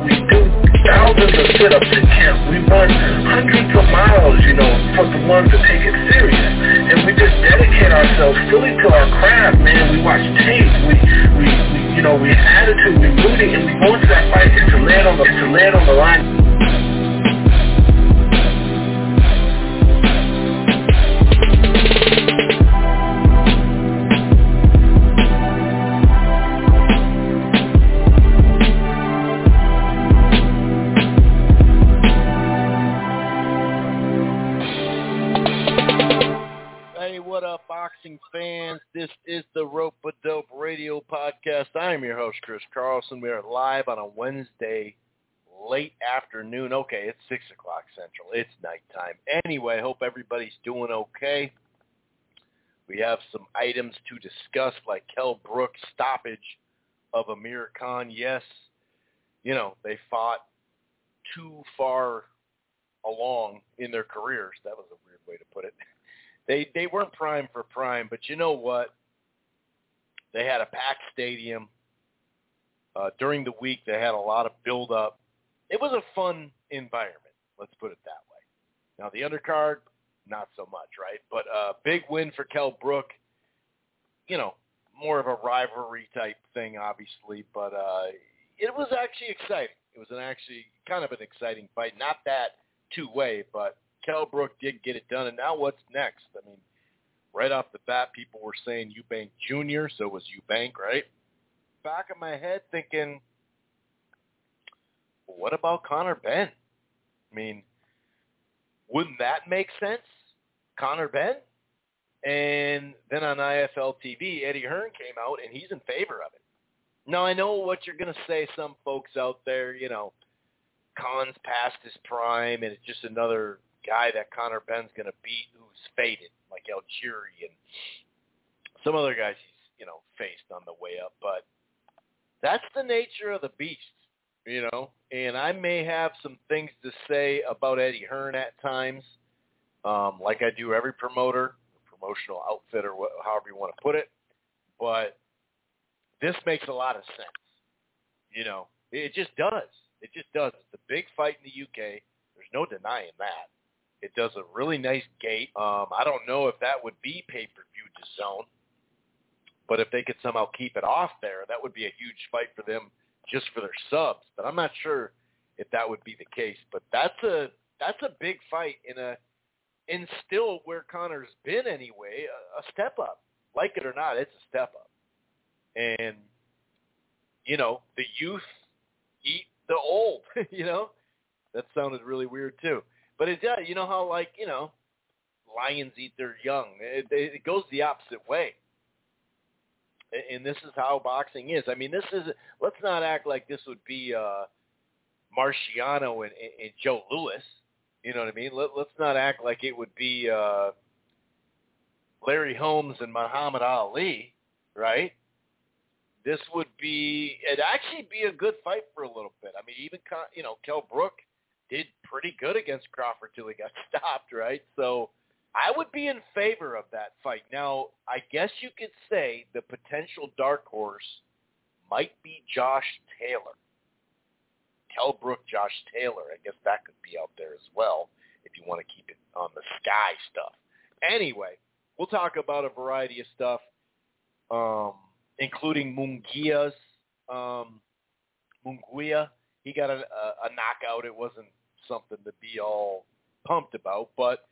do thousands of sit-ups in camp. We run hundreds of miles, you know, for the ones that take it serious. And we just dedicate ourselves fully to our craft, man. We watch tape. We, we, we you know, we attitude. We rooting, and we go into that fight to lay it on the, to it on the line. I am your host, Chris Carlson. We are live on a Wednesday late afternoon. Okay, it's 6 o'clock Central. It's nighttime. Anyway, hope everybody's doing okay. We have some items to discuss, like Kell Brook's stoppage of Amir Khan. Yes, you know, they fought too far along in their careers. That was a weird way to put it. They they weren't prime for prime, but you know what? They had a packed stadium. Uh, during the week, they had a lot of build up. It was a fun environment. Let's put it that way. Now the undercard, not so much, right? But uh, big win for Kell Brook. You know, more of a rivalry type thing, obviously, but uh, it was actually exciting. It was an actually kind of an exciting fight. Not that two way, but Kell Brook did get it done, and now what's next? I mean, right off the bat, people were saying Eubank Jr., so was Eubank, right? Back of my head thinking, what about Conor Benn? I mean, wouldn't that make sense? Conor Benn? And then on IFL TV, Eddie Hearn came out, and he's in favor of it. Now, I know what you're going to say, some folks out there, you know, Khan's past his prime, and it's just another guy that Conor Benn's going to beat who's faded, like Algieri and some other guys he's, you know, faced on the way up. But that's the nature of the beast, you know. And I may have some things to say about Eddie Hearn at times, um, like I do every promoter, promotional outfit, or wh- however you want to put it. But this makes a lot of sense. You know, it just does. It just does. It's a big fight in the UK. There's no denying that. It does a really nice gate. Um, I don't know if that would be pay-per-view to zone, but if they could somehow keep it off there, that would be a huge fight for them just for their subs. But I'm not sure if that would be the case. But that's a that's a big fight in a in still where Conor's been anyway, a, a step up. Like it or not, it's a step up. And you know, the youth eat the old, you know? That sounded really weird too. But it does. You know how like you know, lions eat their young. It, it goes the opposite way. And this is how boxing is. I mean, this is. Let's not act like this would be uh, Marciano and, and Joe Louis. You know what I mean? Let, let's not act like it would be uh, Larry Holmes and Muhammad Ali, right? This would be it'd actually be a good fight for a little bit. I mean, even you know, Kell Brook did pretty good against Crawford till he got stopped, right? So I would be in favor of that fight. Now, I guess you could say the potential dark horse might be Josh Taylor. Kell Brook, Josh Taylor. I guess that could be out there as well if you want to keep it on the sky stuff. Anyway, we'll talk about a variety of stuff, um, including Munguia's um, Munguia. He got a, a, a knockout. It wasn't something to be all pumped about. But,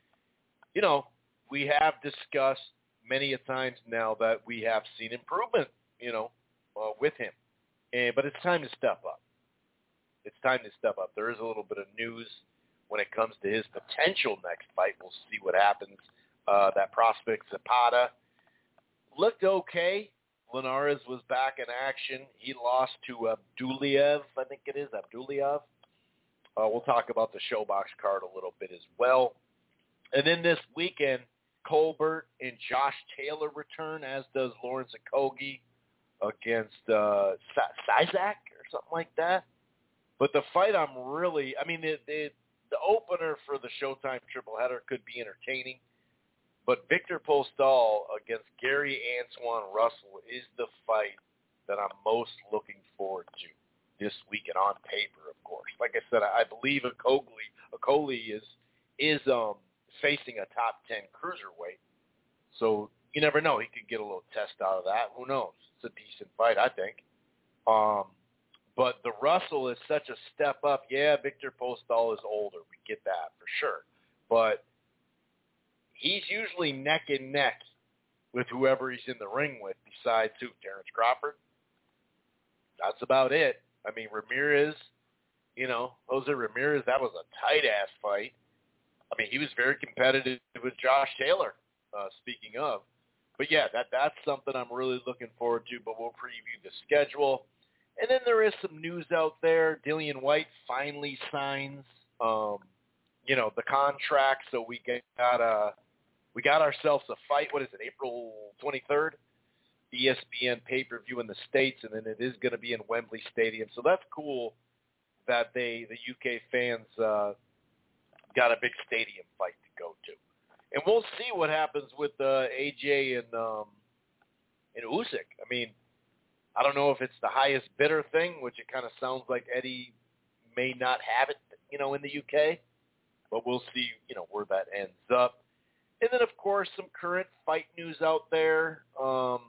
you know, we have discussed many a times now that we have seen improvement, you know, uh, with him. And, but it's time to step up. It's time to step up. There is a little bit of news when it comes to his potential next fight. We'll see what happens. Uh, that prospect Zapata looked okay. Linares was back in action. He lost to Abdullaev, I think it is Abdullaev. Uh, we'll talk about the ShoBox card a little bit as well. And then this weekend, Colbert and Josh Taylor return, as does Lawrence Okogie against uh, Sizak or something like that. But the fight, I'm really, I mean, the, the, the opener for the Showtime triple header could be entertaining. But Viktor Postol against Gary Antoine Russell is the fight that I'm most looking forward to this weekend on paper, of course. Like I said, I believe Okogie, Okolie is is um, facing a top ten cruiserweight, so you never know. He could get a little test out of that. Who knows? It's a decent fight, I think. Um, but the Russell is such a step up. Yeah, Viktor Postol is older. We get that for sure. But he's usually neck and neck with whoever he's in the ring with besides who, Terrence Crawford. That's about it. I mean, Ramirez, you know, Jose Ramirez, that was a tight-ass fight. I mean, he was very competitive with Josh Taylor, uh, speaking of. But yeah, that that's something I'm really looking forward to, but we'll preview the schedule. And then there is some news out there. Dillian Whyte finally signs um, you know, the contract, so we got uh we got ourselves a fight. What is it, April 23rd? ESPN pay-per-view in the states, and then it is going to be in Wembley Stadium. So that's cool that they the UK fans uh, got a big stadium fight to go to, and we'll see what happens with uh, AJ and um, and Usyk. I mean, I don't know if it's the highest bidder thing, which it kind of sounds like Eddie may not have it, you know, in the UK, but we'll see, you know, where that ends up. And then, of course, some current fight news out there. Um,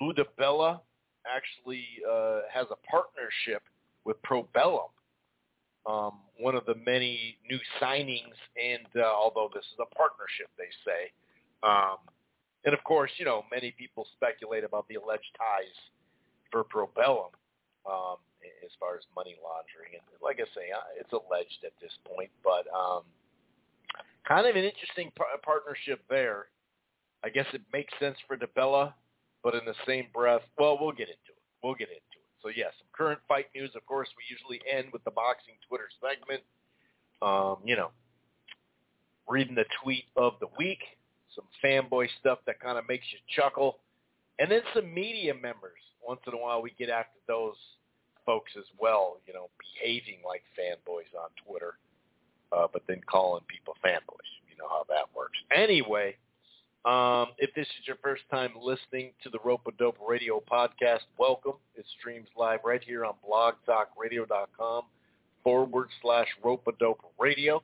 Lou DiBella actually uh, has a partnership with Probellum, um, one of the many new signings. And uh, although this is a partnership, they say. Um, and of course, you know, many people speculate about the alleged ties for Probellum um, as far as money laundering. And like I say, uh, it's alleged at this point, but um, kind of an interesting par- partnership there. I guess it makes sense for DiBella, but in the same breath, well, we'll get into it. We'll get into it. So yes, some current fight news. Of course, we usually end with the boxing Twitter segment. Um, you know, reading the tweet of the week, some fanboy stuff that kind of makes you chuckle, and then some media members. Once in a while, we get after those folks as well. You know, behaving like fanboys on Twitter uh, but then calling people fanboys. You know how that works. Anyway, um, if this is your first time listening to the Rope Dope Radio podcast, welcome. It streams live right here on blogtalkradio.com forward slash Rope Dope Radio.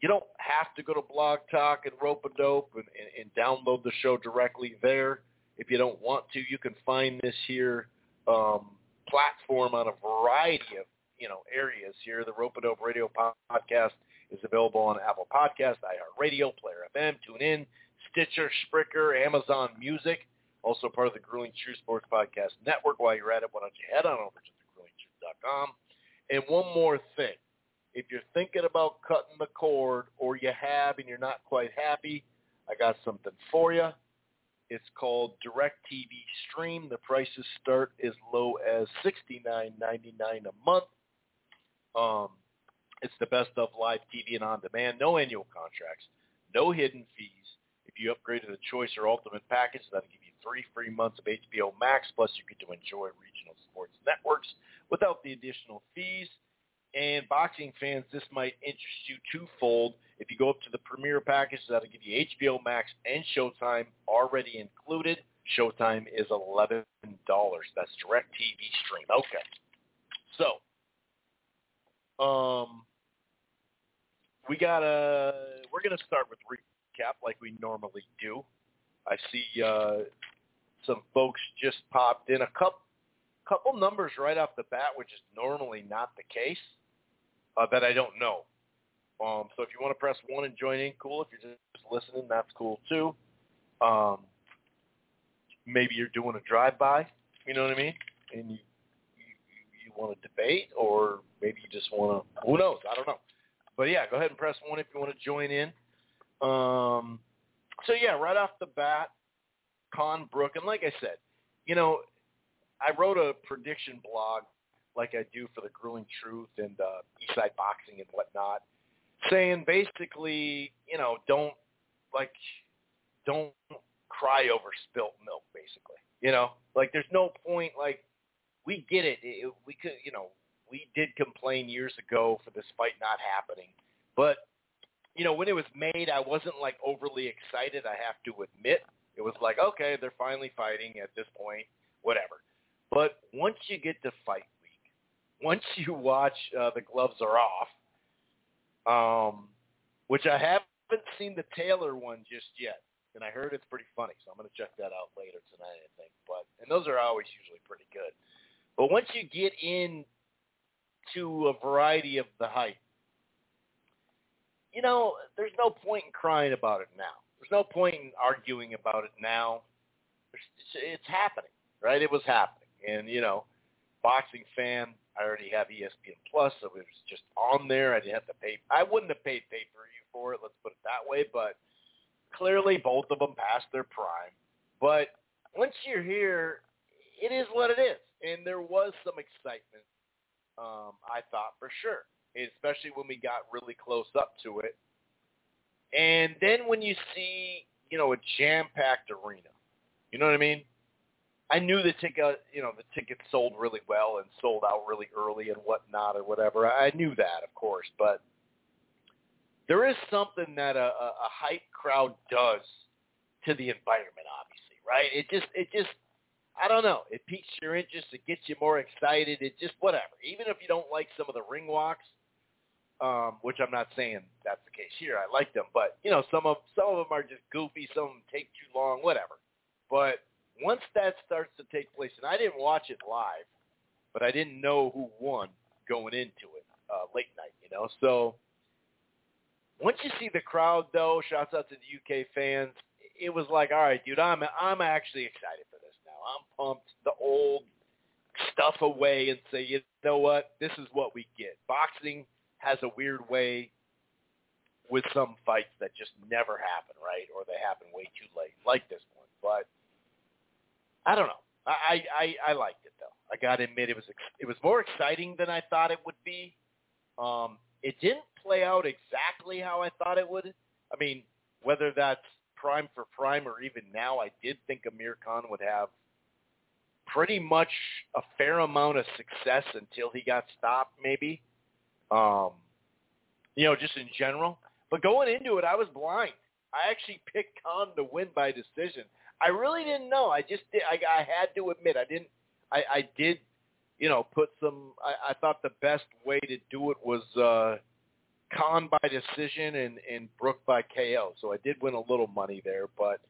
You don't have to go to Blog Talk and Rope Dope and, and, and download the show directly there. If you don't want to, you can find this here um, platform on a variety of you know areas here. The Rope Dope Radio podcast is available on Apple Podcast, iHeartRadio, Player FM, TuneIn, Stitcher, Spreaker, Amazon Music, also part of the Grueling Truth Sports Podcast Network. While you're at it, why don't you head on over to thegruelingtruth.com. And one more thing. If you're thinking about cutting the cord or you have and you're not quite happy, I got something for you. It's called DirecTV Stream. The prices start as low as $69.99 a month. Um, it's the best of live TV and on demand. No annual contracts, no hidden fees. If you upgrade to the Choice or Ultimate package, that'll give you three free months of HBO Max. Plus, you get to enjoy regional sports networks without the additional fees. And boxing fans, this might interest you twofold. If you go up to the Premier package, that'll give you HBO Max and Showtime already included. Showtime is $11. That's direct TV stream. Okay. So, um, we got a. We're to start with recap like we normally do. I see uh, some folks just popped in a couple couple numbers right off the bat, which is normally not the case, uh, that I don't know. Um, so if you want to press one and join in, cool. If you're just listening, that's cool too. Um, maybe you're doing a drive-by, you know what I mean, and you you, you want to debate, or maybe you just want to. Who knows? I don't know. But yeah, go ahead and press one if you want to join in. Um, so yeah, right off the bat, Khan Brook, and like I said, you know, I wrote a prediction blog like I do for the Grueling Truth and uh, Eastside Boxing and whatnot, saying basically, you know, don't like, don't cry over spilt milk. Basically, you know, like there's no point. Like we get it. it we could, you know, we did complain years ago for this fight not happening, but you know, when it was made, I wasn't like overly excited. I have to admit, it was like, okay, they're finally fighting at this point, whatever. But once you get to fight week, once you watch uh, the gloves are off, um, which I haven't seen the Taylor one just yet, and I heard it's pretty funny, so I'm going to check that out later tonight, I think. But and those are always usually pretty good. But once you get in to a variety of the hype, you know, there's no point in crying about it now. There's no point in arguing about it now. It's, it's happening, right? It was happening, and you know, boxing fan. I already have ESPN Plus, so it was just on there. I didn't have to pay. I wouldn't have paid pay per view for it. Let's put it that way. But clearly, both of them passed their prime. But once you're here, it is what it is, and there was some excitement. Um, I thought for sure especially when we got really close up to it. And then when you see, you know, a jam-packed arena, you know what I mean? I knew the ticket, uh, you know, the tickets sold really well and sold out really early and whatnot or whatever. I knew that, of course, but there is something that a, a, a hype crowd does to the environment, obviously, right? It just, it just, I don't know. It piques your interest. It gets you more excited. It just whatever. Even if you don't like some of the ring walks, um, which I'm not saying that's the case here. I like them, but you know, some of some of them are just goofy. Some of them take too long, whatever. But once that starts to take place, and I didn't watch it live, but I didn't know who won going into it uh, late night, you know. So once you see the crowd, though, shouts out to the UK fans. It was like, all right, dude, I'm I'm actually excited for this now. I'm pumped. The old stuff away and say, you know what, this is what we get. Boxing has a weird way with some fights that just never happen, right? Or they happen way too late, like this one. But I don't know. I I, I liked it though. I got to admit, it was it was more exciting than I thought it would be. Um, it didn't play out exactly how I thought it would. I mean, whether that's prime for prime or even now, I did think Amir Khan would have pretty much a fair amount of success until he got stopped, maybe. Um, you know, just in general. But going into it, I was blind. I actually picked Khan to win by decision. I really didn't know. I just did. I, I had to admit, I didn't. I, I did, you know, put some. I, I thought the best way to do it was uh, Khan by decision and and Brook by KO. So I did win a little money there, but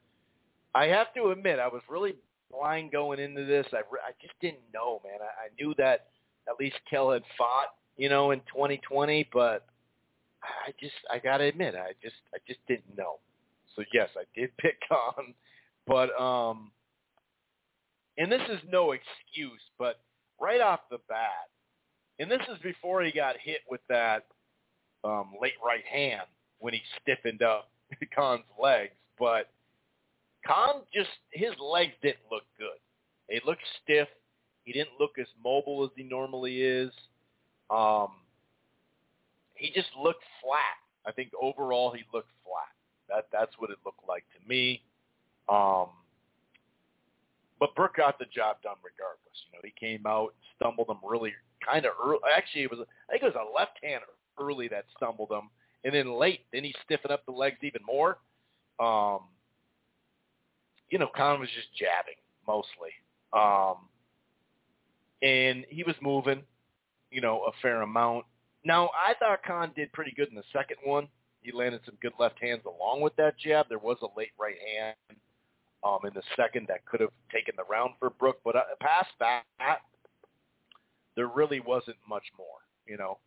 I have to admit, I was really blind going into this. I I just didn't know, man. I, I knew that at least Kell had fought you know, in 2020, but I just, I gotta admit, I just, I just didn't know. So yes, I did pick on, but, um, and this is no excuse, but right off the bat, and this is before he got hit with that um, late right hand when he stiffened up Khan's legs, but Khan just his legs didn't look good. They looked stiff. He didn't look as mobile as he normally is. Um, he just looked flat. I think overall he looked flat. That that's what it looked like to me. Um, but Brook got the job done regardless. You know, he came out, stumbled him really kind of early. Actually, it was I think it was a left hander early that stumbled him, and then late, then he stiffened up the legs even more. Um, you know, Khan was just jabbing mostly, um, and he was moving you know, a fair amount. Now, I thought Khan did pretty good in the second one. He landed some good left hands along with that jab. There was a late right hand um, in the second that could have taken the round for Brook, but uh, past that, there really wasn't much more, you know.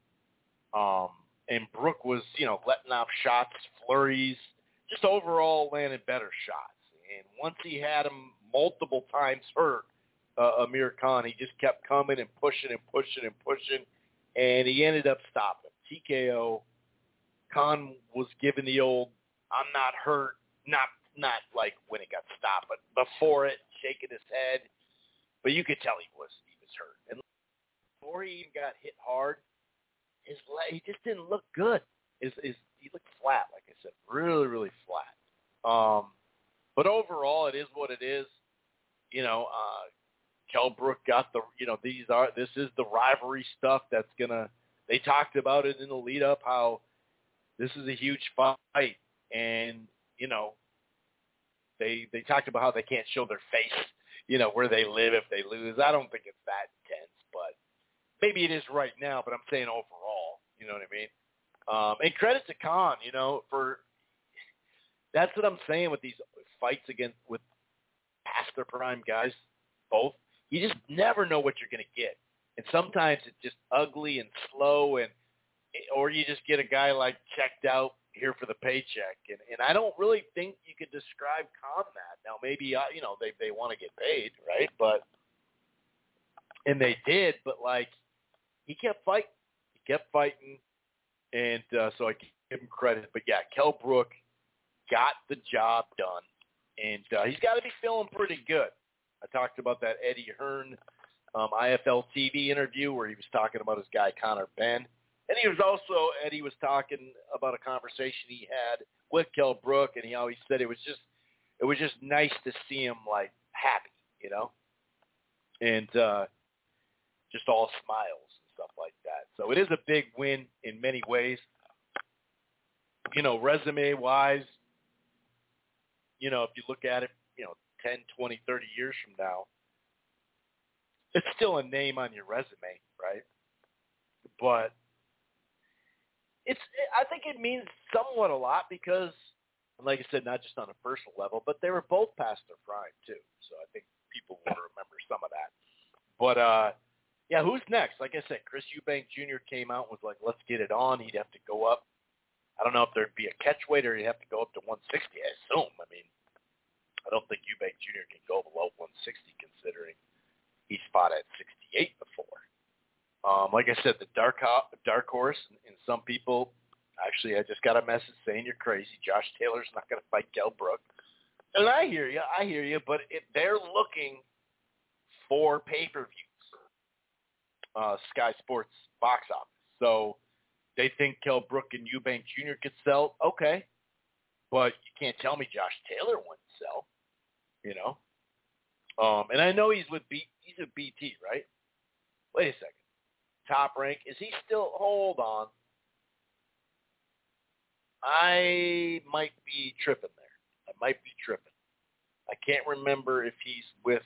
Um, and Brook was, you know, letting off shots, flurries, just overall landing better shots. And once he had him multiple times hurt, uh, Amir Khan. He just kept coming and pushing and pushing and pushing, and he ended up stopping. TKO. Khan was given the old "I'm not hurt," not not like when it got stopped, but before it, shaking his head. But you could tell he was he was hurt. And before he even got hit hard, his leg, he just didn't look good. His, his he looked flat, like I said, really, really flat. Um, but overall, it is what it is. You know, uh, Kell Brook got the, you know, these are this is the rivalry stuff that's gonna. They talked about it in the lead up how this is a huge fight, and you know, they they talked about how they can't show their face, you know, where they live if they lose. I don't think it's that intense, but maybe it is right now. But I'm saying overall, you know what I mean. Um, and credit to Khan, you know, for that's what I'm saying with these fights against with their prime guys, both. You just never know what you're going to get, and sometimes it's just ugly and slow, and or you just get a guy like checked out here for the paycheck, and and I don't really think you could describe that. Now maybe uh, you know they they want to get paid, right? But and they did, but like he kept fighting, he kept fighting, and uh, so I give him credit. But yeah, Kell Brook got the job done, and uh, he's got to be feeling pretty good. I talked about that Eddie Hearn um, IFL TV interview where he was talking about his guy Conor Benn, and he was also Eddie was talking about a conversation he had with Kell Brook, and he always said it was just it was just nice to see him like happy, you know, and uh, just all smiles and stuff like that. So it is a big win in many ways. You know, resume wise, you know, if you look at it, you know, 10, 20, 30 years from now, it's still a name on your resume, right? But it's I think it means somewhat a lot because like I said, not just on a personal level, but they were both past their prime too. So I think people will remember some of that. But uh yeah, who's next? Like I said, Chris Eubank Jr. came out and was like, let's get it on. He'd have to go up. I don't know if there'd be a catch weight or he'd have to go up to 160, I assume. I mean, I don't think Eubank Jr. can go below 160 considering he fought at 68 before. Um, like I said, the dark dark horse, and some people, actually, I just got a message saying you're crazy. Josh Taylor's not going to fight Kell Brook. And I hear you, I hear you, but it, they're looking for pay-per-views uh, Sky Sports box office. So they think Kell Brook and Eubank Jr. could sell. Okay, but you can't tell me Josh Taylor wouldn't sell. You know, um, and I know he's with B. He's with BT, right? Wait a second. Top rank is he still? Hold on. I might be tripping there. I might be tripping. I can't remember if he's with.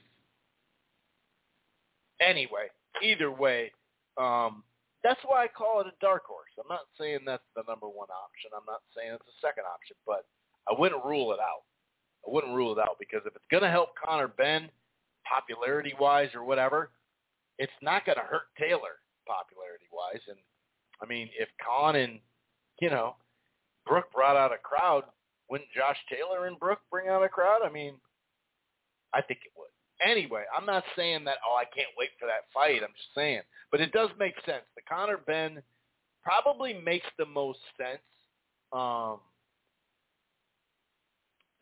Anyway, either way, um, that's why I call it a dark horse. I'm not saying that's the number one option. I'm not saying it's the second option, but I wouldn't rule it out. I wouldn't rule it out because if it's going to help Conor Benn popularity-wise or whatever, it's not going to hurt Taylor popularity-wise. And, I mean, if Khan and, you know, Brook brought out a crowd, wouldn't Josh Taylor and Brook bring out a crowd? I mean, I think it would. Anyway, I'm not saying that, oh, I can't wait for that fight. I'm just saying. But it does make sense. The Conor Benn probably makes the most sense. Um,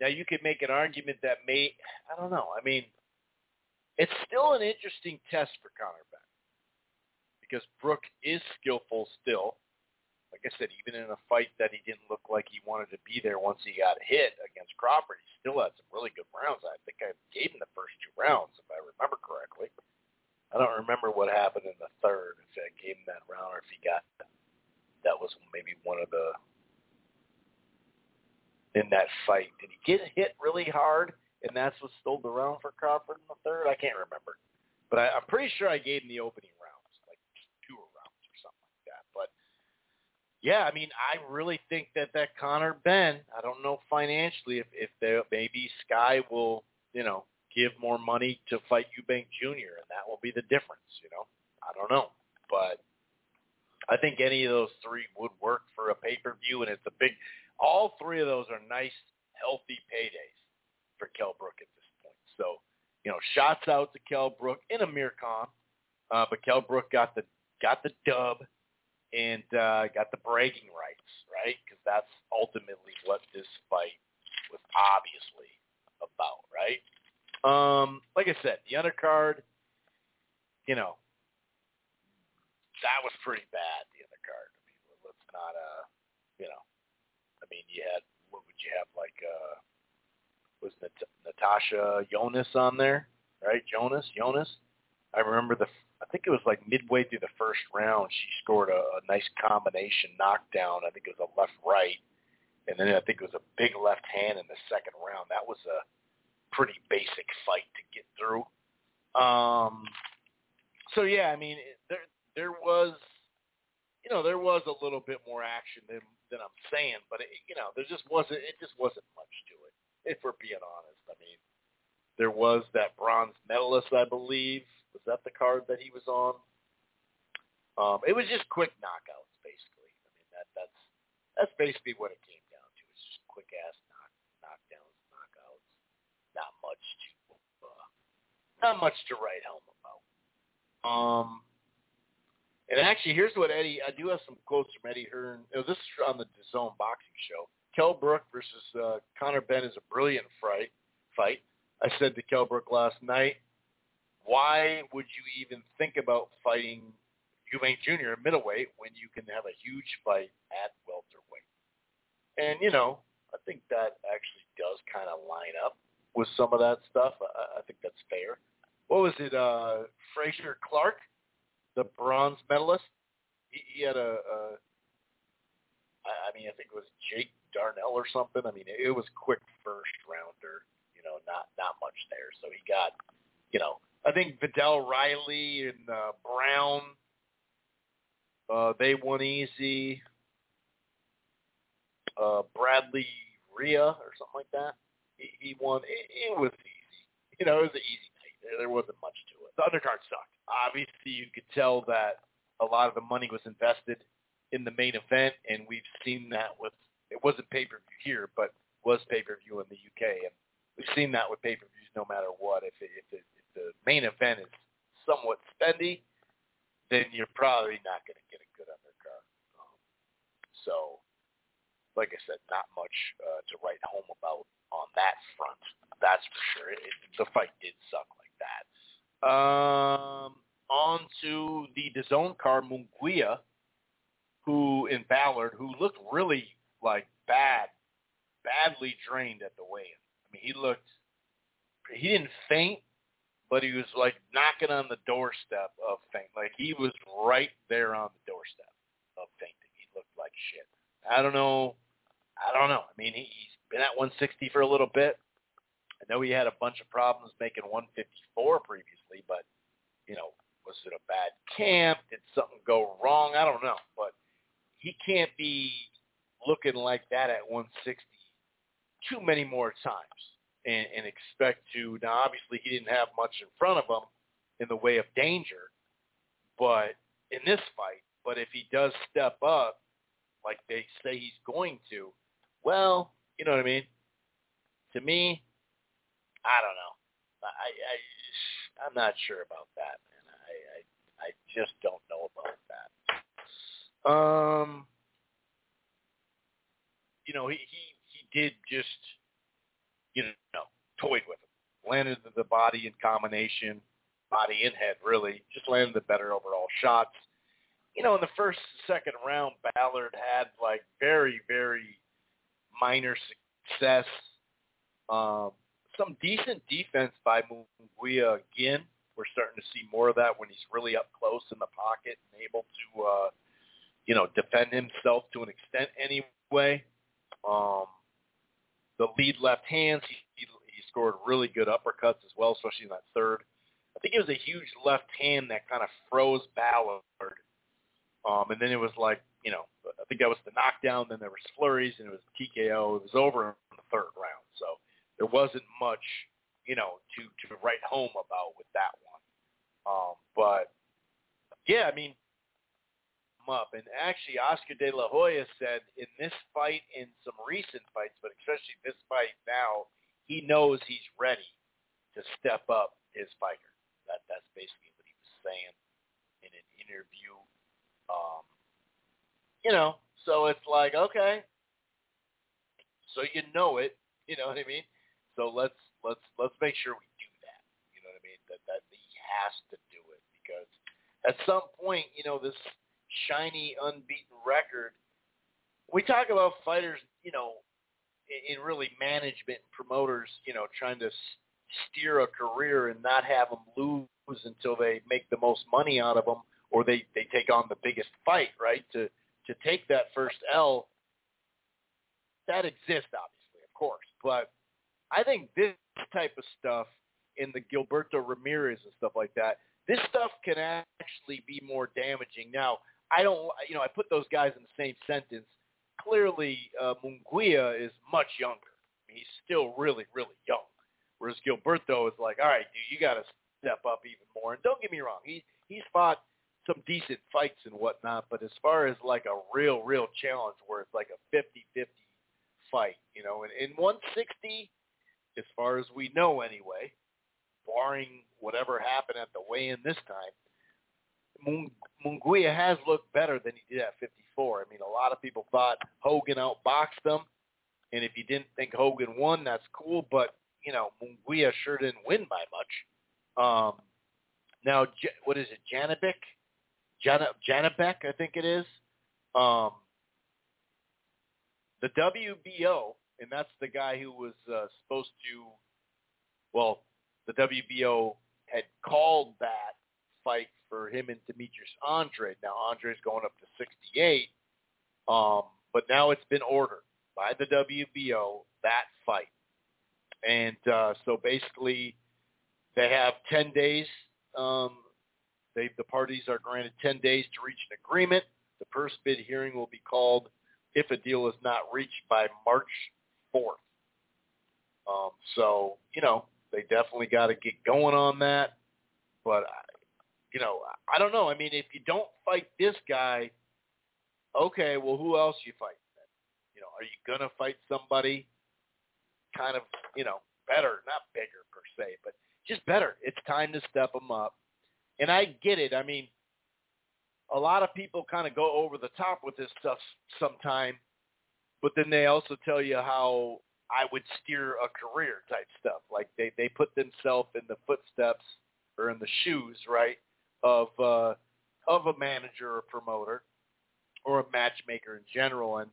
now, you could make an argument that may, I don't know. I mean, it's still an interesting test for Conor Benn because Brook is skillful still like I said, even in a fight that he didn't look like he wanted to be there once he got hit against Crawford, he still had some really good rounds. I think I gave him the first two rounds, if I remember correctly. I don't remember what happened in the third, if I gave him that round or if he got that was maybe one of the in that fight. Did he get hit really hard and that's what stole the round for Crawford in the third? I can't remember. But I, I'm pretty sure I gave him the opening rounds, like two rounds or something like that. But yeah, I mean, I really think that that Conor Benn, I don't know financially if if there maybe Sky will, you know, give more money to fight Eubank Jr. and that will be the difference, you know. I don't know, but I think any of those three would work for a pay-per-view and it's a big all three of those are nice healthy paydays for Kell Brook at this point. So, you know, shots out to Kell Brook in Amir Khan. Uh, but Kell Brook got the got the dub and uh, got the bragging rights, right? Because that's ultimately what this fight was obviously about, right? Um, like I said, the undercard, you know, that was pretty bad. The undercard. I mean, let's not, uh, mean, you had what would you have like? uh Was Nat- Natasha Jonas on there, right? Jonas, Jonas. I remember the. I think it was like midway through the first round, she scored a, a nice combination knockdown. I think it was a left right, and then I think it was a big left hand in the second round. That was a pretty basic fight to get through. Um, so yeah, I mean, there there was, you know, there was a little bit more action than than I'm saying, but it, you know, there just wasn't. It just wasn't much to it. If we're being honest, I mean, there was that bronze medalist, I believe. Was that the card that he was on? Um, it was just quick knockouts, basically. I mean, that that's that's basically what it came down to. It's just quick ass knock knockdowns, knockouts. Not much to uh, not much to write home about. Um, and actually, here's what Eddie. I do have some quotes from Eddie Hearn. Know, this is on the DAZN boxing show. Kell Brook versus uh, Conor Benn is a brilliant fight. Fight. I said to Kell Brook last night, why would you even think about fighting Eubank Jr. at middleweight when you can have a huge fight at welterweight? And you know, I think that actually does kind of line up with some of that stuff. I, I think that's fair. What was it? Uh, Frazer Clarke the bronze medalist. He, he had a, a, I mean, I think it was Jake Darnell or something. I mean, it, it was quick first rounder. You know, not not much there. So he got, you know, I think Viddal Riley and uh, Brown. Uh, they won easy. Uh, Bradley Rea or something like that. He, he won. It, it was easy. You know, it was an easy night. There, there wasn't much to. The undercard sucked obviously you could tell that a lot of the money was invested in the main event, and we've seen that with it wasn't pay per view here, but was pay per view in the UK, and we've seen that with pay per views no matter what. If it, if, it, if the main event is somewhat spendy, then you're probably not going to get a good undercard. Um, so, like I said, not much uh, to write home about on that front. That's for sure. It, it, the fight did suck like that. Um, on to the DAZN car, Munguia, who in Ballard, who looked really like bad, badly drained at the weigh-in. I mean, he looked, he didn't faint, but he was like knocking on the doorstep of faint. Like he was right there on the doorstep of fainting. He looked like shit. I don't know. I don't know. I mean, he, he's been at 160 for a little bit. I know he had a bunch of problems making 154 previously, but you know, was it a bad camp? Did something go wrong? I don't know, but he can't be looking like that at 160 too many more times and, and expect to. Now, obviously, he didn't have much in front of him in the way of danger, but in this fight, but if he does step up like they say he's going to, well, you know what I mean. To me, I don't know. I, I I'm not sure about that, man. I, I I just don't know about that. Um, you know, he he he did just you know toyed with him, landed the body in combination, body and head really, just landed the better overall shots. You know, in the first second round, Ballard had like very very minor success. Um, some decent defense by Munguia again. We're starting to see more of that when he's really up close in the pocket and able to, uh, you know, defend himself to an extent anyway. Um, the lead left hands, he, he, scored really good uppercuts as well, especially in that third. I think it was a huge left hand that kind of froze Ballard. Um, and then it was like, you know, I think that was the knockdown. Then there was flurries, and it was TKO. It was over in the third round. So there wasn't much, you know, to to write home about with that one. Um, but yeah, I mean, up. And actually, Oscar De La Hoya said in this fight, in some recent fights, but especially this fight now, he knows he's ready to step up his fighter. That that's basically what he was saying in an interview. Um, you know, so it's like okay, so you know it. You know what I mean? So let's let's let's make sure we do that. You know what I mean? That that he has to do it because at some point, you know, this shiny, unbeaten record. We talk about fighters, you know, in, in really management and promoters, you know, trying to steer a career and not have them lose until they make the most money out of them or they they take on the biggest fight, right? To to take that first L. That exists, obviously, of course, but I think this type of stuff in the Gilberto Ramirez and stuff like that, this stuff can actually be more damaging. Now, I don't, you know, I put those guys in the same sentence. Clearly, uh, Munguia is much younger. I mean, he's still really, really young. Whereas Gilberto is like, all right, dude, you got to step up even more. And don't get me wrong, he he's fought some decent fights and whatnot, but as far as like a real, real challenge where it's like a 50-50 fight, you know, and in 160, as far as we know anyway, barring whatever happened at the weigh-in this time, Munguia has looked better than he did at 54. I mean, a lot of people thought Hogan outboxed him, and if you didn't think Hogan won, that's cool. But you know, Munguia sure didn't win by much. Um, now, what is it, Janibek? Jan- Janibek, I think it is. Um, the WBO, and that's the guy who was uh, supposed to, well, the WBO had called that fight for him and Demetrius Andrade. Now Andrade's going up to 68, um, but now it's been ordered by the WBO that fight, and uh, so basically they have 10 days. Um, they the parties are granted 10 days to reach an agreement. The first bid hearing will be called if a deal is not reached by March 4th. Um, so you know they definitely got to get going on that. But you know, I don't know. I mean, if you don't fight this guy, okay, well, who else you fight? Then? You know, are you gonna fight somebody kind of you know better, not bigger per se, but just better? It's time to step them up. And I get it. I mean, a lot of people kind of go over the top with this stuff sometime, but then they also tell you how I would steer a career type stuff. Like they they put themselves in the footsteps or in the shoes, right, of uh, of a manager or promoter or a matchmaker in general. And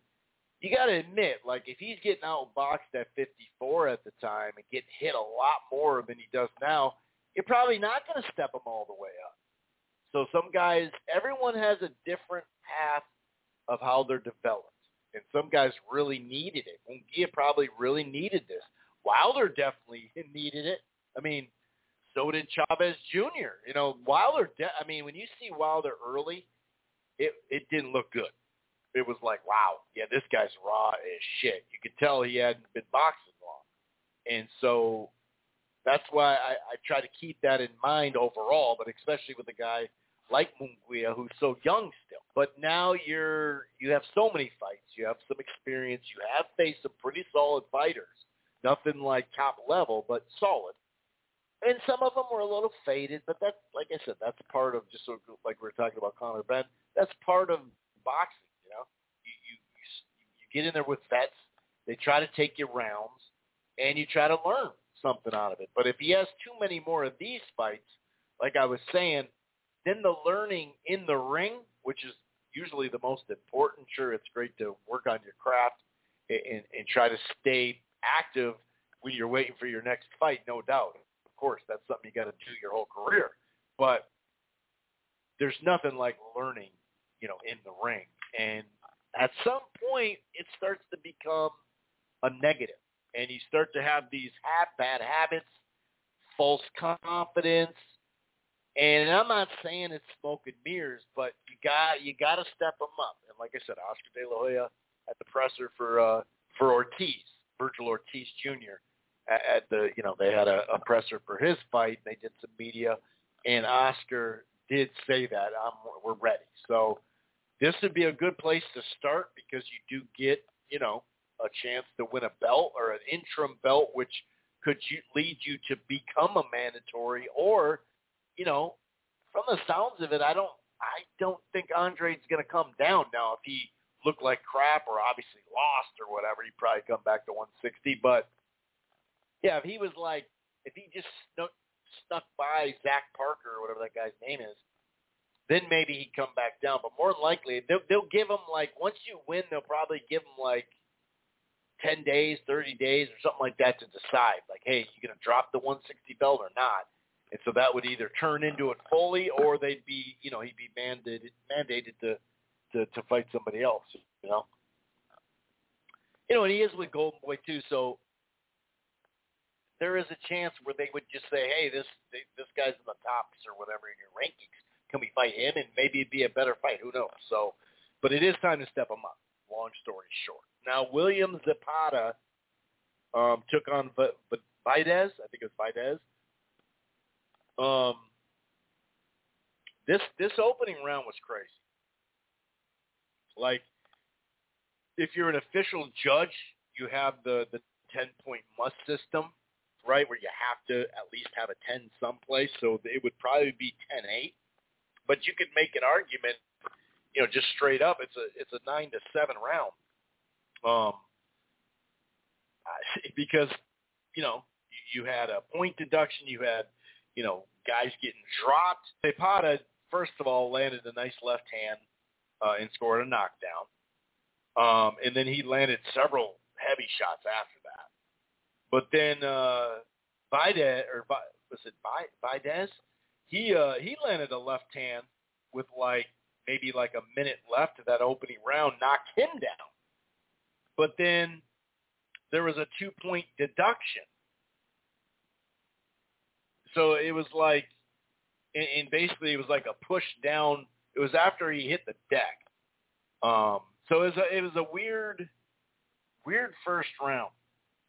you got to admit, like if he's getting outboxed at 54 at the time and getting hit a lot more than he does now, you're probably not going to step him all the way up. So some guys, everyone has a different path of how they're developed and some guys really needed it. Munguia probably really needed this. Wilder definitely needed it. I mean, so did Chavez Jr. You know, Wilder. De- I mean, when you see Wilder early, it it didn't look good. It was like, wow, yeah, this guy's raw as shit. You could tell he hadn't been boxing long, and so that's why I, I try to keep that in mind overall. But especially with a guy like Munguia, who's so young still. But now you're you have so many fights. You have some experience. You have faced some pretty solid fighters. Nothing like top level, but solid. And some of them were a little faded, but that's like I said, that's part of just so, like we were talking about Conor Benn. That's part of boxing. You know, you you you get in there with vets. They try to take you rounds, and you try to learn something out of it. But if he has too many more of these fights, like I was saying, then the learning in the ring, which is usually the most important. Sure, it's great to work on your craft and, and try to stay active when you're waiting for your next fight, no doubt. Of course, that's something you got to do your whole career. But there's nothing like learning, you know, in the ring. And at some point, it starts to become a negative, and you start to have these bad habits, false confidence, and I'm not saying it's smoke and mirrors, but you got you got to step them up. And like I said, Oscar De La Hoya at the presser for uh, for Ortiz, Virgil Ortiz Jr. At, at the you know they had a, a presser for his fight. They did some media, and Oscar did say that I'm, we're ready. So this would be a good place to start because you do get you know a chance to win a belt or an interim belt, which could you, lead you to become a mandatory or you know, from the sounds of it, I don't I don't think Andrade's going to come down now. If he looked like crap or obviously lost or whatever, he'd probably come back to 160. But yeah, if he was like, if he just snuck, snuck by Zach Parker or whatever that guy's name is, then maybe he'd come back down. But more than likely, they'll, they'll give him like once you win, they'll probably give him like ten days, thirty days, or something like that to decide. Like, hey, you gonna drop the 160 belt or not? And so that would either turn into it fully, or they'd be, you know, he'd be mandated mandated to to to fight somebody else. You know, you know, and he is with Golden Boy too. So there is a chance where they would just say, hey, this this guy's in the tops or whatever in your rankings. Can we fight him? And maybe it'd be a better fight. Who knows? So, but it is time to step him up. Long story short. Now, William Zepeda um, took on v- v- Videz. I think it was Videz. Um, this this opening round was crazy. Like, if you're an official judge, you have the the ten point must system, right, where you have to at least have a ten someplace. So it would probably be ten eight. But you could make an argument, you know, just straight up. It's a it's a nine to seven round, um, because you know you had a point deduction, you had you know guys getting dropped. Zepeda first of all landed a nice left hand uh, and scored a knockdown, um, and then he landed several heavy shots after that. But then uh, Videz or was it Videz? he uh he landed a left hand with like maybe like a minute left of that opening round, knocked him down. But then there was a two point deduction. So it was like and, basically it was like a push down it was after he hit the deck. Um so it was a it was a weird weird first round.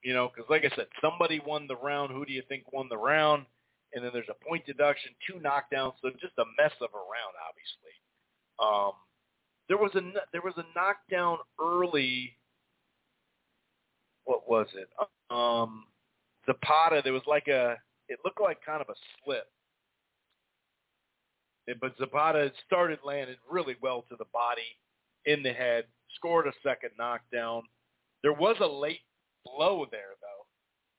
You know, because like I said, somebody won the round. Who do you think won the round? and then there's a point deduction, two knockdowns, so just a mess of a round, obviously. Um, there was a there was a knockdown early. What was it? Um, Zepeda. There was like a. It looked like kind of a slip. But Zepeda started landing really well to the body, in the head, scored a second knockdown. There was a late blow there though,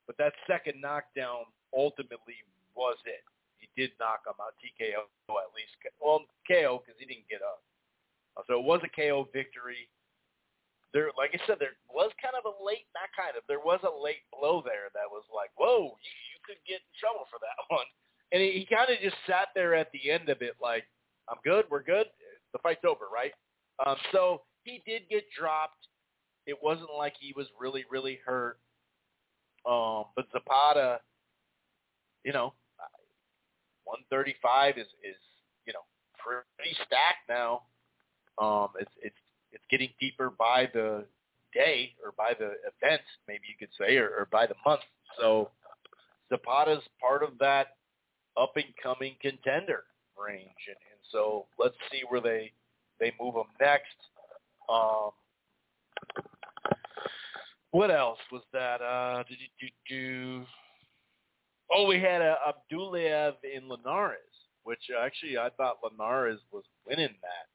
but that second knockdown ultimately was it. He did knock him out, TKO at least. Well, KO because he didn't get up. Uh, so it was a KO victory. There, like I said, there was kind of a late, not kind of, there was a late blow there that was like, whoa, you, you could get in trouble for that one. And he, he kind of just sat there at the end of it like, I'm good, we're good, the fight's over, right? Um, so he did get dropped. It wasn't like he was really, really hurt. Um, but Zepeda, you know, 135 is is you know pretty stacked now. Um, it's it's it's getting deeper by the day or by the event, maybe you could say, or, or by the month. So Zepeda's part of that up and coming contender range, and, and so let's see where they they move him next. Um, what else was that? Uh, do, do, do, Oh, we had a Abdullaev in Linares, which actually I thought Linares was winning that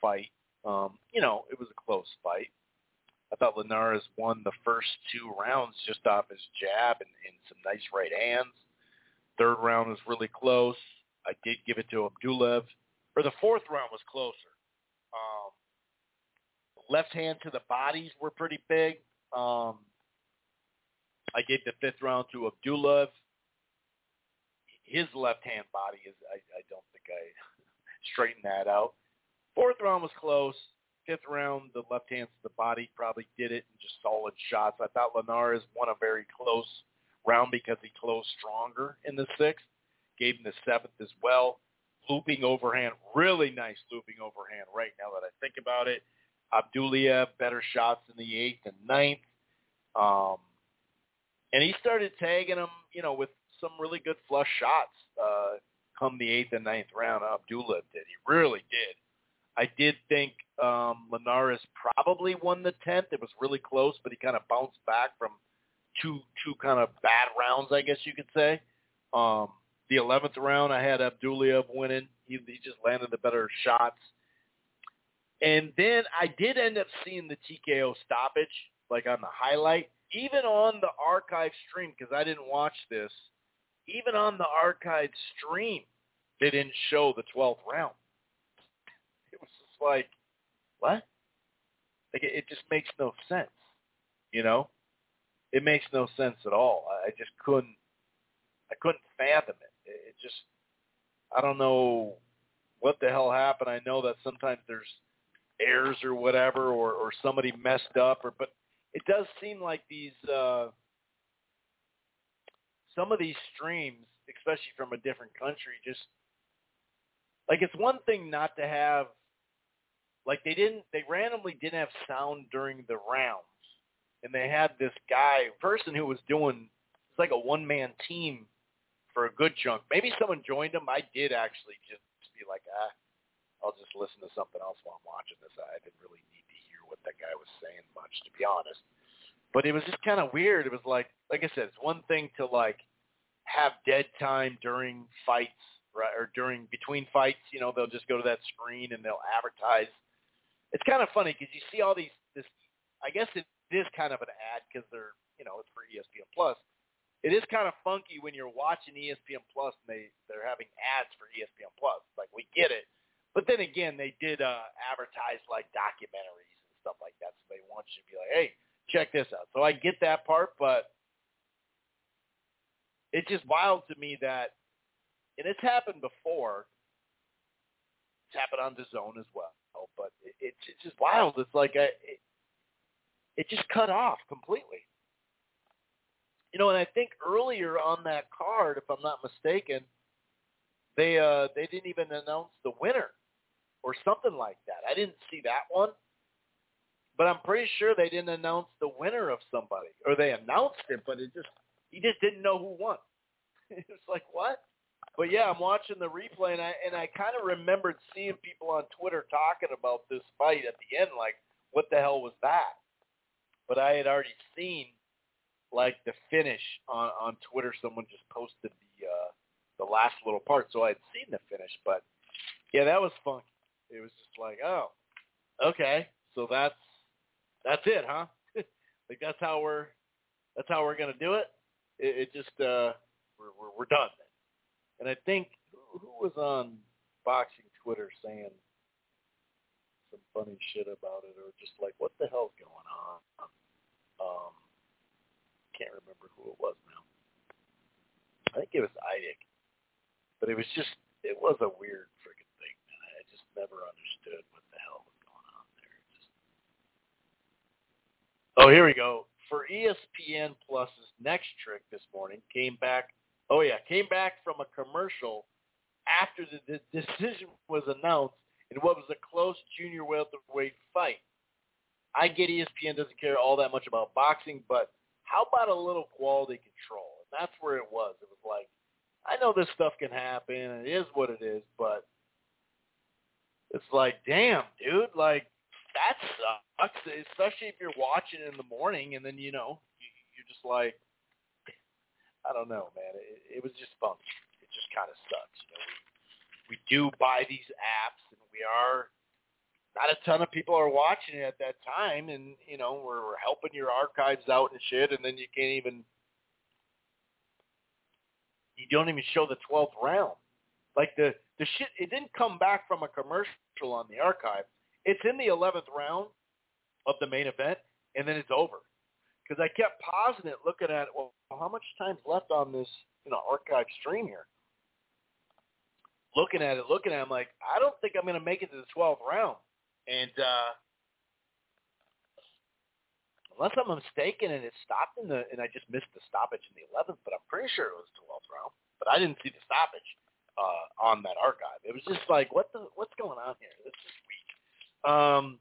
fight. Um, you know, it was a close fight. I thought Linares won the first two rounds just off his jab and, and some nice right hands. Third round was really close. I did give it to Abdullaev. Or the fourth round was closer. Um, left hand to the bodies were pretty big. Um, I gave the fifth round to Abdullaev his left hand body is I, I don't think I straightened that out. Fourth round was close. Fifth round, the left hand to the body probably did it in just solid shots. I thought Linares won a very close round because he closed stronger in the sixth. Gave him the seventh as well. Looping overhand, really nice looping overhand right now that I think about it. Abdullaev, better shots in the eighth and ninth. Um, and he started tagging him, you know, with some really good flush shots uh, come the eighth and ninth round. Abdullah did. He really did. I did think um, Linares probably won the tenth. It was really close, but he kind of bounced back from two two kind of bad rounds, I guess you could say. Um, the eleventh round, I had Abdullaev winning. He, he just landed the better shots. And then I did end up seeing the TKO stoppage, like on the highlight, even on the archive stream, because I didn't watch this even on the archive stream, they didn't show the 12th round. Like, what? Like it, it just makes no sense. You know, it makes no sense at all. I, just couldn't. I couldn't fathom it. It, it just. I don't know what the hell happened. I know that sometimes there's errors or whatever, or or somebody messed up, or but it does seem like these. uh some of these streams, especially from a different country, just like it's one thing not to have like they didn't they randomly didn't have sound during the rounds. And they had this guy, person who was doing it's like a one man team for a good chunk. Maybe someone joined him. I did actually just be like, ah, I'll just listen to something else while I'm watching this. I didn't really need to hear what that guy was saying much, to be honest. But it was just kind of weird. It was like, like I said, it's one thing to like have dead time during fights, right, or during between fights. You know, they'll just go to that screen and they'll advertise. It's kind of funny because you see all these. This, I guess it is kind of an ad because they're, you know, it's for ESPN Plus. It is kind of funky when you're watching ESPN Plus and they they're having ads for ESPN Plus. Like we get it, but then again, they did uh, advertise like documentaries and stuff like that, so they want you to be like, hey, check this out. So I get that part, but it's just wild to me that, and it's happened before. It's happened on the zone as well, but it, it's it's just wild. It's like a, it, it just cut off completely. You know, and I think earlier on that card, if I'm not mistaken, they uh they didn't even announce the winner or something like that. I didn't see that one. But I'm pretty sure they didn't announce the winner of somebody. Or they announced it, but it just he just didn't know who won. it's like what? But yeah, I'm watching the replay and I and I kind of remembered seeing people on Twitter talking about this fight at the end, like what the hell was that? But I had already seen like the finish on on Twitter. Someone just posted the uh, the last little part, so I had seen the finish. But yeah, that was funky. It was just like, oh, okay, so that's that's it, huh? like that's how we're that's how we're gonna do it it, it just uh, we're, we're we're done. And I think who, was on boxing Twitter saying some funny shit about it, or just like what the hell's going on? Um, can't remember who it was now. I think it was Idick, but it was just it was a weird freaking thing. Man. I just never understood what the hell was going on there. Just... Oh, here we go for ESPN Plus's next trick this morning came back. Oh yeah, came back from a commercial after the, the decision was announced in what was a close junior welterweight fight. I get ESPN doesn't care all that much about boxing, but how about a little quality control? And that's where it was. It was like, I know this stuff can happen, it is what it is, but it's like, damn, dude, like that sucks, especially if you're watching in the morning and then you know you're just like, I don't know, man. It, it was just funky. It just kind of sucks. You know, we, we do buy these apps, and we are not a ton of people are watching it at that time, and you know we're, we're helping your archives out and shit, and then you can't even you don't even show the twelfth round. Like the the shit, it didn't come back from a commercial on the archive it's in the 11th round of the main event, and then it's over. Because I kept pausing it, looking at it. Well, how much time's left on this, you know, archive stream here? Looking at it, looking at it, I'm like, I don't think I'm going to make it to the 12th round. And uh, unless I'm mistaken, and it stopped in the, and I just missed the stoppage in the 11th, but I'm pretty sure it was 12th round. But I didn't see the stoppage uh, on that archive. It was just like, what the, what's going on here? This is weird. Um,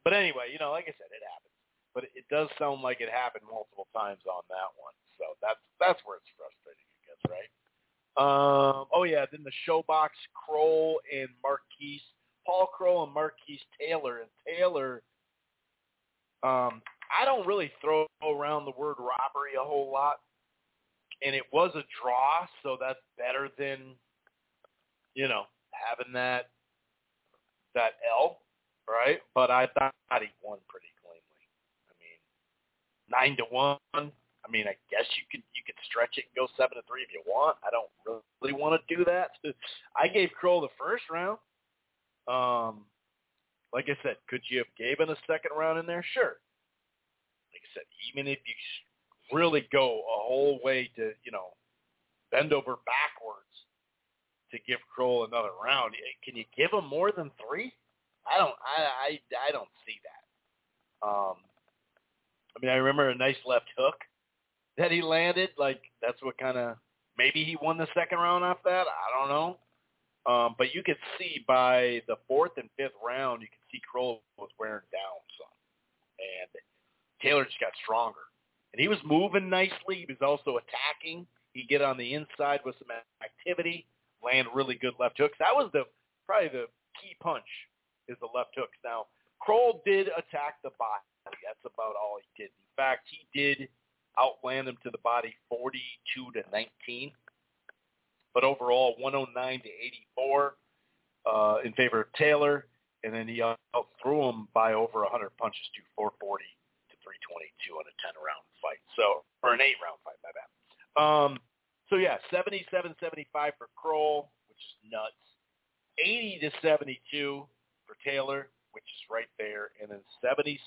but anyway, you know, like I said, it happens. But it does sound like it happened multiple times on that one. So that's that's where it's frustrating, I guess, right? Um, oh yeah, then the ShoBox Kroll and Marquise, Paul Kroll and Marquis Taylor, and Taylor. Um, I don't really throw around the word robbery a whole lot, and it was a draw, so that's better than, you know, having that that L right? But I thought he won pretty nine to one. I mean, I guess you could you could stretch it and go seven to three if you want. I don't really want to do that. I gave Kroll the first round. Um, Like I said, could you have given a second round in there? Sure. Like I said, even if you really go a whole way to, you know, bend over backwards to give Kroll another round, eh, can you give him more than three? I don't. I I, I don't see that. Um, I mean, I remember a nice left hook that he landed. Like that's what kind of maybe he won the second round off that. I don't know. Um, but you could see by the fourth and fifth round, you could see Kroll was wearing down some, and Taylor just got stronger. And he was moving nicely. He was also attacking. He'd get on the inside with some activity, land really good left hooks. That was the probably the key punch is the left hooks. Now Kroll did attack the body. That's about all he did. In fact, he did outland him to the body 42 to 19 but overall 109 to 84 uh, in favor of Taylor, and then he outthrew him by over 100 punches to 440 to 322 on a 10 round fight. So or an eight round fight, my bad. Um, so yeah, 77-75 for Kroll, which is nuts. 80 to 72 for Taylor, which is right there, and then 76,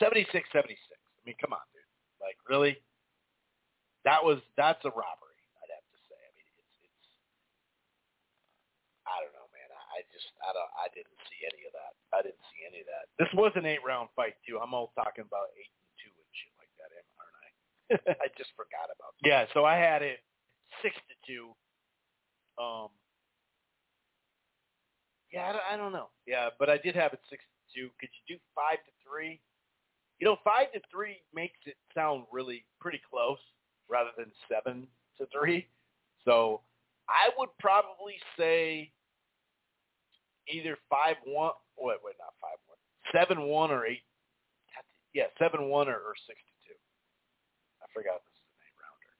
76, 76. I mean, come on, dude. Like, really? That was that's a robbery. I just I mean, it's... It's I don't know, man. I just, I don't I didn't see any of that. I didn't see any of that. This was an eight round fight too. I'm all talking about eight and two and shit like that, aren't I? I just forgot about. That. Yeah, so I had it six to two. Um. Yeah, I don't, I don't know. Yeah, but I did have it six to two. Could you do five to three? You know, five to three makes it sound really pretty close rather than seven to three. So I would probably say either five one. Wait, wait, not five one. Seven one or eight. Yeah, seven one or, or six to two. I forgot this is an eight rounder.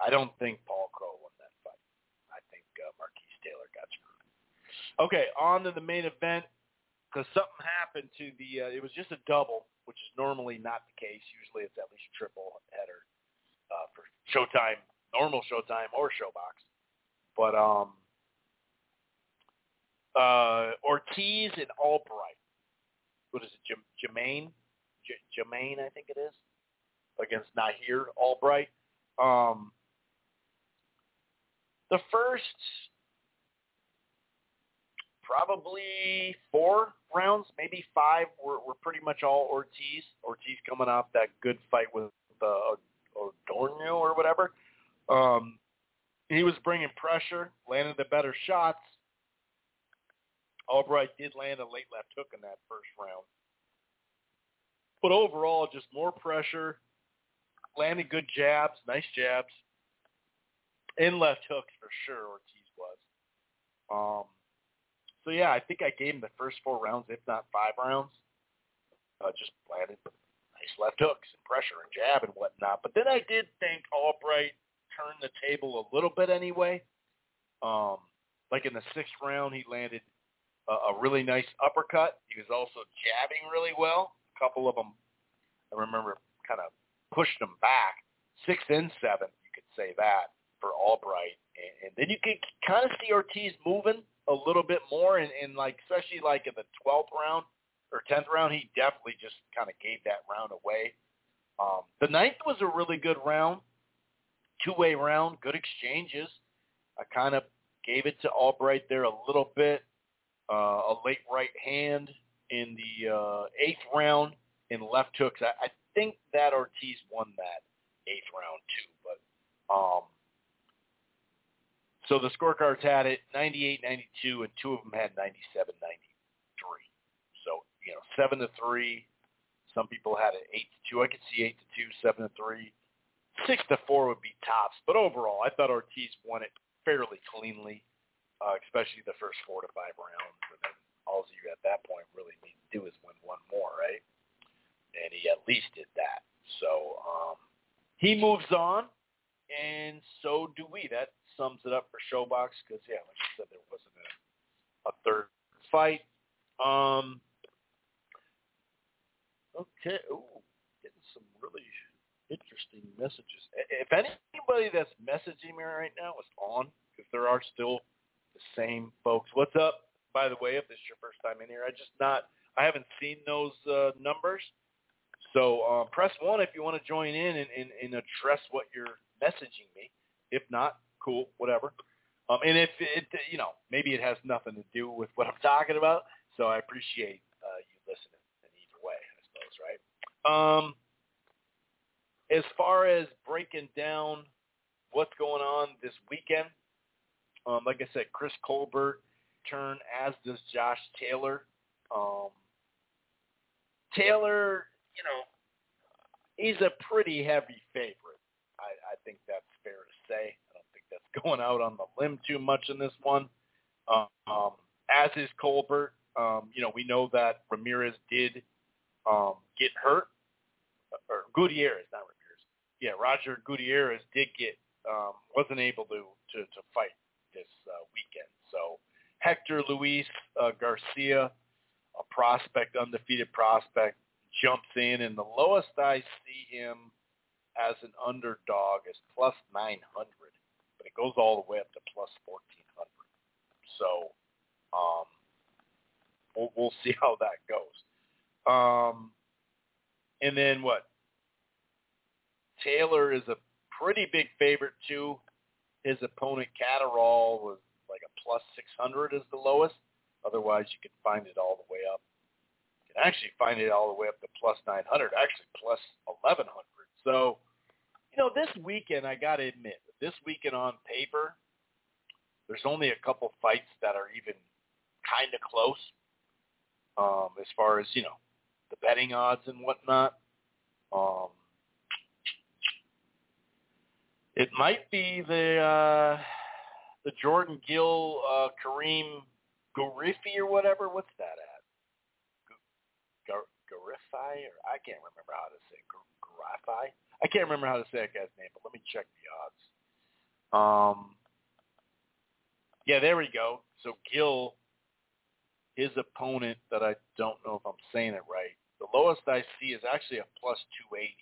I don't think Paul Kroll won that fight. I think uh, Marquis Taylor got screwed. Okay, on to the main event because something happened to the. Uh, it was just a double, which is normally not the case. Usually it's at least a triple header uh, for Showtime, normal Showtime or ShoBox. But um, uh, Ortiz and Albright. What is it, Jermaine? J- Jermaine, I think it is, against Nahir Albright. Um, the first probably four rounds, maybe five, were, were pretty much all Ortiz. Ortiz coming off that good fight with uh, or whatever. Um, he was bringing pressure, landing the better shots, Albright did land a late left hook in that first round. But overall, just more pressure, landing good jabs, nice jabs, and left hooks for sure, Ortiz was. Um, so yeah, I think I gave him the first four rounds, if not five rounds. Uh, just landed nice left hooks and pressure and jab and whatnot. But then I did think Albright turned the table a little bit anyway. Um, like in the sixth round, he landed a, a really nice uppercut. He was also jabbing really well. A couple of them, I remember, kind of pushed him back. Six and seven, you could say that for Albright, and, and then you could kind of see Ortiz moving a little bit more, and, and like especially like in the twelfth round or tenth round, he definitely just kind of gave that round away. Um, the ninth was a really good round, two-way round, good exchanges. I kind of gave it to Albright there a little bit uh, a late right hand in the uh, eighth round in left hooks. I, I think that Ortiz won that eighth round too, but um, so the scorecards had it 98, 92, and two of them had 97, 93. So you know, seven to three. Some people had it eight to two. I could see eight to two, seven to three, six to four would be tops. But overall, I thought Ortiz won it fairly cleanly uh, especially the first four to five rounds. And then all you at that point really need to do is win one more, right? And he at least did that. So um, he moves on, and so do we. That sums it up for ShoBox because, yeah, like I said, there wasn't a, a third fight. Um, okay. Ooh, getting some really interesting messages. If anybody that's messaging me right now is on, because there are still the same folks. What's up, by the way, if this is your first time in here. I just not I haven't seen those uh, numbers. So uh, press one if you want to join in and, and, and address what you're messaging me. If not, cool, whatever. Um, and if it, you know, maybe it has nothing to do with what I'm talking about. So I appreciate uh, you listening in either way, I suppose, right? Um, as far as breaking down what's going on this weekend, um, like I said, Chris Colbert turn, as does Josh Taylor. Um, Taylor, you know, he's a pretty heavy favorite. I, I think that's fair to say. I don't think that's going out on the limb too much in this one. Um, as is Colbert. Um, you know, we know that Ramirez did um, get hurt, or Gutierrez, not Ramirez. Yeah, Roger Gutierrez did get um, wasn't able to to, to fight this uh, weekend. So Hector Luis uh, Garcia, a prospect, undefeated prospect, jumps in, and the lowest I see him as an underdog is plus 900, but it goes all the way up to plus 1400. So um, we'll, we'll see how that goes. Um, and then what? Taylor is a pretty big favorite too. His opponent Catterall was like a plus 600 is the lowest. Otherwise, you can find it all the way up. You can actually find it all the way up to plus 900, actually plus 1100. So, you know, this weekend, I got to admit, this weekend on paper, there's only a couple fights that are even kind of close um, as far as, you know, the betting odds and whatnot. Um, it might be the uh, the Jordan Gill uh, Kareem Garifi or whatever. What's that at? Garifi or I can't remember how to say Garifi. I can't remember how to say that guy's name, but let me check the odds. Um, yeah, there we go. So Gill, his opponent that I don't know if I'm saying it right. The lowest I see is actually a plus 280,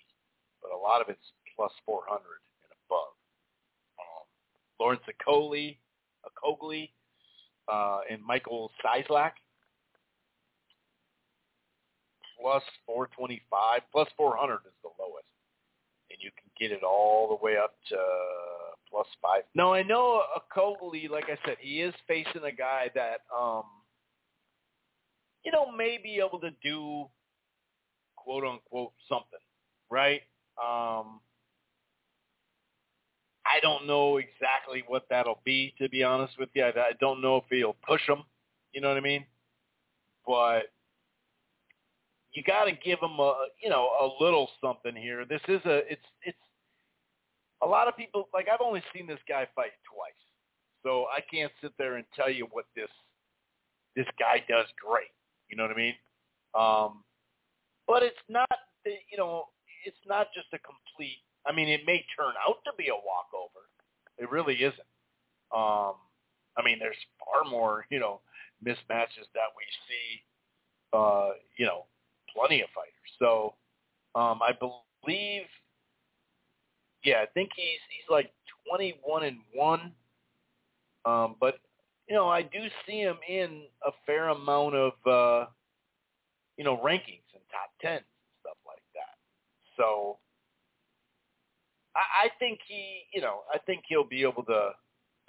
but a lot of it's plus 400 and above. Um, Lawrence Okolie, Okolie uh, and Michael Cieslak, plus 425, plus 400 is the lowest. And you can get it all the way up to plus five. Now, I know Okolie, like I said, he is facing a guy that, um, you know, may be able to do quote unquote something, right? Um, I don't know exactly what that'll be, to be honest with you. I don't know if he'll push him. You know what I mean? But you got to give him a, you know, a little something here. This is a, it's, it's a lot of people like I've only seen this guy fight twice, so I can't sit there and tell you what this this guy does great. You know what I mean? Um, but it's not, you know, it's not just a complete I mean, it may turn out to be a walkover. It really isn't. Um, I mean, there's far more, you know, mismatches that we see, uh, you know, plenty of fighters. So um, I believe, yeah, I think he's he's like 21 and one. Um, but you know, I do see him in a fair amount of, uh, you know, rankings and top tens and stuff like that. So I, I think he, you know, I think he'll be able to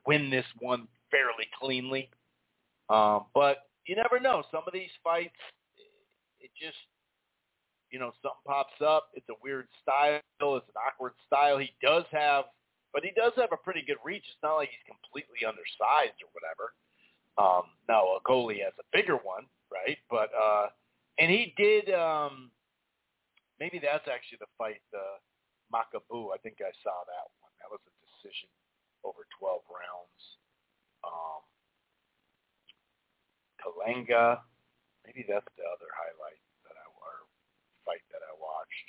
win this one fairly cleanly. Um, but you never know. Some of these fights, it just, you know, something pops up. It's a weird style. It's an awkward style. He does have, but he does have a pretty good reach. It's not like he's completely undersized or whatever. Um, now, Okolie has a bigger one, right? But, uh, and he did, um, maybe that's actually the fight, uh, Makabu, I think I saw that one. That was a decision over 12 rounds. Um, Kalenga, maybe that's the other highlight that I or fight that I watched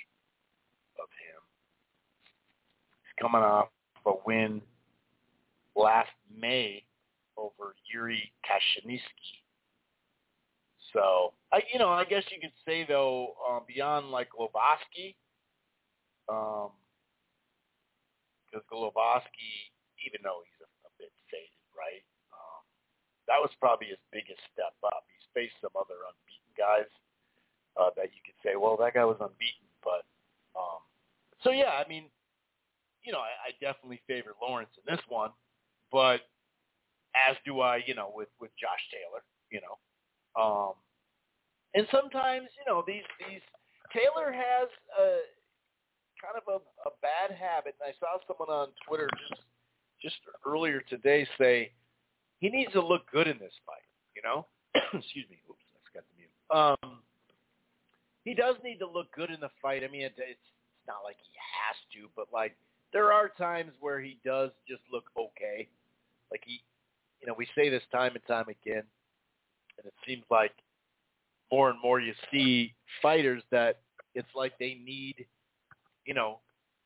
of him. He's coming off a win last May over Yuri Kashaninsky. So, I, you know, I guess you could say though, uh, beyond like Glowacki, um, because Goloboski, even though he's a, a bit faded, right? Um, that was probably his biggest step up. He's faced some other unbeaten guys uh, that you could say, well, that guy was unbeaten, but um, so yeah, I mean, you know, I, I definitely favor Lawrence in this one, but as do I, you know, with with Josh Taylor, you know, um, and sometimes you know these these Taylor has a kind of a, a bad habit. And I saw someone on Twitter just just earlier today say he needs to look good in this fight. You know, excuse me. Oops, I forgot to mute. Um, he does need to look good in the fight. I mean, it, it's it's not like he has to, but like there are times where he does just look okay. Like he, you know, we say this time and time again, and it seems like more and more you see fighters that it's like they need, you know,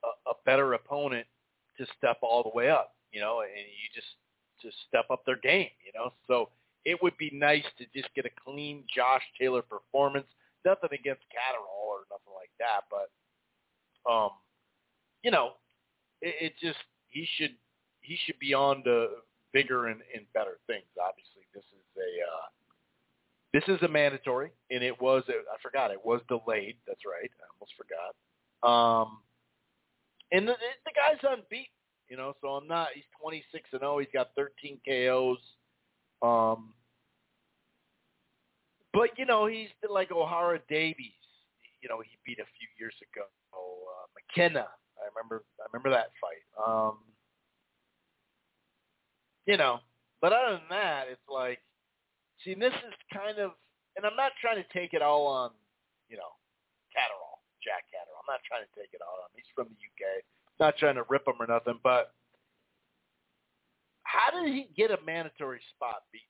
a, a better opponent to step all the way up, you know, and you just to step up their game, you know. So it would be nice to just get a clean Josh Taylor performance. Nothing against Catterall or nothing like that, but um, you know, it, it just he should he should be on to bigger and, and better things. Obviously, this is a uh, this is a mandatory, and it was I forgot it was delayed. That's right, I almost forgot. Um, and the, the guy's unbeaten, you know. So I'm not. He's 26 and 0. He's got 13 KOs. Um, but you know he's like Ohara Davies. You know he beat a few years ago. Uh, McKenna. I remember. I remember that fight. Um, you know, but other than that, it's like, see, this is kind of, and I'm not trying to take it all on, you know, Catterall, Jack Catterall. I'm not trying to take it all on. He's from the UK. Not trying to rip him or nothing, but how did he get a mandatory spot beat?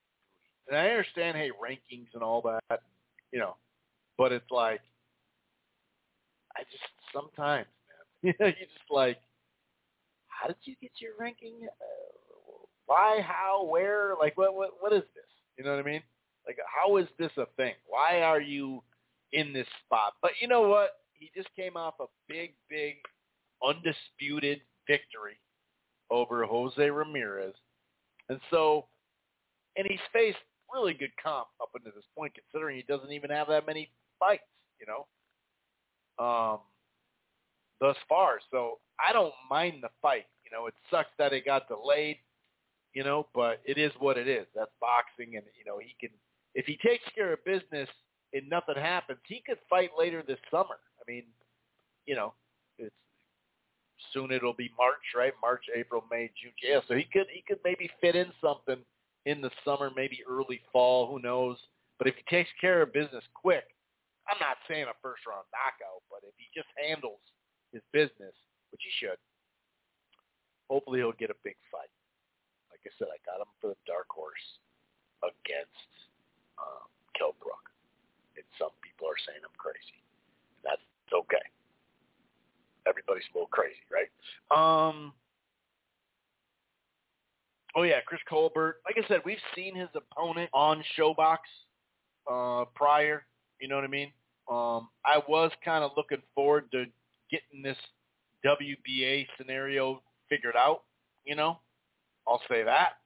And I understand, hey, rankings and all that, you know, but it's like, I just sometimes, man, you just like, how did you get your ranking? Uh, why? How? Where? Like, what? What? What is this? You know what I mean? Like, how is this a thing? Why are you in this spot? But you know what? He just came off a big, big, undisputed victory over Jose Ramirez, and so, and he's faced really good comp up until this point, considering he doesn't even have that many fights. You know, um, thus far. So I don't mind the fight. You know, it sucks that it got delayed, you know, but it is what it is. That's boxing and you know, he can if he takes care of business and nothing happens, he could fight later this summer. I mean, you know, it's soon it'll be March, right? March, April, May, June. Yeah, so he could he could maybe fit in something in the summer, maybe early fall, who knows. But if he takes care of business quick, I'm not saying a first round knockout, but if he just handles his business, which he should, hopefully he'll get a big fight. Like I said, I got him for the dark horse against um, Kell Brook. And some people are saying I'm crazy. That's okay. Everybody's a little crazy, right? Um, oh, yeah, Chris Colbert. Like I said, we've seen his opponent on ShoBox uh, prior. You know what I mean? Um, I was kind of looking forward to getting this WBA scenario figured out. You know, I'll say that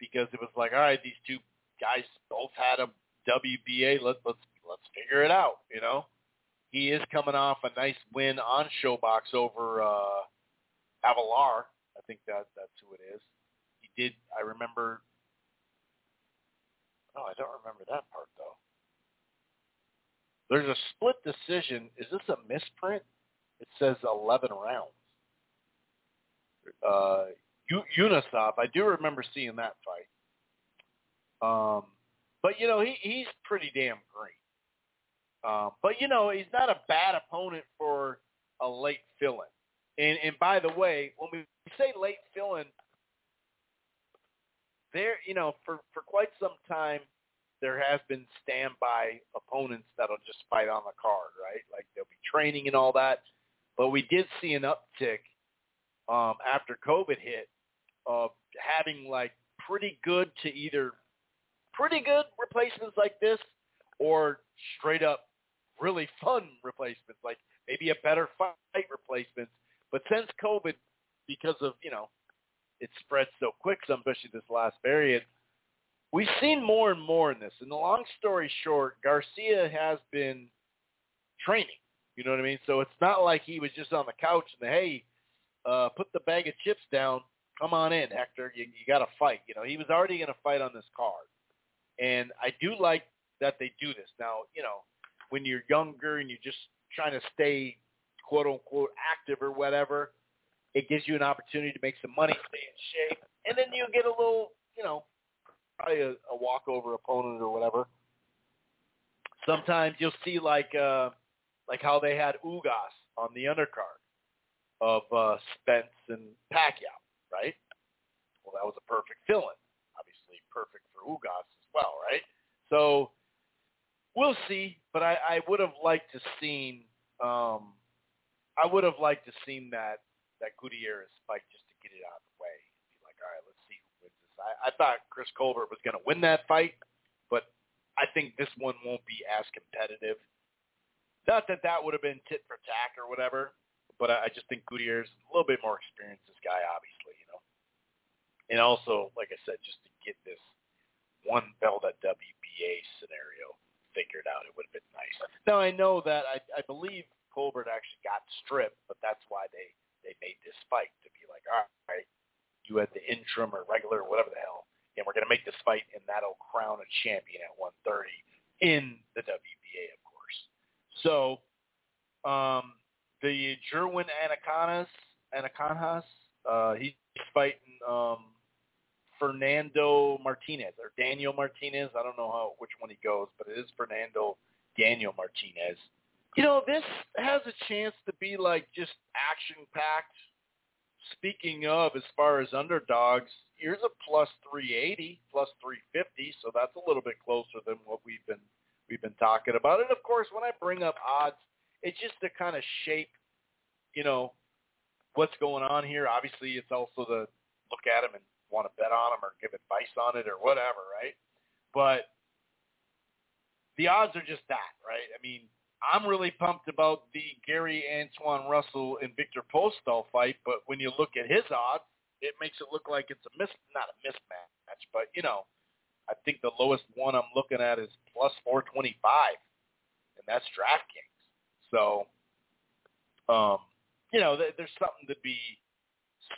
because it was like, all right, these two guys both had a WBA. Let's let's let's figure it out. You know, he is coming off a nice win on ShoBox over uh, Avelar. I think that that's who it is. He did. I remember. Oh, I don't remember that part though. There's a split decision. Is this a misprint? It says 11 rounds. Uh, Unisov, I do remember seeing that fight. Um, but you know he he's pretty damn great. Um, but you know he's not a bad opponent for a late fill-in. And and by the way, when we say late fill-in, there you know for for quite some time there has been standby opponents that'll just fight on the card, right? Like they'll be training and all that. But we did see an uptick um, after COVID hit of having like pretty good to either pretty good replacements like this or straight up really fun replacements, like maybe a better fight replacements. But since COVID, because of, you know, it spread so quick, especially this last variant, we've seen more and more in this. And the long story short, Garcia has been training. You know what I mean? So it's not like he was just on the couch and hey, uh, put the bag of chips down. Come on in, Hector. You, you got to fight. You know, he was already going to fight on this card, and I do like that they do this. Now, you know, when you're younger and you're just trying to stay quote unquote active or whatever, it gives you an opportunity to make some money, stay in shape, and then you get a little, you know, probably a, a walkover opponent or whatever. Sometimes you'll see like uh like how they had Ugas on the undercard of uh Spence and Pacquiao, right? Well, that was a perfect fill-in. Obviously, perfect for Ugas as well, right? So we'll see, but I, I would have liked to seen um I would have liked to seen that that Gutierrez fight just to get it out of the way. Be like, all right, let's see who wins this. I, I thought Chris Colbert was going to win that fight, but I think this one won't be as competitive. Not that that would have been tit for tat or whatever, but I, I just think Gutierrez a little bit more experienced. This guy, obviously, you know, and also, like I said, just to get this one belt at WBA scenario figured out, it would have been nice. Now I know that I, I believe Colbert actually got stripped, but that's why they they made this fight to be like, all right, you had the interim or regular or whatever the hell, and we're to make this fight, and that'll crown a champion at 130 in the WBA, of course. So um, the Jerwin Anacanas, Anacanas, uh, he's fighting um, Fernando Martinez or Daniel Martinez. I don't know how which one he goes, but it is Fernando Daniel Martinez. You know, this has a chance to be like just action packed. Speaking of, as far as underdogs, here's a plus 380, plus 350, so that's a little bit closer than what we've been we've been talking about. And of course, when I bring up odds, it's just to kind of shape, you know, what's going on here. Obviously, it's also to look at them and want to bet on them or give advice on it or whatever, right? But the odds are just that, right? I mean, I'm really pumped about the Gary Antoine Russell and Victor Postol fight, but when you look at his odds, it makes it look like it's a miss, not a mismatch, but you know, I think the lowest one I'm looking at is plus 425, and that's DraftKings. So, um, you know, th- there's something to be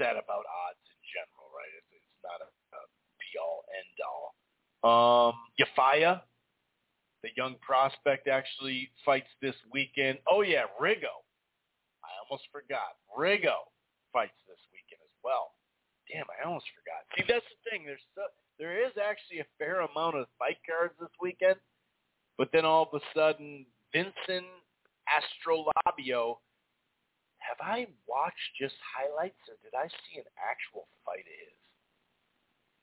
said about odds in general, right? It's, it's not a, a be-all, end-all. Um, Yafaya, the young prospect actually fights this weekend. Oh yeah, Rigo. I almost forgot. Rigo fights this weekend as well. Damn, I almost forgot. See, that's the thing. There's so, there is actually a fair amount of fight cards this weekend, but then all of a sudden, Vincent Astrolabio. Have I watched just highlights, or did I see an actual fight of his?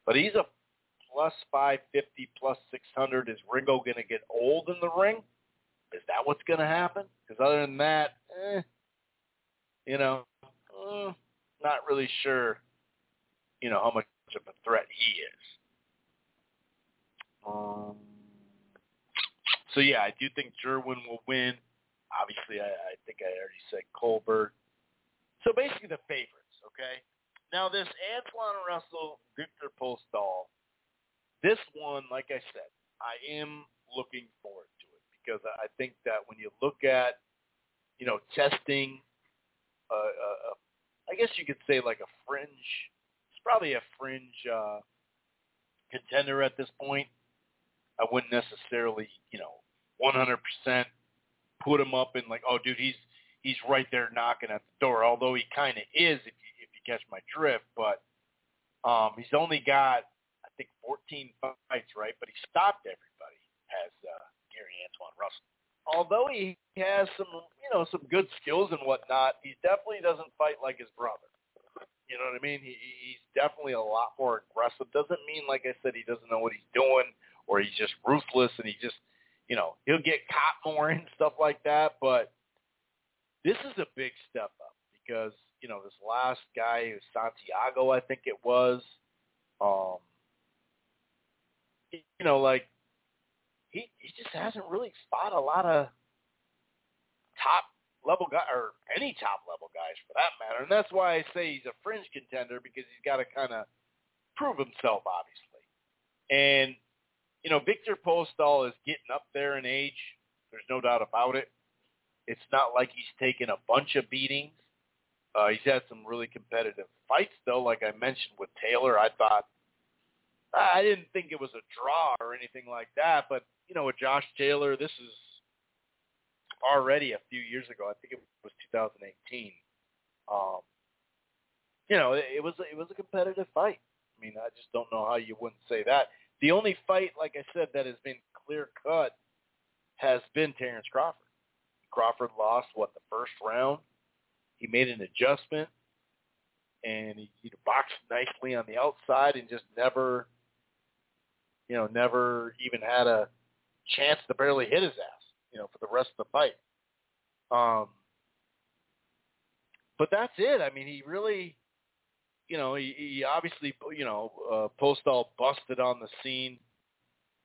But he's a plus 550, plus 600. Is Rigo going to get old in the ring? Is that what's going to happen? Because other than that, eh, you know, eh, not really sure, you know, how much of a threat he is. Um, so yeah, I do think Jerwin will win. Obviously, I, I think I already said Colbert. So basically, the favorites. Okay. Now this Antoine Russell, Victor Postol, this one, like I said, I am looking forward to it because I think that when you look at, you know, testing, uh, uh, I guess you could say like a fringe. It's probably a fringe uh, contender at this point. I wouldn't necessarily, you know, 100% put him up in like, oh, dude, he's he's right there knocking at the door. Although he kind of is, if catch my drift. But um, he's only got I think 14 fights, right? But he stopped everybody. Has uh, Gary Antoine Russell. Although he has some, you know, some good skills and whatnot, he definitely doesn't fight like his brother. You know what I mean? He, he's definitely a lot more aggressive. Doesn't mean, like I said, he doesn't know what he's doing or he's just ruthless and he just, you know, he'll get caught more and stuff like that. But this is a big step up because, you know, this last guy, Santiago, I think it was, um, you know, like he he just hasn't really fought a lot of top level guy or any top level guys for that matter, and that's why I say he's a fringe contender because he's got to kind of prove himself, obviously. And you know, Victor Postol is getting up there in age. There's no doubt about it. It's not like he's taken a bunch of beatings. Uh, he's had some really competitive fights, though. Like I mentioned with Taylor, I thought I didn't think it was a draw or anything like that. But you know, with Josh Taylor, this is already a few years ago. I think it was 2018. Um, you know, it, it was it was a competitive fight. I mean, I just don't know how you wouldn't say that. The only fight, like I said, that has been clear cut has been Terence Crawford. Crawford lost what the first round. He made an adjustment, and he, he boxed nicely on the outside, and just never, you know, never even had a chance to barely hit his ass, you know, for the rest of the fight. Um, but that's it. I mean, he really, you know, he, he obviously, you know, uh, Postol busted on the scene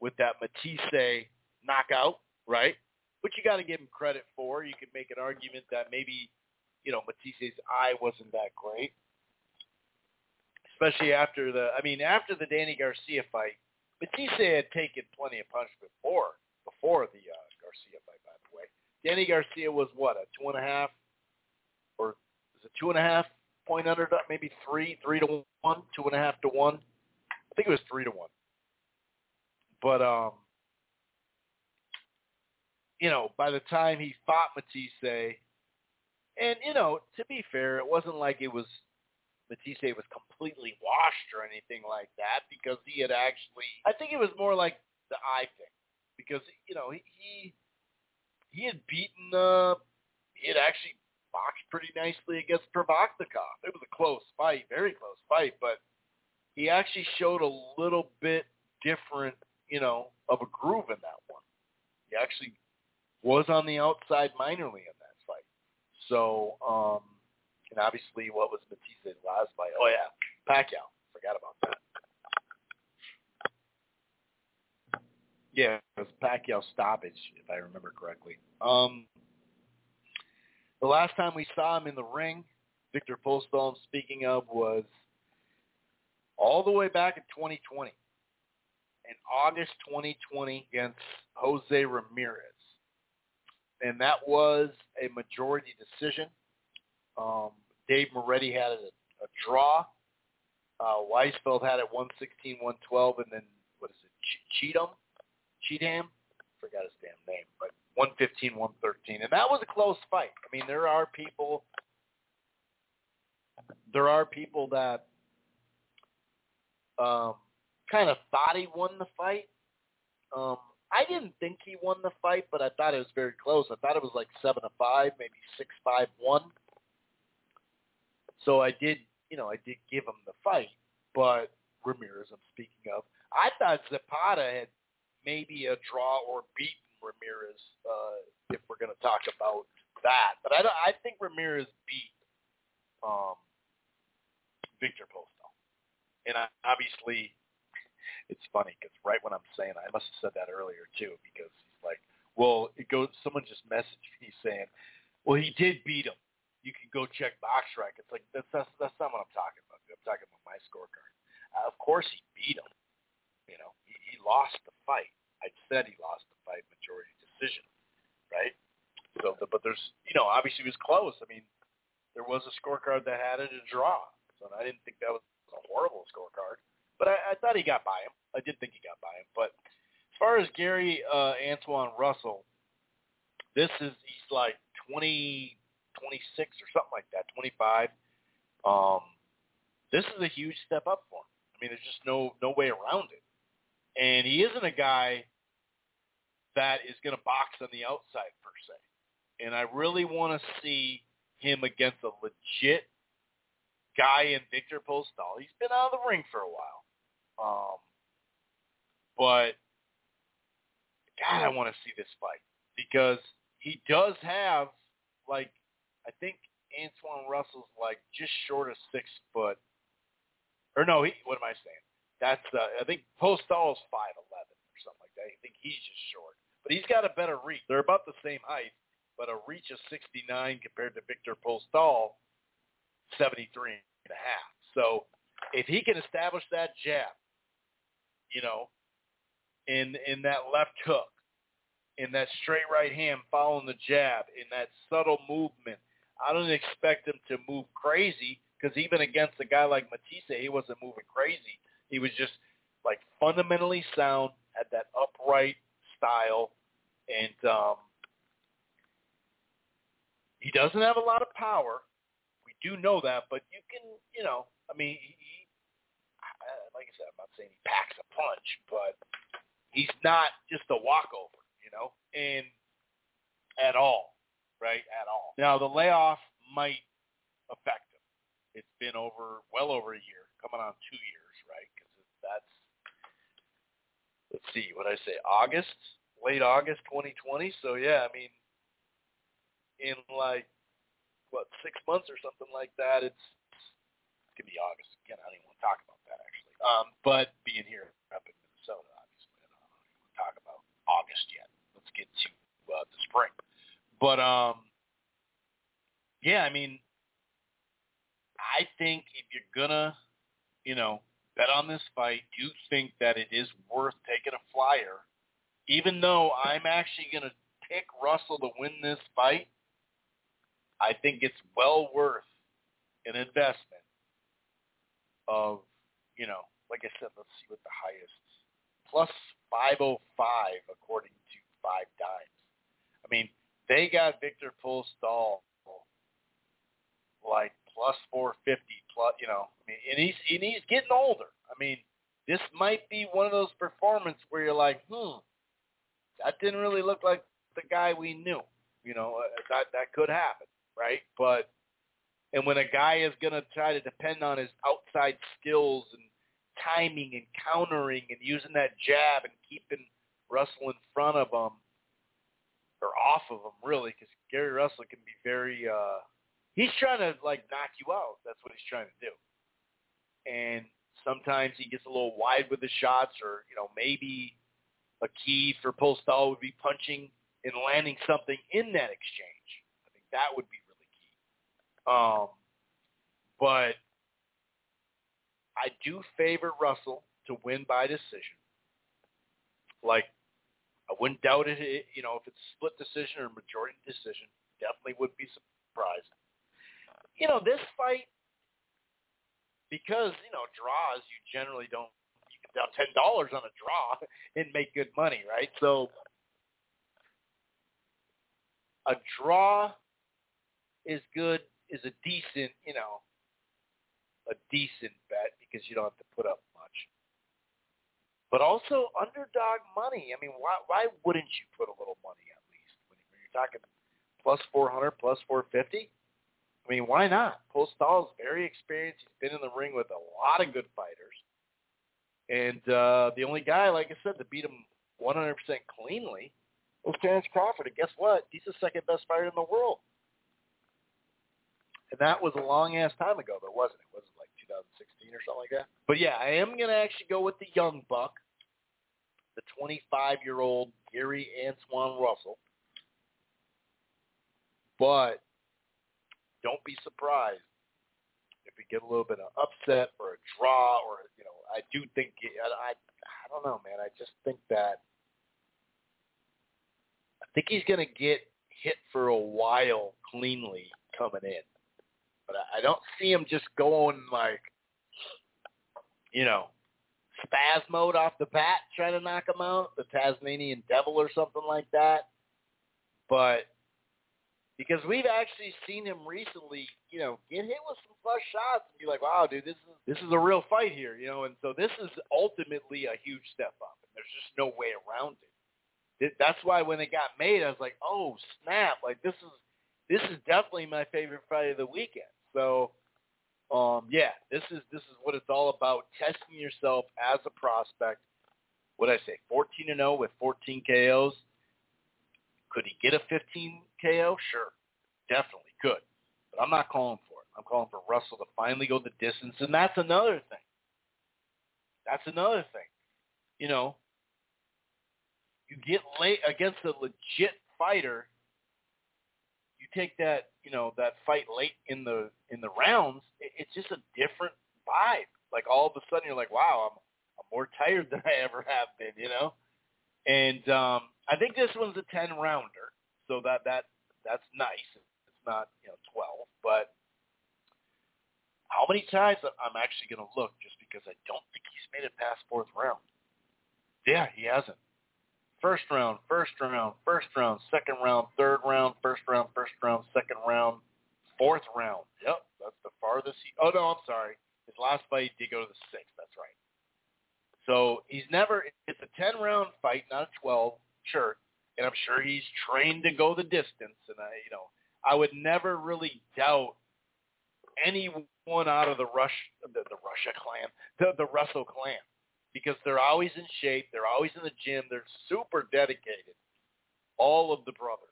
with that Matthysse knockout, right? Which you got to give him credit for. You could make an argument that maybe, you know, Matthysse's eye wasn't that great, especially after the. I mean, after the Danny Garcia fight, Matthysse had taken plenty of punch before before the uh, Garcia fight. By the way, Danny Garcia was what a two and a half, or is it two and a half point underdog? Maybe three, three to one, two and a half to one. I think it was three to one. But um, you know, by the time he fought Matthysse, and you know, to be fair, it wasn't like it was Matthysse was completely washed or anything like that because he had actually. I think it was more like the eye thing because you know he he, he had beaten. Uh, he had actually boxed pretty nicely against Provodnikov. It was a close fight, very close fight, but he actually showed a little bit different, you know, of a groove in that one. He actually was on the outside minorly in. So, um, and obviously, what was Matthysse last fight? Oh yeah, Pacquiao. Forgot about that. Yeah, it was Pacquiao stoppage, if I remember correctly. Um, the last time we saw him in the ring, Victor Postol, speaking of, was all the way back in 2020. In August 2020 against Jose Ramirez and that was a majority decision. Um, Dave Moretti had a, a draw. Uh, Weisfeld had it 116, 112, and then what is it, Ch- Cheatham? Cheatham? Forgot his damn name, but 115, 113, and that was a close fight. I mean, there are people, there are people that um, kind of thought he won the fight. Um, I didn't think he won the fight, but I thought it was very close. I thought it was like seven to five, maybe six five one. So I did, you know, I did give him the fight, but Ramirez, I'm speaking of, I thought Zepeda had maybe a draw or beaten Ramirez uh, if we're going to talk about that. But I, I think Ramirez beat um, Victor Postol, and I, obviously it's funny because right when I'm saying I must have said that earlier too because he's like, well, it goes. Someone just messaged me saying, well, he did beat him. You can go check BoxRec. It's like that's that's that's not what I'm talking about. I'm talking about my scorecard. Uh, of course, he beat him. You know, he, he lost the fight. I said he lost the fight majority decision, right? So, the, but there's, you know, obviously it was close. I mean, there was a scorecard that had it a draw, so I didn't think that was a horrible scorecard. But I, I thought he got by him. I did think he got by him. But as far as Gary uh, Antuanne Russell, this is he's like 20, 26 or something like that, 25. Um, this is a huge step up for him. I mean, there's just no no way around it. And he isn't a guy that is going to box on the outside per se. And I really want to see him against a legit guy in Victor Postol. He's been out of the ring for a while. Um, but God, I want to see this fight because he does have like I think Antuanne Russell's like just short of six foot. Or no, he what am I saying? That's uh, I think Postol's five eleven or something like that. I think he's just short, but he's got a better reach. They're about the same height, but a reach of sixty nine compared to Victor Postol, seventy three and a half. So if he can establish that jab, you know, in in that left hook, in that straight right hand following the jab, in that subtle movement. I don't expect him to move crazy because even against a guy like Matthysse, he wasn't moving crazy. He was just like fundamentally sound, had that upright style, and um, he doesn't have a lot of power. We do know that, but you can, you know, I mean, like I said, I'm not saying he packs a punch, but he's not just a walkover, you know, and at all, right? At all. Now the layoff might affect him. It's been over well over a year, coming on two years, right? Because that's let's see, what I say, August, late August 2020. So yeah, I mean, in like what six months or something like that, it's it could be August again. I don't even want to talk about. Um, but being here up in Minnesota, obviously, I don't, want to talk about August yet. Let's get to uh, the spring. But um, yeah, I mean, I think if you're gonna, you know, bet on this fight, do think that it is worth taking a flyer, even though I'm actually gonna pick Russell to win this fight. I think it's well worth an investment of, you know, like I said, let's see what the highest plus 505 according to Five Dimes. I mean, they got Viktor Postol like plus 450 plus, you know, I mean, and he's and he's getting older. I mean, this might be one of those performances where you're like, hmm, that didn't really look like the guy we knew. You know, uh, that that could happen, right? But and when a guy is going to try to depend on his outside skills and timing and countering and using that jab and keeping Russell in front of him or off of him, really, because Gary Russell can be very. uh He's trying to like knock you out. That's what he's trying to do. And sometimes he gets a little wide with the shots, or you know maybe a key for Postol would be punching and landing something in that exchange. I think that would be really key. Um, but I do favor Russell to win by decision. Like, I wouldn't doubt it. You know, if it's split decision or majority decision, definitely would be surprised. You know, this fight, because you know draws, you generally don't. You can down ten dollars on a draw and make good money, right? So, a draw is good. Is a decent, you know, a decent bet because you don't have to put up much. But also underdog money. I mean, why why wouldn't you put a little money at least when you're talking plus 400, plus 450? I mean, why not? Postol is very experienced. He's been in the ring with a lot of good fighters. And uh, the only guy, like I said, to beat him 100% cleanly was Terence Crawford. And guess what? He's the second best fighter in the world. And that was a long ass time ago, though, wasn't it? Was it like 2016 or something like that? But yeah, I am gonna actually go with the young buck, the 25 year old Gary Antuanne Russell. But don't be surprised if we get a little bit of upset or a draw, or you know, I do think I I, I don't know, man. I just think that I think he's gonna get hit for a while cleanly coming in but I don't see him just going like, you know, spaz mode off the bat trying to knock him out, the Tasmanian devil or something like that. But because we've actually seen him recently, you know, get hit with some flush shots and be like, wow, dude, this is this is a real fight here, you know. And so this is ultimately a huge step up, and there's just no way around it. That's why when it got made, I was like, oh snap, like this is this is definitely my favorite fight of the weekend. So, um, yeah, this is this is what it's all about: testing yourself as a prospect. What I say? 14 and 0 with 14 KOs. Could he get a 15 KO? Sure, definitely could. But I'm not calling for it. I'm calling for Russell to finally go the distance, and that's another thing. That's another thing. You know, you get late against a legit fighter take that you know that fight late in the in the rounds, it, it's just a different vibe. Like all of a sudden you're like, wow, I'm I'm more tired than I ever have been, you know. And um, I think this one's a ten rounder, so that that that's nice. It's not you know twelve, but how many times I'm actually going to look just because I don't think he's made it past fourth round. Yeah, he hasn't. First round, first round, first round, second round, third round, first round, first round, second round, fourth round. Yep, that's the farthest he. Oh no, I'm sorry. His last fight did go to the sixth. That's right. So he's never. It's a ten round fight, not a twelve. Sure, and I'm sure he's trained to go the distance. And I, you know, I would never really doubt anyone out of the Rush, the, the Russia clan, the the Russell clan because they're always in shape. They're always in the gym. They're super dedicated. All of the brothers.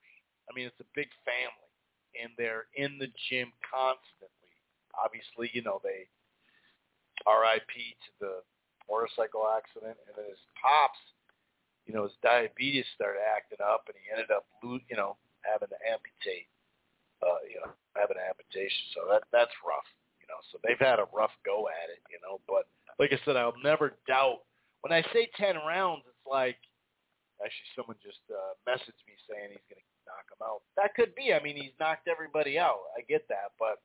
I mean, it's a big family, and they're in the gym constantly. Obviously, you know they R.I.P. to the motorcycle accident, and then his pops, you know, his diabetes started acting up, and he ended up, you know, having to amputate, uh, you know, having an amputation. So that that's rough, you know. So they've had a rough go at it, you know, but like I said, I'll never doubt. When I say 10 rounds, it's like, actually someone just uh, messaged me saying he's going to knock him out. That could be. I mean, he's knocked everybody out. I get that. But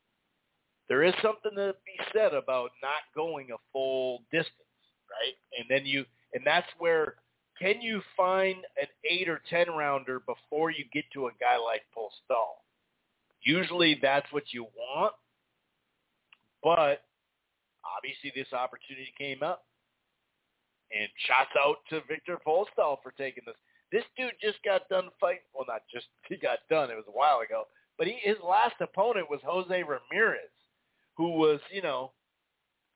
there is something to be said about not going a full distance, right? And then you, and that's where, can you find an 8 or 10 rounder before you get to a guy like Postol? Usually that's what you want. But obviously this opportunity came up. And shouts out to Victor Postol for taking this. This dude just got done fighting. Well, not just he got done. It was a while ago. But he, his last opponent was Jose Ramirez, who was, you know,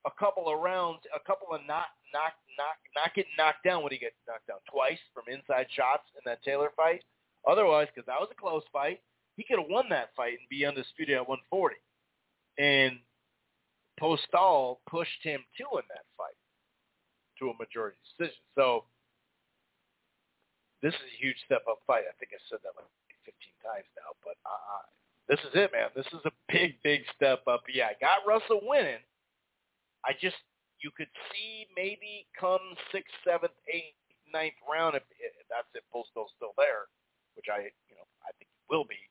a couple of rounds, a couple of not knock knock not getting knocked down when he get knocked down twice from inside shots in that Taylor fight. Otherwise, because that was a close fight, he could have won that fight and be undisputed at 140. And Postol pushed him to in that fight to a majority decision. So this is a huge step up fight. I think I said that like 15 times now, but uh, this is it, man. This is a big, big step up. Yeah, I got Russell winning. I just you could see maybe come sixth, seventh, eighth, ninth round if, if that's if Postol's still there, which I you know I think he will be.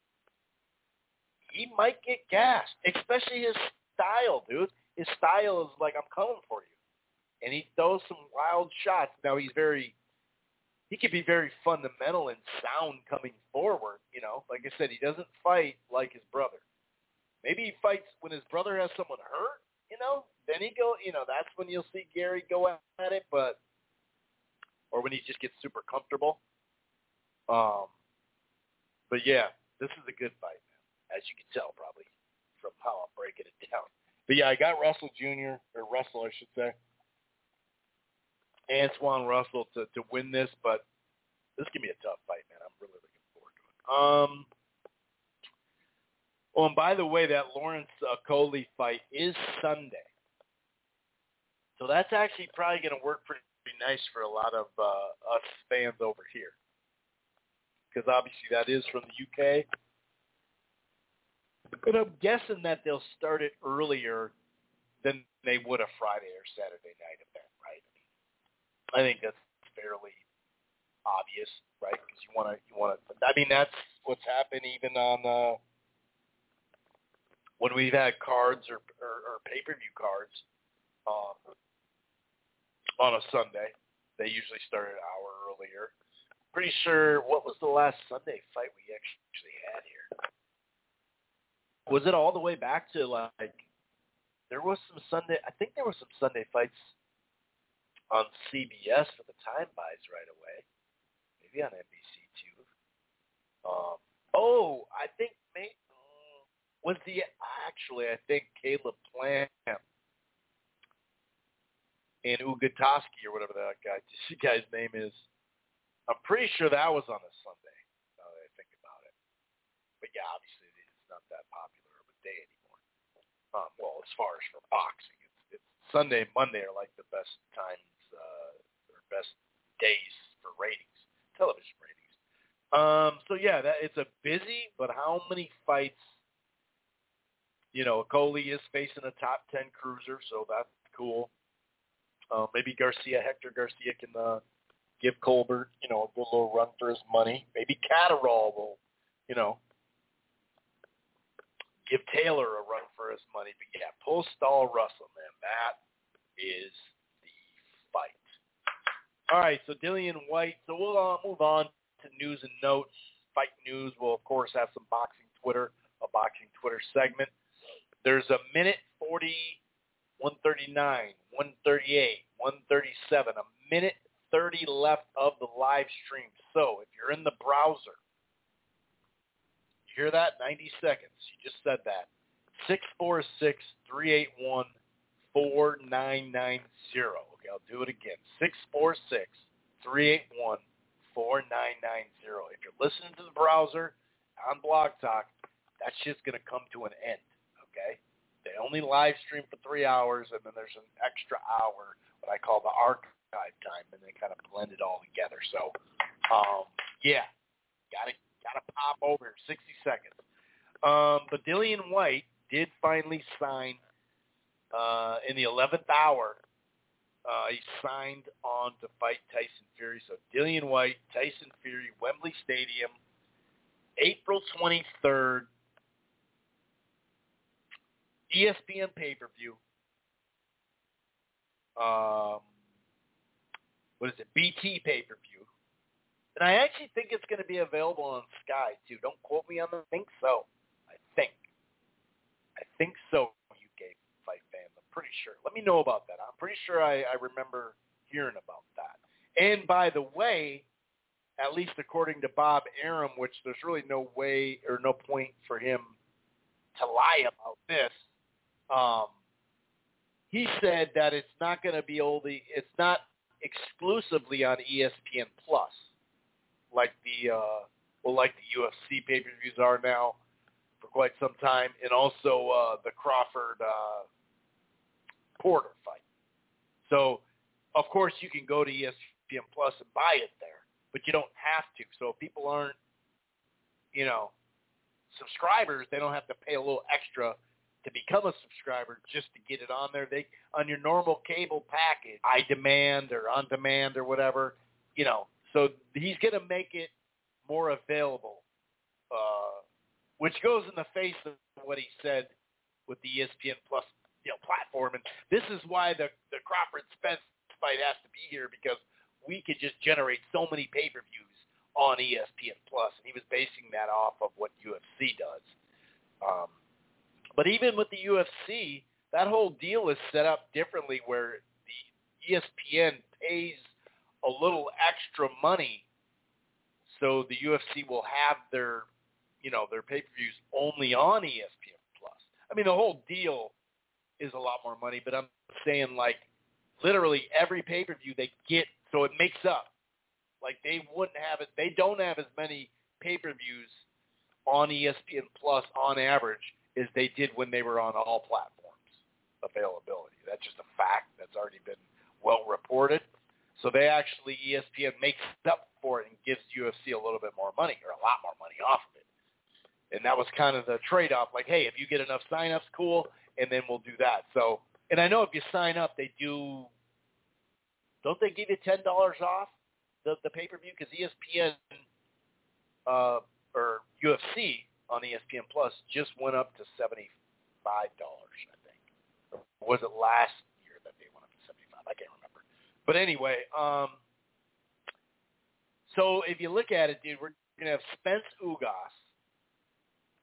He might get gassed, especially his style, dude. His style is like, I'm coming for you. And he throws some wild shots. Now he's very, he can be very fundamental and sound coming forward. You know, like I said, he doesn't fight like his brother. Maybe he fights when his brother has someone hurt. You know, then he go. You know, that's when you'll see Gary go at it. But or when he just gets super comfortable. Um, but yeah, this is a good fight, man. As you can tell, probably from how I'm breaking it down. But yeah, I got Russell Jr. or Russell, I should say, Antuanne Russell to to win this, but this can be a tough fight, man. I'm really looking forward to it. Um. Oh, and by the way, that Lawrence uh, Coley fight is Sunday, so that's actually probably going to work pretty nice for a lot of uh, us fans over here, because obviously that is from the UK but I'm guessing that they'll start it earlier than they would a Friday or Saturday night event, right? I think that's fairly obvious, right? Because you want to, you want to. I mean, that's what's happened even on uh, when we've had cards or, or, or pay-per-view cards um, on a Sunday. They usually start an hour earlier. Pretty sure. What was the last Sunday fight we actually had here? Was it all the way back to like there was some Sunday I think there were some Sunday fights on CBS for the time buys right away. Maybe on NBC too. Um oh, I think may, was the actually I think Caleb Plant and Ugatoski or whatever that guy this guy's name is. I'm pretty sure that was on a Sunday. Now that I think about it. But yeah, obviously that popular of a day anymore. Um, well, as far as for boxing, it's, it's Sunday and Monday are like the best times uh, or best days for ratings, television ratings. Um, so yeah, that it's a busy, but how many fights? You know, Okolie is facing a top ten cruiser, so that's cool. Uh, maybe Garcia, Hector Garcia can uh, give Colbert, you know, a good little run for his money. Maybe Catterall will, you know, give Taylor a run for his money. But yeah, Postol Russell, man, that is the fight. All right, so Dillian Whyte. So we'll uh, move on to news and notes. Fight news. We'll of course have some boxing Twitter, a boxing Twitter segment. There's a minute 40, 139, 138, 137, a minute 30 left of the live stream. So if you're in the browser, hear that? 90 seconds. You just said that. 646-381-4990. Okay, I'll do it again. 646-381-4990. If you're listening to the browser on Blog Talk, that shit's going to come to an end, okay? They only live stream for three hours, and then there's an extra hour, what I call the archive time, and they kind of blend it all together. So, um, yeah, got to got to pop over 60 seconds. Um, but Dillian Whyte did finally sign uh, in the 11th hour. Uh, he signed on to fight Tyson Fury. So Dillian Whyte, Tyson Fury, Wembley Stadium, April 23rd. ESPN pay-per-view. Um, what is it? BT pay-per-view. And I actually think it's going to be available on Sky too. Don't quote me on the. I think so. I think. I think so. UK fight fans. I'm pretty sure. Let me know about that. I'm pretty sure I, I remember hearing about that. And by the way, at least according to Bob Arum, which there's really no way or no point for him to lie about this. Um, he said that it's not going to be only, it's not exclusively on ESPN Plus, like the uh, well, like the UFC pay-per-views are now for quite some time, and also uh, the Crawford uh, Porter fight. So, of course, you can go to ESPN Plus and buy it there, but you don't have to. So if people aren't, you know, subscribers, they don't have to pay a little extra to become a subscriber just to get it on there. They on your normal cable package, I demand or on demand or whatever, you know. So he's going to make it more available, uh, which goes in the face of what he said with the ESPN Plus you know platform. And this is why the the Crawford Spence fight has to be here because we could just generate so many pay per views on ESPN Plus, and he was basing that off of what UFC does. Um, but even with the UFC, that whole deal is set up differently where the ESPN pays a little extra money so the UFC will have their, you know, their pay-per-views only on ESPN Plus. I mean, the whole deal is a lot more money, but I'm saying like literally every pay-per-view they get, so it makes up. Like they wouldn't have it, they don't have as many pay-per-views on ESPN Plus on average as they did when they were on all platforms availability. That's just a fact that's already been well reported. So they actually ESPN makes up for it and gives UFC a little bit more money or a lot more money off of it. And that was kind of the trade-off. Like, hey, if you get enough sign-ups, cool, and then we'll do that. So, and I know if you sign up, they do. Don't they give you ten dollars off the the pay-per-view because ESPN uh, or UFC on ESPN Plus just went up to seventy-five dollars, I think. Was it last year that they went up to seventy-five? I can't remember. But anyway, um, so if you look at it, dude, we're gonna have Spence Ugas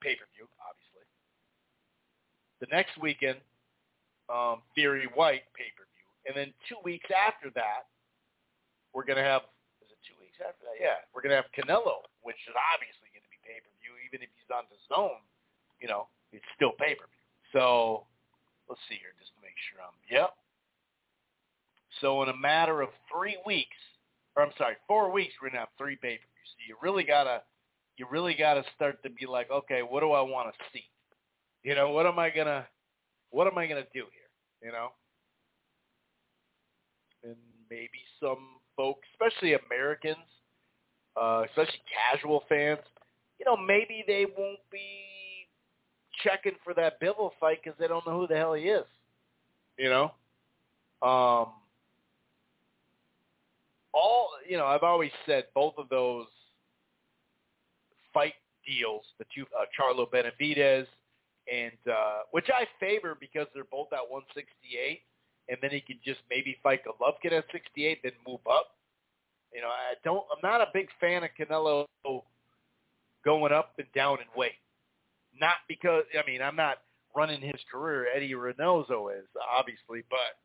pay-per-view, obviously. The next weekend, um, Fury Whyte pay-per-view, and then two weeks after that, we're gonna have. Is it two weeks after that? Yeah, we're gonna have Canelo, which is obviously going to be pay-per-view, even if he's on the zone. You know, it's still pay-per-view. So let's see here, just to make sure I'm. Yep. So in a matter of three weeks, or I'm sorry, four weeks, we're gonna have three pay-per-views. So you really gotta, you really gotta start to be like, okay, what do I want to see? You know, what am I gonna, what am I gonna do here? You know, and maybe some folks, especially Americans, uh, especially casual fans, you know, maybe they won't be checking for that Bivol fight because they don't know who the hell he is. You know, um, all you know, I've always said both of those fight deals, the two uh, Charlo Benavidez and uh, which I favor because they're both at 168, and then he can just maybe fight Golovkin at 68, then move up. You know, I don't. I'm not a big fan of Canelo going up and down in weight. Not because I mean I'm not running his career. Eddie Reynoso is obviously, but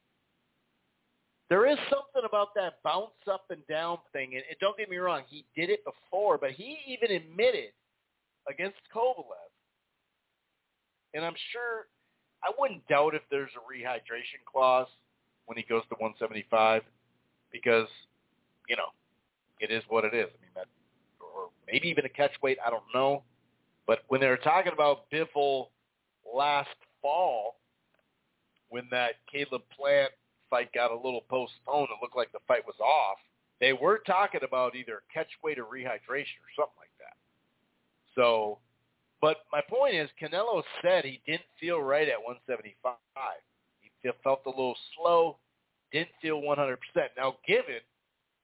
there is something about that bounce up and down thing. And, and don't get me wrong, he did it before, but he even admitted against Kovalev, and I'm sure I wouldn't doubt if there's a rehydration clause when he goes to 175 because you know it is what it is. I mean that, or maybe even a catch weight. I don't know, but when they were talking about Bivol last fall, when that Caleb Plant fight got a little postponed, it looked like the fight was off. They were talking about either catch weight or rehydration or something like that. So, but my point is, Canelo said he didn't feel right at 175. He felt a little slow, didn't feel 100%. Now, given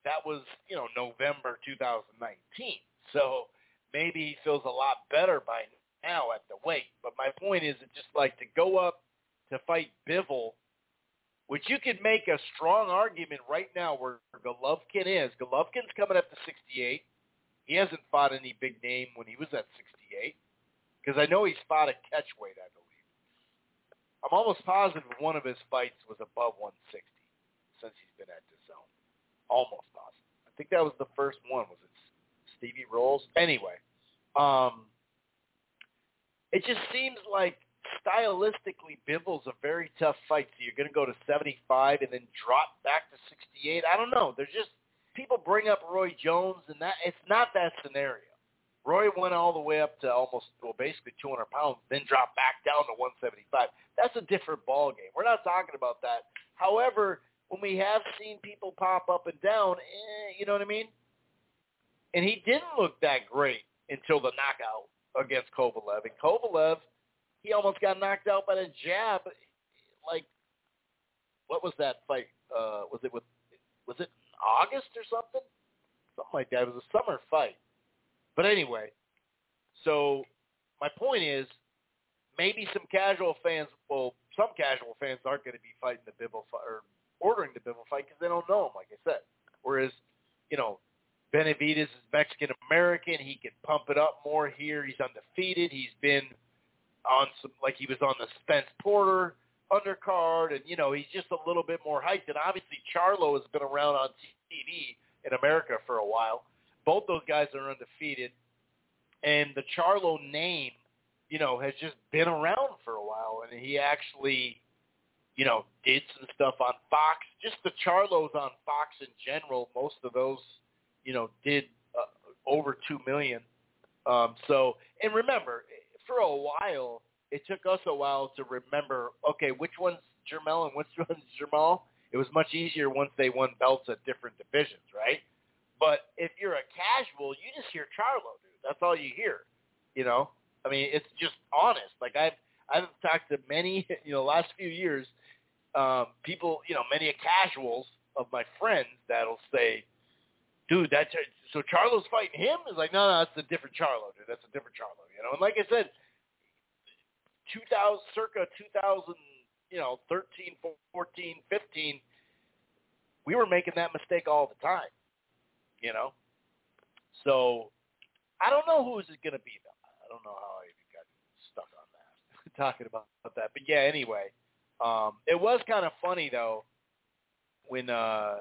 that was, you know, November 2019, so maybe he feels a lot better by now at the weight. But my point is, it's just like to go up to fight Bivol which you could make a strong argument right now where Golovkin is. Golovkin's coming up to 68. He hasn't fought any big name when he was at 68 because I know he's fought at catchweight, I believe. I'm almost positive one of his fights was above 160 since he's been at the zone. Almost positive. I think that was the first one. Was it Stevie Rolls? Anyway, um, it just seems like stylistically, Bivol's a very tough fight. So you're going to go to 75 and then drop back to 68. I don't know. There's just people bring up Roy Jones, and that it's not that scenario. Roy went all the way up to almost, well, basically 200 pounds, then dropped back down to 175. That's a different ball game. We're not talking about that. However, when we have seen people pop up and down, eh, you know what I mean? And he didn't look that great until the knockout against Kovalev. And Kovalev – he almost got knocked out by the jab. Like, what was that fight? Uh, was it with? Was it August or something? Something like that. It was a summer fight. But anyway, so my point is, maybe some casual fans, well, some casual fans aren't going to be fighting the Bivol fight or ordering the Bivol fight because they don't know him, like I said. Whereas, you know, Benavidez is Mexican American. He can pump it up more here. He's undefeated. He's been on some like he was on the Spence Porter undercard, and you know he's just a little bit more hyped. And obviously Charlo has been around on TV in America for a while. Both those guys are undefeated, and the Charlo name, you know, has just been around for a while. And he actually, you know, did some stuff on Fox. Just the Charlos on Fox in general, most of those, you know, did uh, over two million. Um, so, and remember, for a while, it took us a while to remember, okay, which one's Jermell and which one's Jamal. It was much easier once they won belts at different divisions, right? But if you're a casual, you just hear Charlo, dude. That's all you hear. You know, I mean, it's just honest. Like I've I've talked to many, you know, last few years, um, people, you know, many casuals of my friends that'll say, dude, that's so Charlo's fighting him. Is like, no, no, that's a different Charlo, dude. That's a different Charlo. You know, and like I said, 2000, circa 2000, you know, 13, 14, 15, we were making that mistake all the time. You know, so I don't know who's it going to be though. I don't know how I even got stuck on that talking about that. But yeah, anyway, um, it was kind of funny though when uh,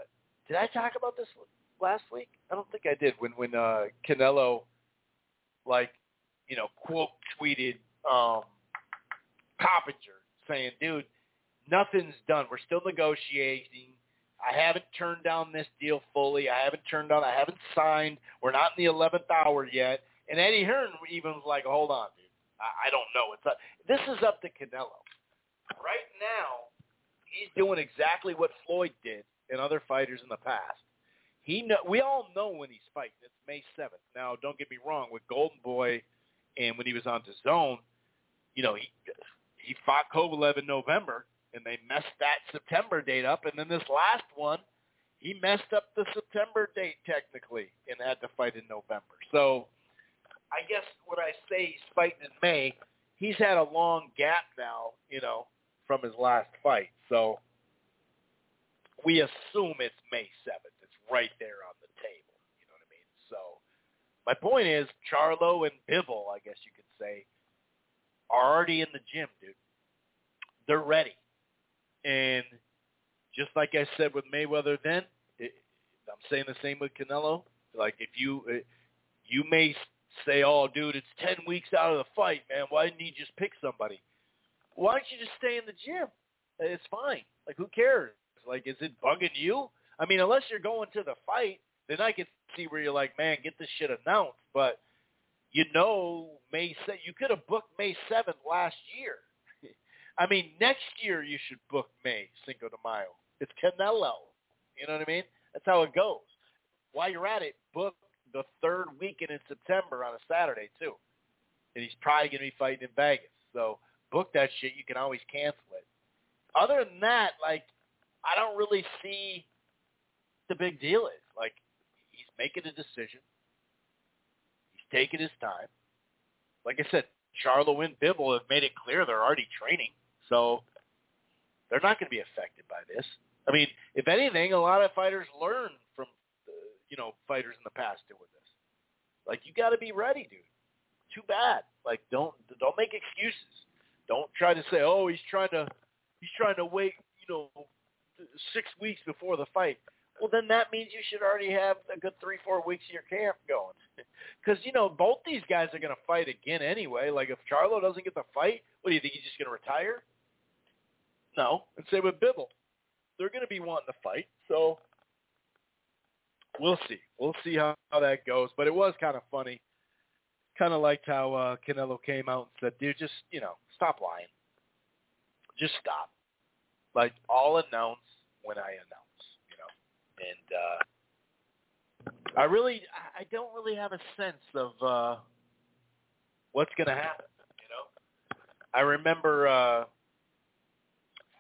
did I talk about this last week? I don't think I did. When when uh, Canelo, like, you know, quote tweeted um, Coppinger saying, "Dude, nothing's done. We're still negotiating. I haven't turned down this deal fully. I haven't turned down. I haven't signed. We're not in the eleventh hour yet." And Eddie Hearn even was like, "Hold on, dude. I, I don't know. It's up. This is up to Canelo. Right now, he's doing exactly what Floyd did and other fighters in the past. He know, we all know when he's fighting. It's May 7th. Now, don't get me wrong. With Golden Boy and when he was on the zone, you know, he he fought Kovalev in November, and they messed that September date up. And then this last one, he messed up the September date technically and had to fight in November. So I guess when I say he's fighting in May, he's had a long gap now, you know, from his last fight. So we assume it's May 7th. Right there on the table. You know what I mean? So my point is Charlo and Bivol, I guess you could say, are already in the gym, dude. They're ready. And just like I said with Mayweather then, it, I'm saying the same with Canelo. Like if you you may say, "Oh, dude, it's ten weeks out of the fight, man. Why didn't you just pick somebody? Why don't you just stay in the gym? It's fine. Like who cares? Like is it bugging you? I mean, unless you're going to the fight, then I can see where you're like, man, get this shit announced. But you know, May se- you could have booked May seventh last year. I mean, next year you should book May Cinco de Mayo. It's Canelo. You know what I mean? That's how it goes. While you're at it, book the third weekend in September on a Saturday too. And he's probably going to be fighting in Vegas. So book that shit. You can always cancel it. Other than that, like, I don't really see the big deal is. Like, he's making a decision. He's taking his time. Like I said, Charlo and Bivol have made it clear they're already training. So they're not going to be affected by this. I mean, if anything, a lot of fighters learn from, uh, you know, fighters in the past doing this. Like, you got to be ready, dude. Too bad. Like, don't don't make excuses. Don't try to say, oh, he's trying to he's trying to wait, you know, six weeks before the fight. Well, then that means you should already have a good three, four weeks of your camp going. Because, you know, both these guys are going to fight again anyway. Like, if Charlo doesn't get the fight, what do you think? He's just going to retire? No. And same with Bivol. They're going to be wanting to fight. So we'll see. We'll see how, how that goes. But it was kind of funny. Kind of liked how uh, Canelo came out and said, dude, just, you know, stop lying. Just stop. Like, I'll announce when I announce. And uh, I really, I don't really have a sense of uh, what's going to happen, you know. I remember uh,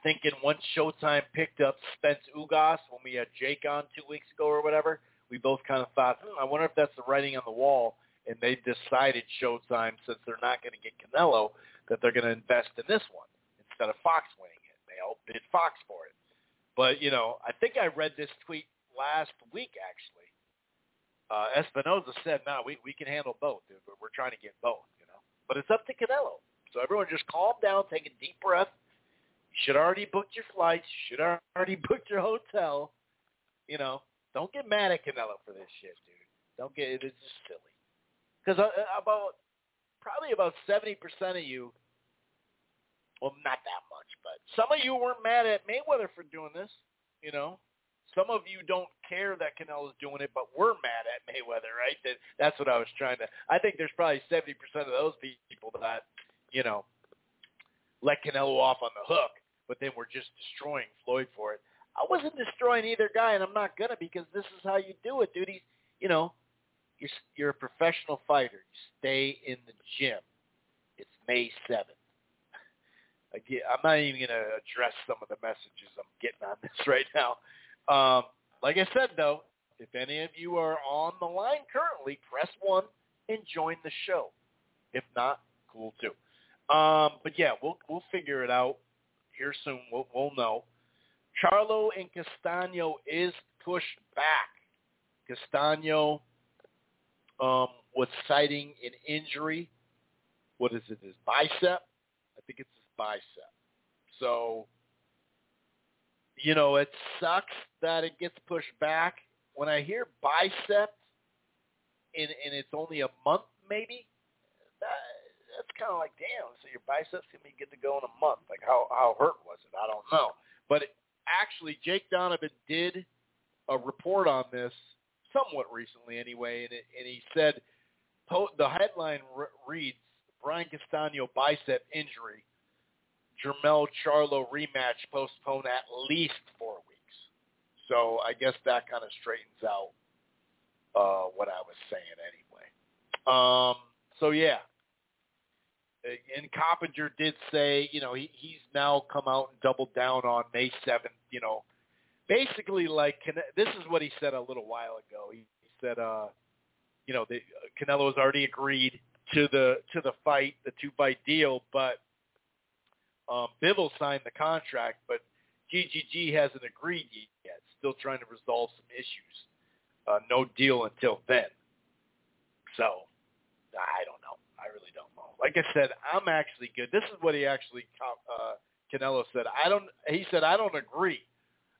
thinking once Showtime picked up Spence Ugas when we had Jake on two weeks ago or whatever, we both kind of thought, hmm, I wonder if that's the writing on the wall. And they decided Showtime, since they're not going to get Canelo, that they're going to invest in this one instead of Fox winning it. They outbid Fox for it. But, you know, I think I read this tweet last week, actually. Uh, Espinoza said, no, we, we can handle both. Dude, but we're trying to get both, you know. But it's up to Canelo. So everyone just calm down, take a deep breath. You should already booked your flights. You should already booked your hotel. You know, don't get mad at Canelo for this shit, dude. Don't get it. It's just silly. Because uh, about probably about seventy percent of you, well, not that much, but some of you weren't mad at Mayweather for doing this. You know, some of you don't care that Canelo's doing it, but we're mad at Mayweather, right? That that's what I was trying to. I think there's probably seventy percent of those people that you know let Canelo off on the hook, but then we're just destroying Floyd for it. I wasn't destroying either guy, and I'm not gonna because this is how you do it, dude. He's, you know, you're you're a professional fighter. You stay in the gym. It's May seventh. Again, I'm not even gonna address some of the messages I'm getting on this right now. Um, like I said, though, if any of you are on the line currently, press one and join the show. If not, cool too. Um, but yeah, we'll we'll figure it out here soon. We'll, we'll know. Charlo and Castano is pushed back. Castano um, was citing an injury. What is it? His bicep? I think it's his bicep. So, you know, it sucks that it gets pushed back. When I hear bicep and, and it's only a month maybe, that, that's kind of like, damn, so your biceps can be good to go in a month. Like, how, how hurt was it? I don't know. But it, actually, Jake Donovan did a report on this somewhat recently anyway, and, it, and he said the headline re- reads, Brian Castano bicep injury, Jermell Charlo rematch postponed at least four weeks. So I guess that kind of straightens out uh, what I was saying anyway. Um, so yeah, and Coppinger did say, you know, he, he's now come out and doubled down on May 7th, you know, basically like this is what he said a little while ago. He, he said, uh, you know, the, has already agreed to the to the fight, the two fight deal, but um, Bivol signed the contract, but GGG hasn't agreed yet. Still trying to resolve some issues. Uh, no deal until then. So I don't know. I really don't know. Like I said, I'm actually good. This is what he actually uh, Canelo said. I don't. He said I don't agree.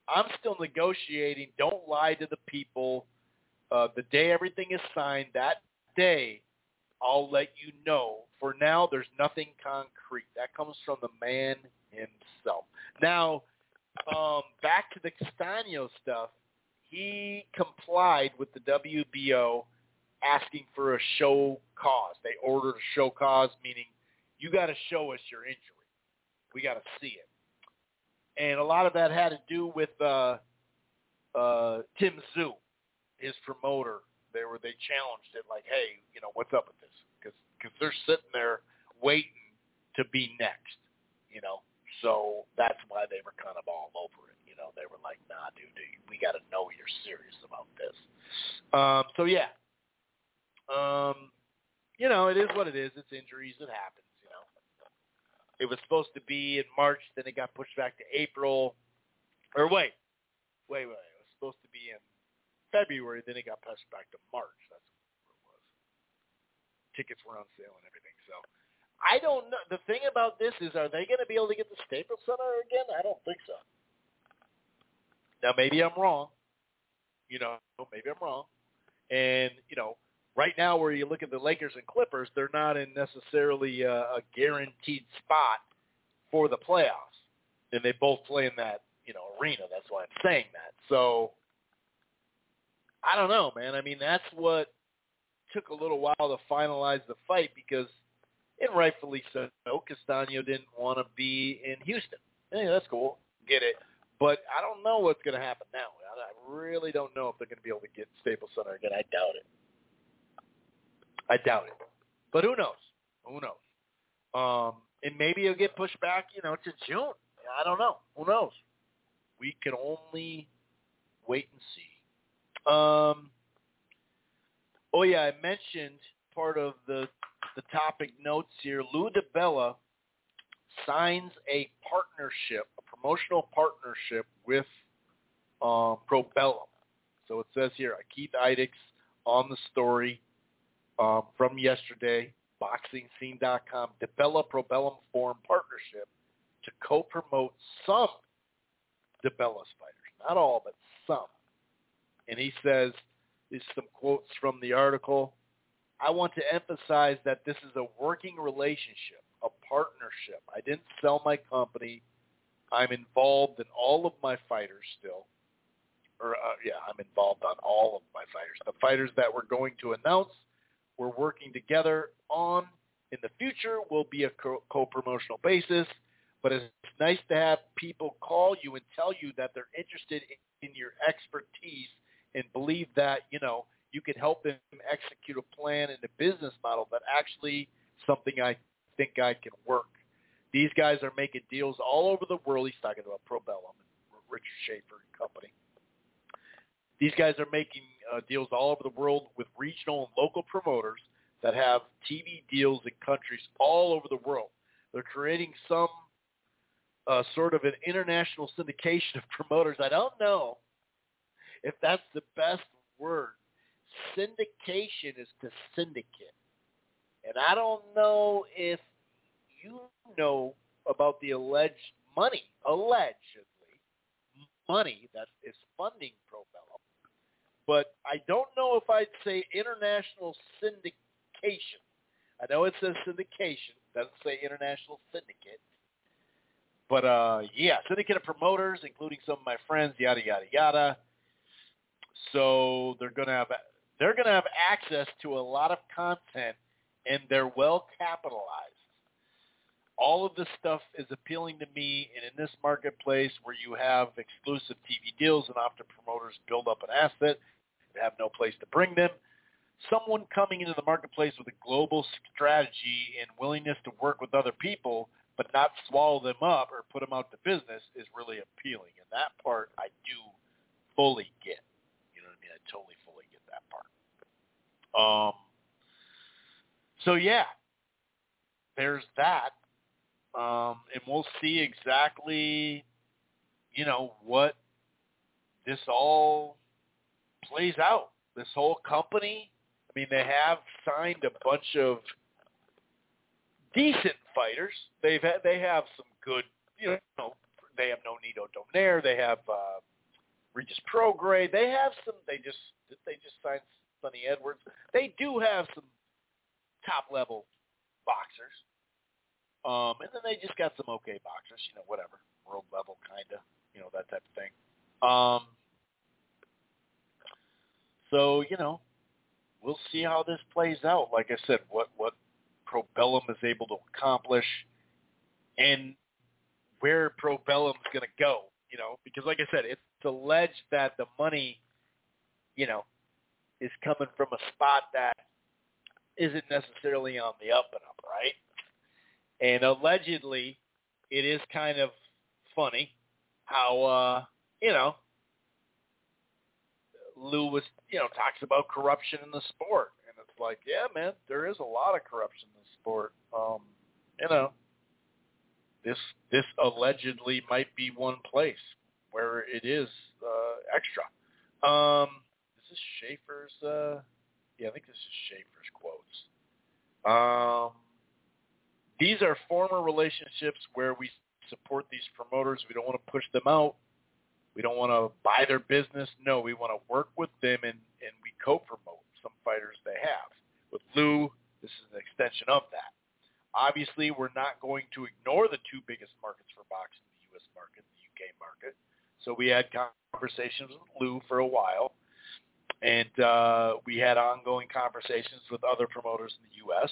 I'm still negotiating. Don't lie to the people. Uh, the day everything is signed, that day, I'll let you know. For now, there's nothing concrete. That comes from the man himself. Now, um, back to the Castaño stuff. He complied with the WBO asking for a show cause. They ordered a show cause, meaning you got to show us your injury. We got to see it. And a lot of that had to do with uh, uh, Tim Tszyu, his promoter. They were they challenged it like, hey, you know, what's up with this? Because they're sitting there waiting to be next, you know. So that's why they were kind of all over it. You know, they were like, nah, dude, dude we got to know you're serious about this. Um, so yeah, um, you know, it is what it is. It's injuries. It happens. You know, it was supposed to be in March, then it got pushed back to April. Or wait, wait, wait. It was supposed to be in February, then it got pushed back to March. That's what it was. Tickets were on sale and everything. So I don't know. The thing about this is, are they going to be able to get the Staples Center again? I don't think so. Now maybe I'm wrong. You know, maybe I'm wrong. And you know, right now where you look at the Lakers and Clippers, they're not in necessarily a, a guaranteed spot for the playoffs, and they both play in that you know arena. That's why I'm saying that. So I don't know, man. I mean, that's what took a little while to finalize the fight because, and rightfully so, Castaño didn't want to be in Houston. Hey, that's cool, get it. But I don't know what's going to happen now. I really don't know if they're going to be able to get Staples Center again. I doubt it. I doubt it. But who knows? Who knows? Um, and maybe it'll get pushed back, you know, to June. I don't know. Who knows? We can only wait and see. Um, oh yeah, I mentioned part of the the topic notes here. Lou DiBella signs a partnership, a promotional partnership with um, Probellum. So it says here, Keith Idec on the story um, from yesterday, BoxingScene.com, DiBella Probellum Forum partnership to co-promote some DiBella fighters. Not all, but some. And he says, these some quotes from the article. I want to emphasize that this is a working relationship, a partnership. I didn't sell my company. I'm involved in all of my fighters still. Or uh, yeah, I'm involved on all of my fighters. The fighters that we're going to announce we're working together on in the future will be a co-promotional basis. But it's nice to have people call you and tell you that they're interested in, in your expertise and believe that, you know, you can help them execute a plan and a business model that actually something I think I can work. These guys are making deals all over the world. He's talking about Probellum and Richard Schaefer and company. These guys are making uh, deals all over the world with regional and local promoters that have TV deals in countries all over the world. They're creating some uh, sort of an international syndication of promoters. I don't know if that's the best word. Syndication is to syndicate. And I don't know if you know about the alleged money, allegedly, money that is funding pro Probellum but I don't know if I'd say international syndication. I know it says syndication, doesn't say international syndicate. But uh, yeah, syndicate of promoters, including some of my friends, yada yada yada. So they're gonna have they're gonna have access to a lot of content, and they're well capitalized. All of this stuff is appealing to me, and in this marketplace where you have exclusive TV deals and often promoters build up an asset, and have no place to bring them. Someone coming into the marketplace with a global strategy and willingness to work with other people, but not swallow them up or put them out to business is really appealing. And that part I do fully get. You know what I mean? I totally fully get that part. Um. So yeah, there's that, um, and we'll see exactly, you know, what this all plays out. This whole company. I mean, they have signed a bunch of decent fighters. They've had, they have some good, you know, they have Nonito Donaire. They have uh, Regis Prograis. They have some. They just they just signed Sunny Edwards. They do have some top level boxers. Um, and then they just got some okay boxers, you know, whatever, world level kind of, you know, that type of thing. Um, so you know, we'll see how this plays out. Like I said, what what Probellum is able to accomplish, and where Probellum's going to go. You know, because like I said, it's alleged that the money, you know, is coming from a spot that isn't necessarily on the up and up, right? And allegedly, it is kind of funny how uh, you know Lou was you know talks about corruption in the sport, and it's like, yeah, man, there is a lot of corruption in the sport. Um, you know, this this allegedly might be one place where it is uh, extra. Um, this is Schaefer's. Uh, yeah, I think this is Schaefer's quotes. Um, these are former relationships where we support these promoters. We don't want to push them out. We don't want to buy their business. No, we want to work with them and, and we co-promote some fighters they have. With Lou, this is an extension of that. Obviously, we're not going to ignore the two biggest markets for boxing, the U.S. market, the U.K. market. So we had conversations with Lou for a while, and uh, we had ongoing conversations with other promoters in the U.S.,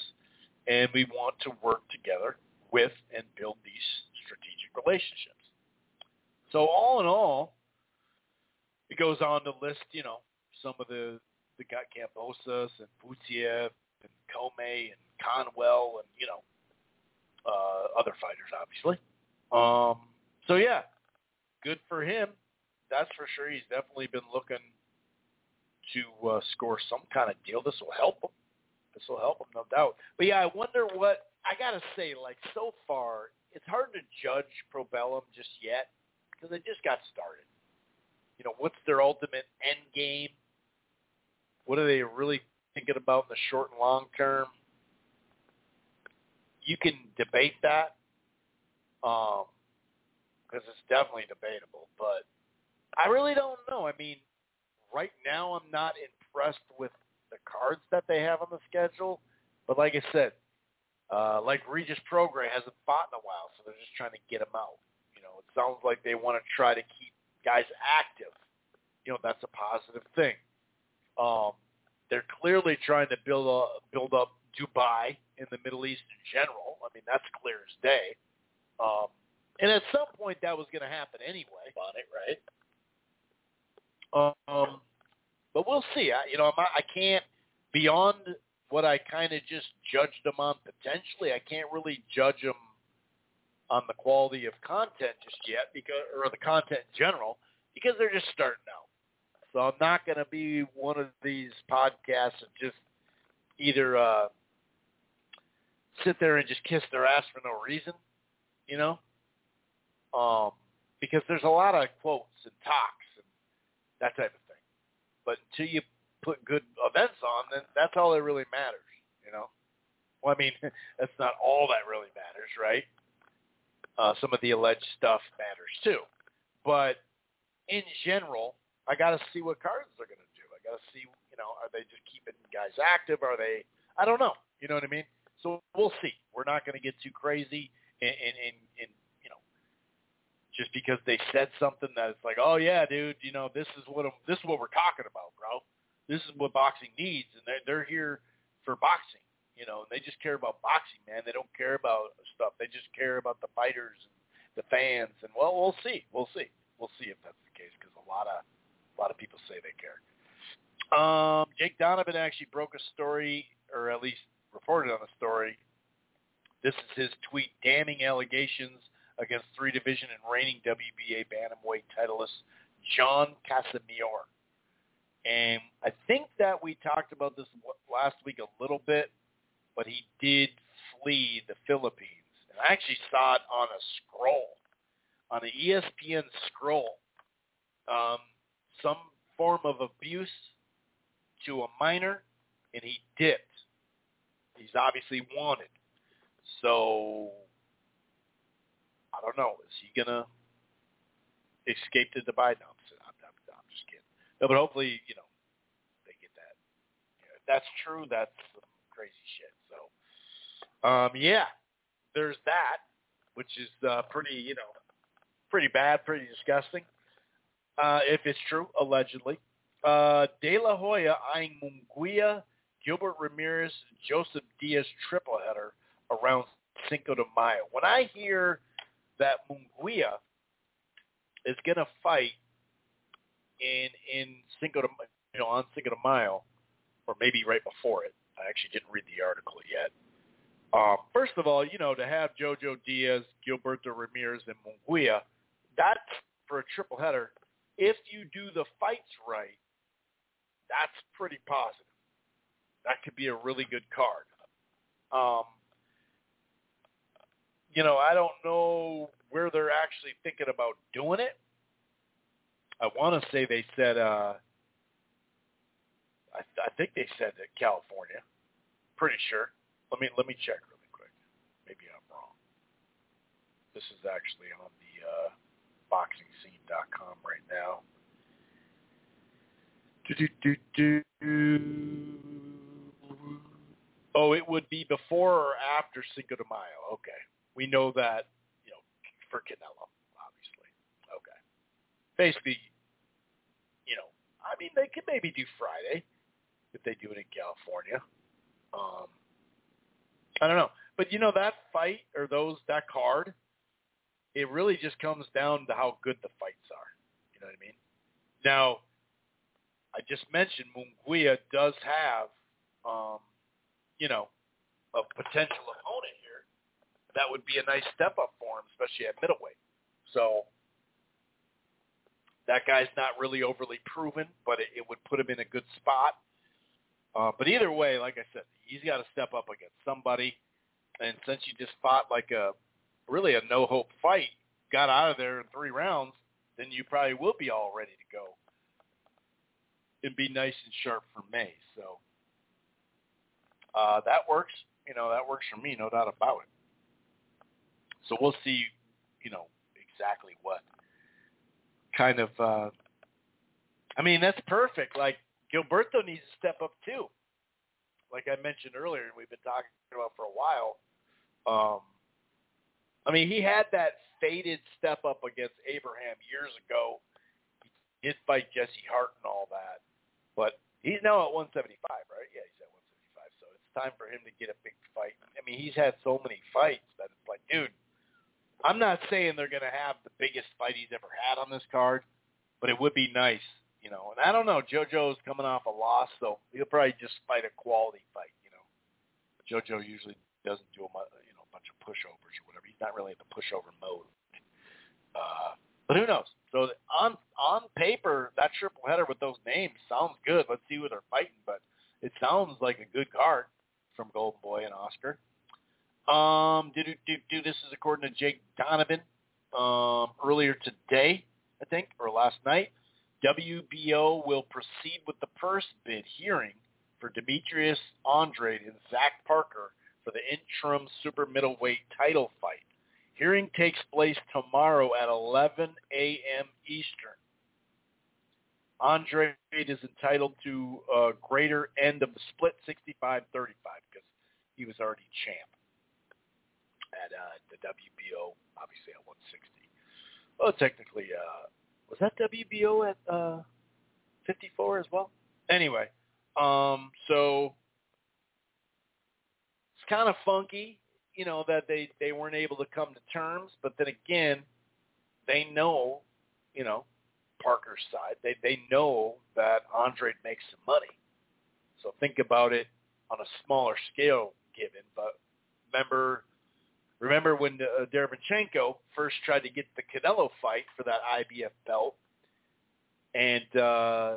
and we want to work together with and build these strategic relationships. So all in all, it goes on to list, you know, some of the the got Kambosos and Putia and Commey and Conwell and you know uh, other fighters, obviously. Um, so yeah, good for him. That's for sure. He's definitely been looking to uh, score some kind of deal. This will help him. This will help him, no doubt. But yeah, I wonder what I gotta say. Like so far, it's hard to judge Probellum just yet because they just got started. You know, what's their ultimate end game? What are they really thinking about in the short and long term? You can debate that because um, it's definitely debatable. But I really don't know. I mean, right now I'm not impressed with the cards that they have on the schedule. But like I said, uh, like Regis Prograis hasn't fought in a while, so they're just trying to get him out You know, it sounds like they want to try to keep guys active. You know, that's a positive thing. Um, they're clearly trying to build a, build up Dubai in the Middle East in general. I mean, that's clear as day. Um, and at some point, that was going to happen anyway. On it, right? Um, but we'll see. I, you know, I'm, I can't beyond what I kind of just judged them on potentially. I can't really judge them on the quality of content just yet because or the content in general because they're just starting out. So I'm not going to be one of these podcasts that just either uh, sit there and just kiss their ass for no reason, you know, um, because there's a lot of quotes and talks and that type of thing. But until you put good events on, then that's all that really matters, you know. Well, I mean, that's not all that really matters, right? uh, some of the alleged stuff matters too. But in general, I got to see what cards they're going to do. I got to see, you know, are they just keeping guys active? Are they? I don't know. You know what I mean? So we'll see. We're not going to get too crazy and, and, and, and just because they said something that it's like, oh yeah, dude, you know, this is what I'm, this is what we're talking about, bro. This is what boxing needs, and they're they're here for boxing you know, and they just care about boxing, man. They don't care about stuff. They just care about the fighters and the fans. And well, we'll see. We'll see. We'll see if that's the case because a lot of a lot of people say they care. Um, Jake Donovan actually broke a story, or at least reported on a story. This is his tweet damning allegations against three division and reigning WBA bantamweight titleist John Casimero. And I think that we talked about this last week a little bit, but he did flee the Philippines. And I actually saw it on a scroll, on an ESPN scroll. Um, some form of abuse to a minor, and he dipped. He's obviously wanted. So I don't know. Is he gonna escape to Dubai? No, I'm, I'm, I'm just kidding. No, but hopefully, you know, they get that. Know, if that's true, that's some crazy shit. So, um, yeah, there's that, which is uh, pretty, you know, pretty bad, pretty disgusting. Uh, if it's true, allegedly. Uh, De La Hoya eyeing Munguia, Gilbert Ramirez, Joseph Diaz triple header around Cinco de Mayo. When I hear that Munguia is going to fight in in Cinco de you know on Cinco de Mayo, or maybe right before it. I actually didn't read the article yet. Um, first of all, you know, to have Jojo Diaz, Gilberto Ramirez, and Munguia, that's for a triple header. If you do the fights right, that's pretty positive. That could be a really good card. Um, you know, I don't know where they're actually thinking about doing it. I want to say they said, uh, I, I think they said that California. Pretty sure. Let me let me check really quick. Maybe I'm wrong. This is actually on the uh, boxingscene.com right now. Do, do, do, oh, it would be before or after Cinco de Mayo. Okay. We know that, you know, for Canelo, obviously. Okay. Basically, you know, I mean, they could maybe do Friday if they do it in California. Um, I don't know. But, you know, that fight or those, that card, it really just comes down to how good the fights are. You know what I mean? Now, I just mentioned Munguia does have, um, you know, a potential opponent. That would be a nice step up for him, especially at middleweight. So that guy's not really overly proven, but it, it would put him in a good spot. Uh, but either way, like I said, he's got to step up against somebody. And since you just fought like a really a no hope fight, got out of there in three rounds, then you probably will be all ready to go and be nice and sharp for May. So uh, that works. You know, that works for me, no doubt about it. So we'll see, you know, exactly what kind of. Uh, I mean, that's perfect. Like Gilberto needs to step up too. Like I mentioned earlier, and we've been talking about for a while. Um, I mean, he had that faded step up against Abraham years ago. He did fight Jesse Hart and all that, but he's now at 175, right? Yeah, he's at 175. So it's time for him to get a big fight. I mean, he's had so many fights that it's like, dude, I'm not saying they're going to have the biggest fight he's ever had on this card, but it would be nice, you know. And I don't know, JoJo's coming off a loss, so he'll probably just fight a quality fight, you know. JoJo usually doesn't do a you know a bunch of pushovers or whatever. He's not really in the pushover mode. Uh, but who knows? So on on paper, that triple header with those names sounds good. Let's see who they're fighting, but it sounds like a good card from Golden Boy and Oscar. Um, do, do, do, this is according to Jake Donovan um, earlier today, I think, or last night. WBO will proceed with the purse bid hearing for Demetrius Andrade and Zach Parker for the interim super middleweight title fight. Hearing takes place tomorrow at 11 a.m. Eastern. Andrade is entitled to a greater end of the split 65-35 because he was already champ at uh, the WBO, obviously at 160. Well, technically, uh, was that WBO at uh, 54 as well? Anyway, um, so it's kind of funky you know that they they weren't able to come to terms, but then again, they know, you know, Parker's side. They they know that Andrade makes some money. So think about it on a smaller scale given, but remember remember when uh, Derevyanchenko first tried to get the Canelo fight for that IBF belt, and uh,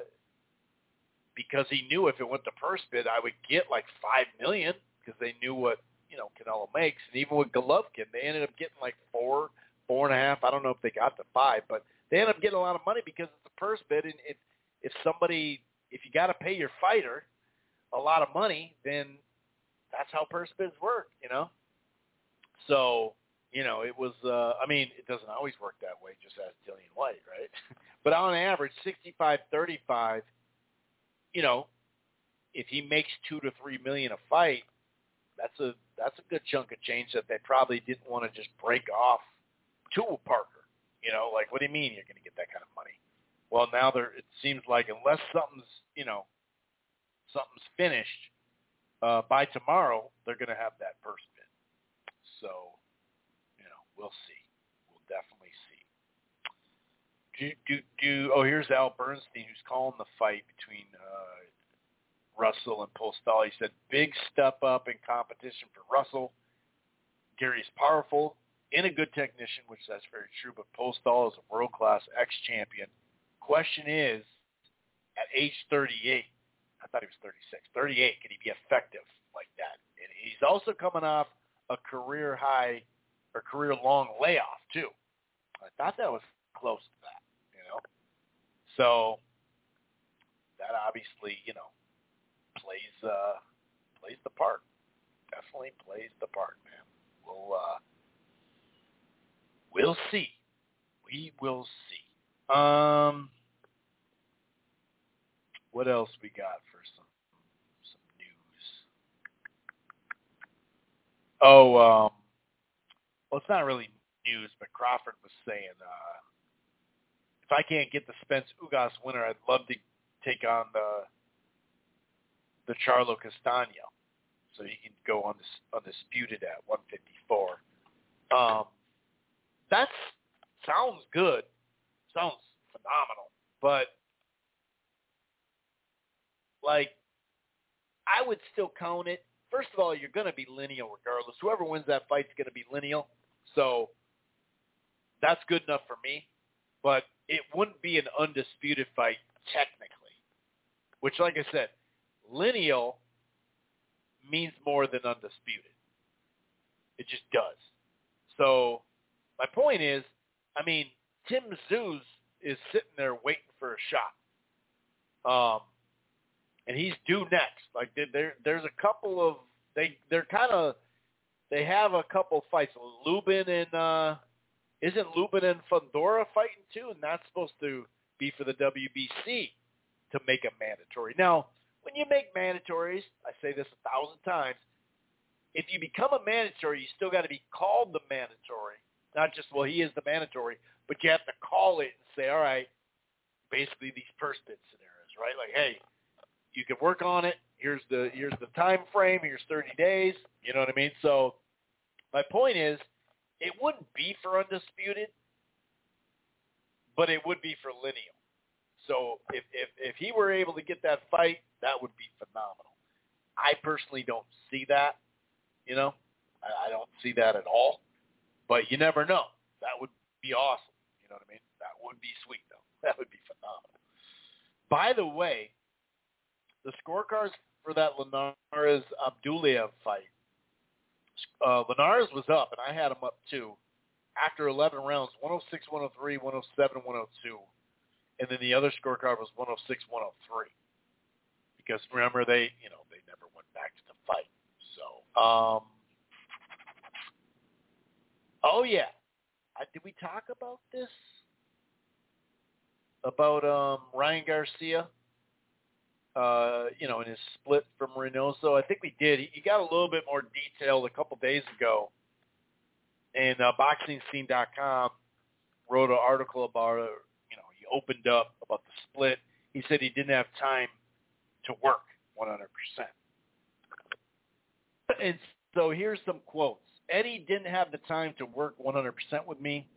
because he knew if it went to purse bid, I would get like five million because they knew what you know Canelo makes, and even with Golovkin, they ended up getting like four, four and a half. I don't know if they got to five, but they ended up getting a lot of money because it's a purse bid, and if if somebody if you got to pay your fighter a lot of money, then that's how purse bids work, you know. So you know, it was. uh I mean, it doesn't always work that way. Just as Dillian Whyte, right? but on average, sixty-five, thirty-five. You know, if he makes two to three million a fight, that's a that's a good chunk of change that they probably didn't want to just break off to Parker. You know, like what do you mean you're going to get that kind of money? Well, now there it seems like unless something's you know something's finished uh, by tomorrow, they're going to have that purse bid. So we'll see. We'll definitely see. Do do do. Oh, here's Al Bernstein, who's calling the fight between uh, Russell and Postol. He said, "Big step up in competition for Russell. Gary's powerful and a good technician, which that's very true. But Postol is a world class ex champion. Question is, at age 38, I thought he was 36. 38, can he be effective like that? And he's also coming off a career high or career long layoff too. I thought that was close to that, you know. So that obviously, you know, plays uh plays the part. Definitely plays the part, man. We'll uh we'll see. We will see. Um what else we got for some some news? Oh, um well, it's not really news, but Crawford was saying, uh, if I can't get the Spence Ugas winner, I'd love to take on the the Charlo Castaño, so he can go on this undisputed at 154. Um, that sounds good, sounds phenomenal, but like I would still count it. First of all, you're going to be lineal regardless. Whoever wins that fight's going to be lineal. So that's good enough for me. But it wouldn't be an undisputed fight technically, which, like I said, lineal means more than undisputed. It just does. So my point is, I mean, Tim Tszyu is sitting there waiting for a shot. Um, and he's due next. Like there, there's a couple of they they're kind of they have a couple fights. Lubin and uh, isn't Lubin and Fundora fighting too? And that's supposed to be for the WBC to make a mandatory. Now, when you make mandatories, I say this a thousand times. If you become a mandatory, you still got to be called the mandatory. Not just well, he is the mandatory, but you have to call it and say, all right, basically these purse bid scenarios, right? Like, hey, you can work on it. Here's the here's the time frame. Here's 30 days. You know what I mean? So my point is, it wouldn't be for undisputed, but it would be for lineal. So if if if he were able to get that fight, that would be phenomenal. I personally don't see that. You know, I, I don't see that at all. But you never know. That would be awesome. You know what I mean? That would be sweet, though. That would be phenomenal. By the way, the scorecards for that Linares Abdullaev fight. Uh, Linares was up, and I had him up too. After 11 rounds, 106, 103, 107, 102. And then the other scorecard was 106, 103. Because remember, they, you know, they never went back to the fight. So, um, oh yeah. I, did we talk about this? About um, Ryan Garcia? Uh, you know, in his split from Reynoso. I think we did. He, he got a little bit more detailed a couple days ago. And uh, BoxingScene.com wrote an article about, uh, you know, he opened up about the split. He said he didn't have time to work 100%. And so here's some quotes. Eddie didn't have the time to work 100% with me.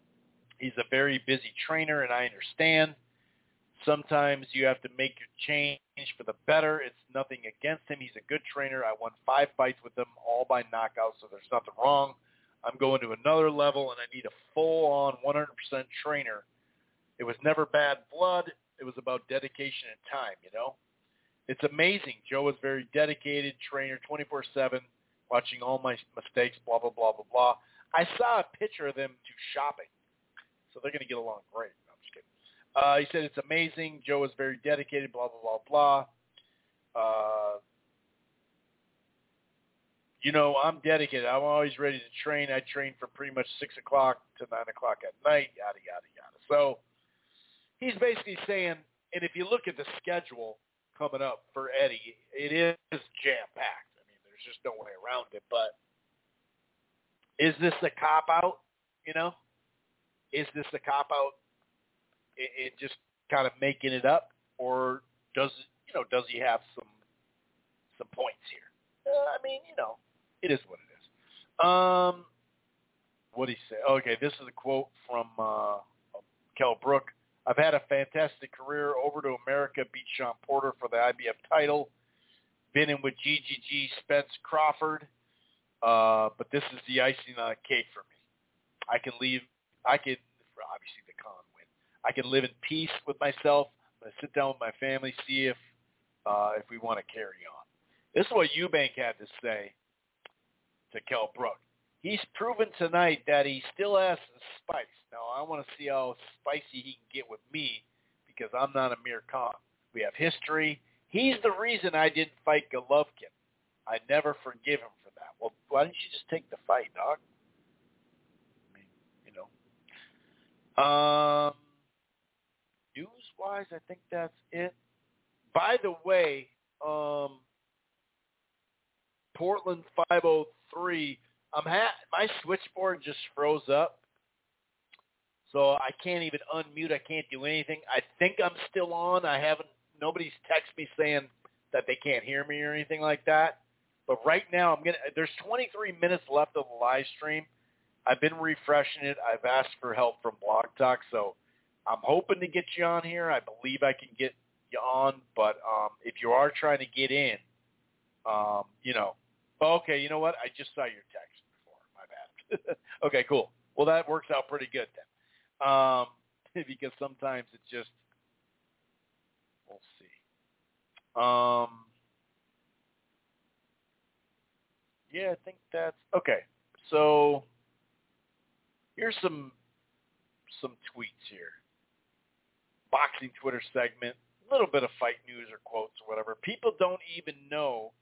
He's a very busy trainer, and I understand. Sometimes you have to make your change for the better. It's nothing against him. He's a good trainer. I won five fights with him, all by knockout, so there's nothing wrong. I'm going to another level, and I need a full-on 100% trainer. It was never bad blood. it was about dedication and time. You know, it's amazing. Joe was very dedicated trainer, 24/7, watching all my mistakes. Blah blah blah blah blah. I saw a picture of them two shopping, so they're going to get along great. Kidding. Uh, he said it's amazing. Joe was very dedicated. Blah blah blah blah. Uh, you know, I'm dedicated. I'm always ready to train. I train from pretty much six o'clock to nine o'clock at night. Yada yada yada. So he's basically saying, and if you look at the schedule coming up for Eddie, it is jam packed. I mean, there's just no way around it. But is this a cop out? You know, is this a cop out? It just kind of making it up, or does you know does he have some some points here? Uh, I mean, you know, it is what it is. Um, what he say? Okay, this is a quote from uh, Kell Brook. I've had a fantastic career over to America, beat Shawn Porter for the IBF title. Been in with GGG Spence Crawford, uh, but this is the icing on the cake for me. I can leave. I can obviously the con. I can live in peace with myself. I'm gonna sit down with my family, see if uh, if we want to carry on. This is what Eubank had to say to Kell Brook. He's proven tonight that he still has some spice. Now, I want to see how spicy he can get with me because I'm not Amir Khan. We have history. He's the reason I didn't fight Golovkin. I never forgive him for that. Well, why didn't you just take the fight, Doc? I mean, you know. Um, news-wise, I think that's it. By the way, um, Portland 503. I'm ha- my switchboard just froze up, so I can't even unmute. I can't do anything. I think I'm still on. I haven't. Nobody's texted me saying that they can't hear me or anything like that. But right now, I'm gonna. There's 23 minutes left of the live stream. I've been refreshing it. I've asked for help from Blog Talk, so I'm hoping to get you on here. I believe I can get you on, but um, if you are trying to get in, um, you know, okay, you know what? I just saw your text before. My bad. okay, cool. Well, that works out pretty good then, um, because sometimes it's just we'll see. Um, yeah, I think that's okay. So here's some some tweets here. Boxing Twitter segment, a little bit of fight news or quotes or whatever. People don't even know,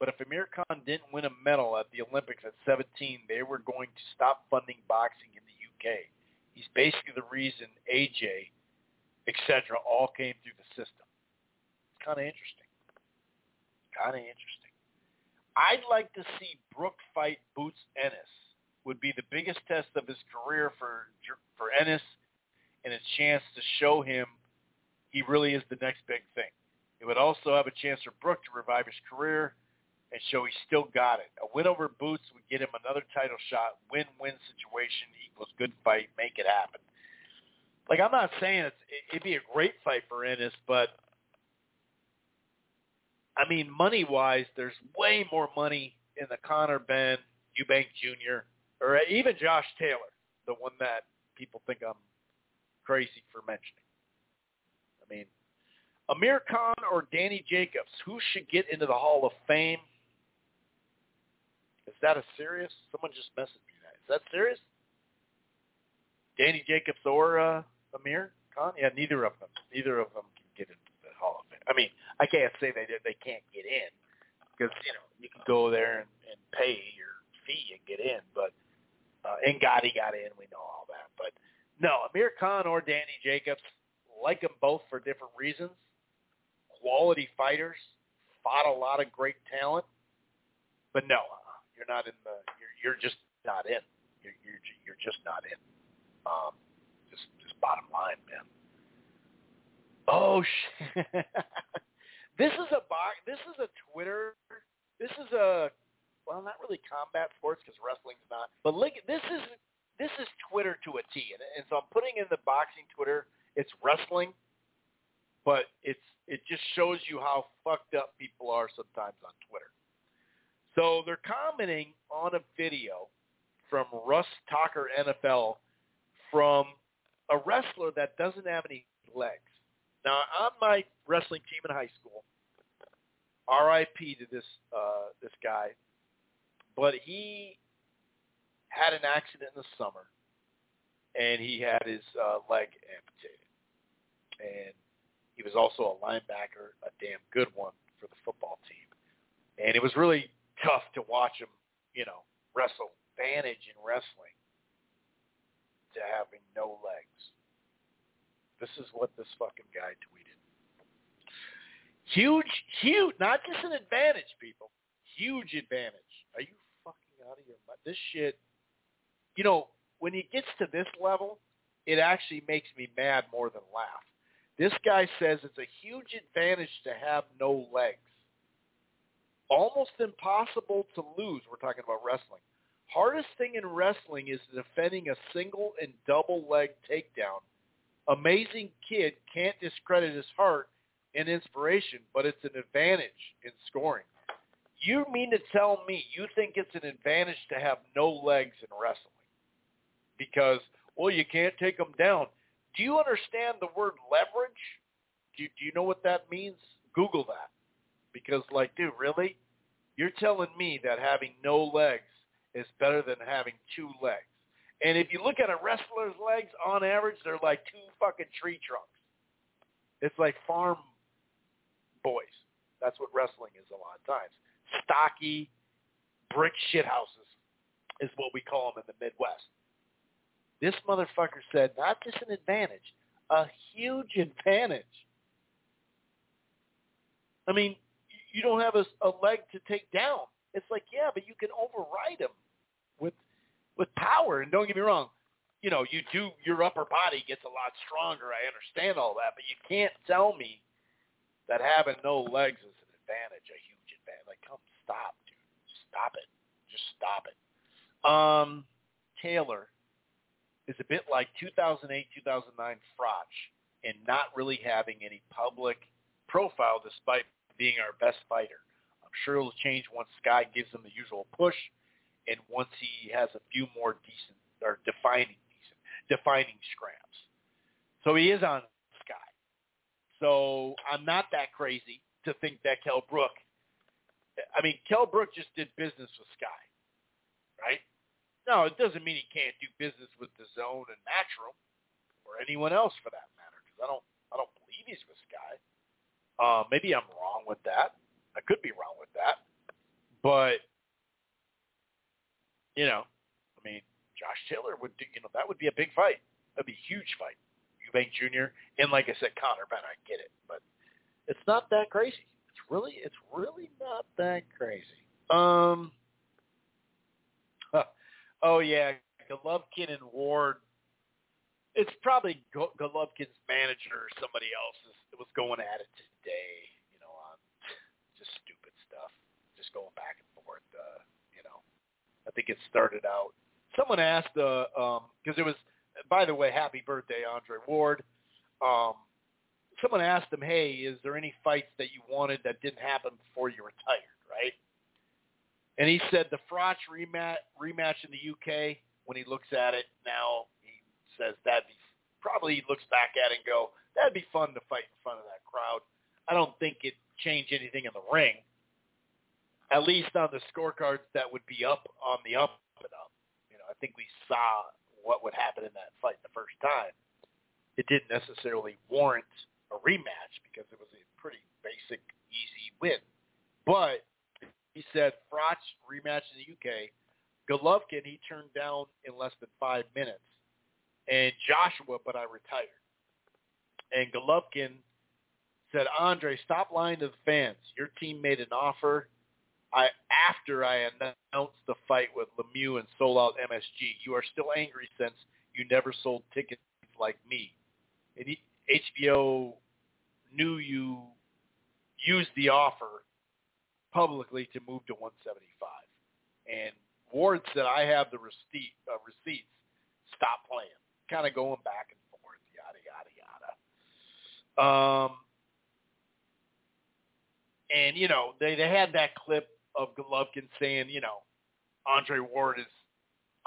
but if Amir Khan didn't win a medal at the Olympics at 17, they were going to stop funding boxing in the UK. He's basically the reason AJ, etc., all came through the system. It's kind of interesting. Kind of interesting. I'd like to see Brook fight Boots Ennis. Would be the biggest test of his career for for Ennis, and a chance to show him he really is the next big thing. It would also have a chance for Brook to revive his career and show he still got it. A win over Boots would get him another title shot. Win-win situation equals good fight. Make it happen. Like I'm not saying it's, it'd be a great fight for Ennis, but I mean money-wise, there's way more money in the Conor Benn, Eubank Jr., or even Josh Taylor, the one that people think I'm crazy for mentioning. I mean, Amir Khan or Danny Jacobs, who should get into the Hall of Fame? Is that a serious? Someone just messaged me that. Is that serious? Danny Jacobs or uh, Amir Khan? Yeah, neither of them. Neither of them can get into the Hall of Fame. I mean, I can't say they they can't get in because you know you can go there and, and pay your fee and get in, but uh, and Gotti got in. We know all that, but no, Amir Khan or Danny Jacobs like them both for different reasons. Quality fighters, fought a lot of great talent, but no, uh, you're not in the. You're, you're just not in. You're, you're you're just not in. Um, just just bottom line, man. Oh shit. this is a box. This is a Twitter. This is a well, not really combat sports because wrestling's not. But look, this is this is Twitter to a T, and, and so I'm putting in the boxing Twitter it's wrestling, but it's it just shows you how fucked up people are sometimes on Twitter. So they're commenting on a video from Russ Tucker NFL from a wrestler that doesn't have any legs. Now, on my wrestling team in high school, R.I.P. to this uh, this guy, but he had an accident in the summer, and he had his uh, leg amputated, and he was also a linebacker, a damn good one for the football team, and it was really tough to watch him, you know, wrestle. Advantage in wrestling to having no legs. This is what this fucking guy tweeted. Huge, huge, not just an advantage, people. Huge advantage. Are you fucking out of your mind? This shit, you know, when it gets to this level, it actually makes me mad more than laugh. This guy says it's a huge advantage to have no legs. Almost impossible to lose. We're talking about wrestling. Hardest thing in wrestling is defending a single and double leg takedown. Amazing kid can't discredit his heart and inspiration, but it's an advantage in scoring. You mean to tell me you think it's an advantage to have no legs in wrestling? Because, well, you can't take them down. Do you understand the word leverage? Do you, do you know what that means? Google that. Because, like, dude, really? You're telling me that having no legs is better than having two legs. And if you look at a wrestler's legs, on average, they're like two fucking tree trunks. It's like farm boys. That's what wrestling is a lot of times. Stocky brick shit houses is what we call them in the Midwest. This motherfucker said not just an advantage, a huge advantage. I mean, you don't have a, a leg to take down. It's like, yeah, but you can override him with with power. And don't get me wrong, you know, you do your upper body gets a lot stronger. I understand all that, but you can't tell me that having no legs is an advantage, a huge advantage. Like, come stop, dude. Stop it. Just stop it. Um, Taylor is a bit like 2008, 2009 Froch in not really having any public profile despite being our best fighter. I'm sure it'll change once Sky gives him the usual push and once he has a few more decent or defining decent defining scraps. So he is on Sky. So I'm not that crazy to think that Kell Brook I mean, Kell Brook just did business with Sky, right? No, it doesn't mean he can't do business with the Zone and Matchroom or anyone else for that matter. Because I don't, I don't believe he's with Sky. Uh, maybe I'm wrong with that. I could be wrong with that, but you know, I mean, Josh Taylor would, do, you know, that would be a big fight. That'd be a huge fight. Eubank Jr. and like I said, Conor Benn. I get it, but it's not that crazy. It's really, it's really not that crazy. Um. Oh yeah, Golovkin and Ward. It's probably Golovkin's manager or somebody else is, was going at it today. You know, on just stupid stuff, just going back and forth. Uh, you know, I think it started out. Someone asked, uh, um, because it was, by the way, happy birthday, Andre Ward. Um, someone asked him, hey, is there any fights that you wanted that didn't happen before you retired, right? And he said the Froch rematch, rematch in the UK, when he looks at it now, he says that'd probably he looks back at it and go, that'd be fun to fight in front of that crowd. I don't think it changed anything in the ring, at least on the scorecards that would be up on the up and up. You know, I think we saw what would happen in that fight the first time. It didn't necessarily warrant a rematch because it was a pretty basic, easy win. But he said Froch rematch in the UK. Golovkin he turned down in less than five minutes, and Joshua, but I retired. And Golovkin said, Andre, stop lying to the fans. Your team made an offer. I after I announced the fight with Lemieux and sold out MSG. You are still angry since you never sold tickets like me. And he, HBO knew you used the offer publicly to move to 175. And Ward said, I have the receipt, uh, receipts. Stop playing. Kind of going back and forth, yada, yada, yada. Um, and, you know, they, they had that clip of Golovkin saying, you know, Andre Ward is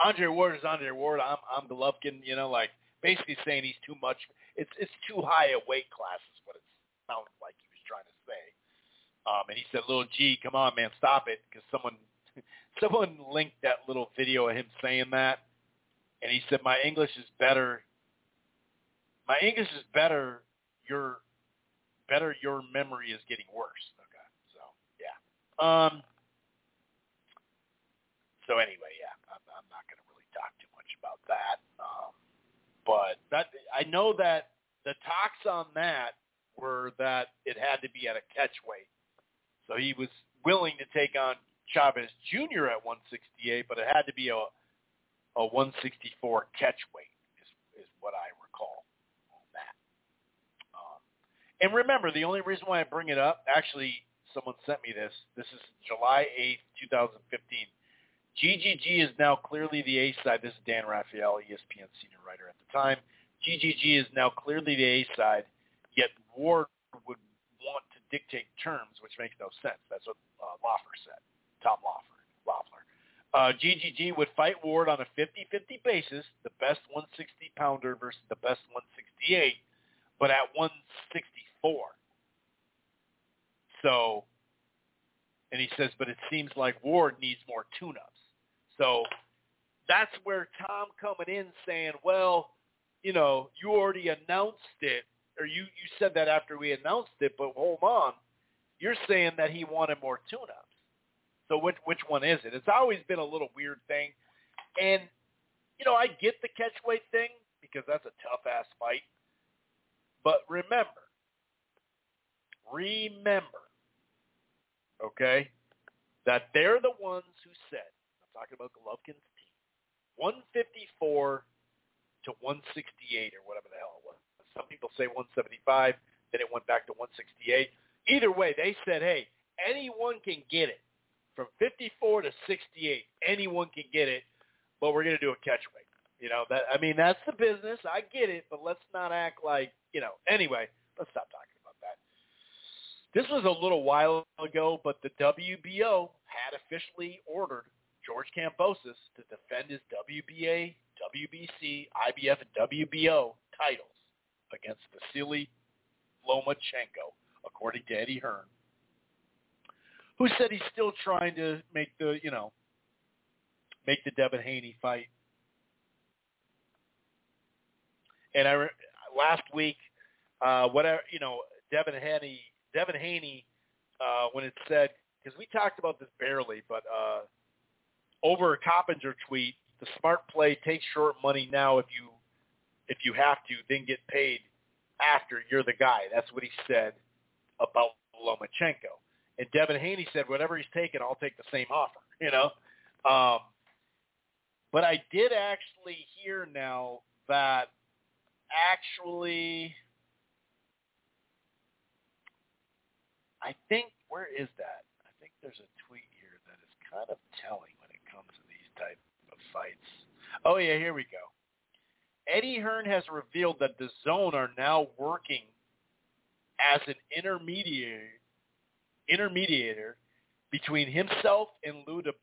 Andre Ward is Andre Ward. I'm I'm Golovkin. You know, like basically saying he's too much. It's it's too high a weight class is what it's sounded like. Um, and he said, "Little G, come on, man, stop it," because someone someone linked that little video of him saying that, and he said, "My English is better. My English is better. Your better. Your memory is getting worse." Okay, so yeah. Um. So anyway, yeah, I'm, I'm not going to really talk too much about that. Um, but that I know that the talks on that were that it had to be at a catch weight. So he was willing to take on Chavez Jr. at 168, but it had to be a a 164 catch weight is is what I recall on that. Um, and remember, the only reason why I bring it up, actually, someone sent me this. This is July 8th, 2015. GGG is now clearly the A side. This is Dan Rafael, ESPN senior writer at the time. GGG is now clearly the A side, yet Ward would dictate terms, which makes no sense. That's what uh, Loeffler said, Tom Loeffler. Loeffler. Uh, GGG would fight Ward on a 50-50 basis, the best 160-pounder versus the best 168, but at 164. So, and he says, but it seems like Ward needs more tune-ups. So that's where Tom coming in saying, well, you know, you already announced it, or you, you said that after we announced it, but hold on. You're saying that he wanted more tune-ups. So which which one is it? It's always been a little weird thing. And, you know, I get the catchweight thing because that's a tough-ass fight. But remember, remember, okay, that they're the ones who said, I'm talking about Golovkin's team, 154 to 168 or whatever the hell. Some people say 175, then it went back to 168. Either way, they said, hey, anyone can get it. From 54 to 68, anyone can get it, but we're going to do a catch weight. You know, that I mean, that's the business. I get it, but let's not act like, you know, anyway, let's stop talking about that. This was a little while ago, but the WBO had officially ordered George Kambosos to defend his WBA WBC, IBF, and WBO titles against Vasily Lomachenko, according to Eddie Hearn, who said he's still trying to make the, you know, make the Devin Haney fight. And I last week, uh, whatever you know, Devin Haney, Devin Haney, uh, when it said because we talked about this barely, but uh, over a Coppinger tweet, the smart play take short money now if you if you have to, then get paid after you're the guy. That's what he said about Lomachenko. And Devin Haney said, whatever he's taking, I'll take the same offer. You know, um, but I did actually hear now that actually, I think where is that? I think there's a tweet here that is kind of telling when it comes to these type of fights. Oh yeah, here we go. Eddie Hearn has revealed that the Zone are now working as an intermediary intermediator between himself and Lou to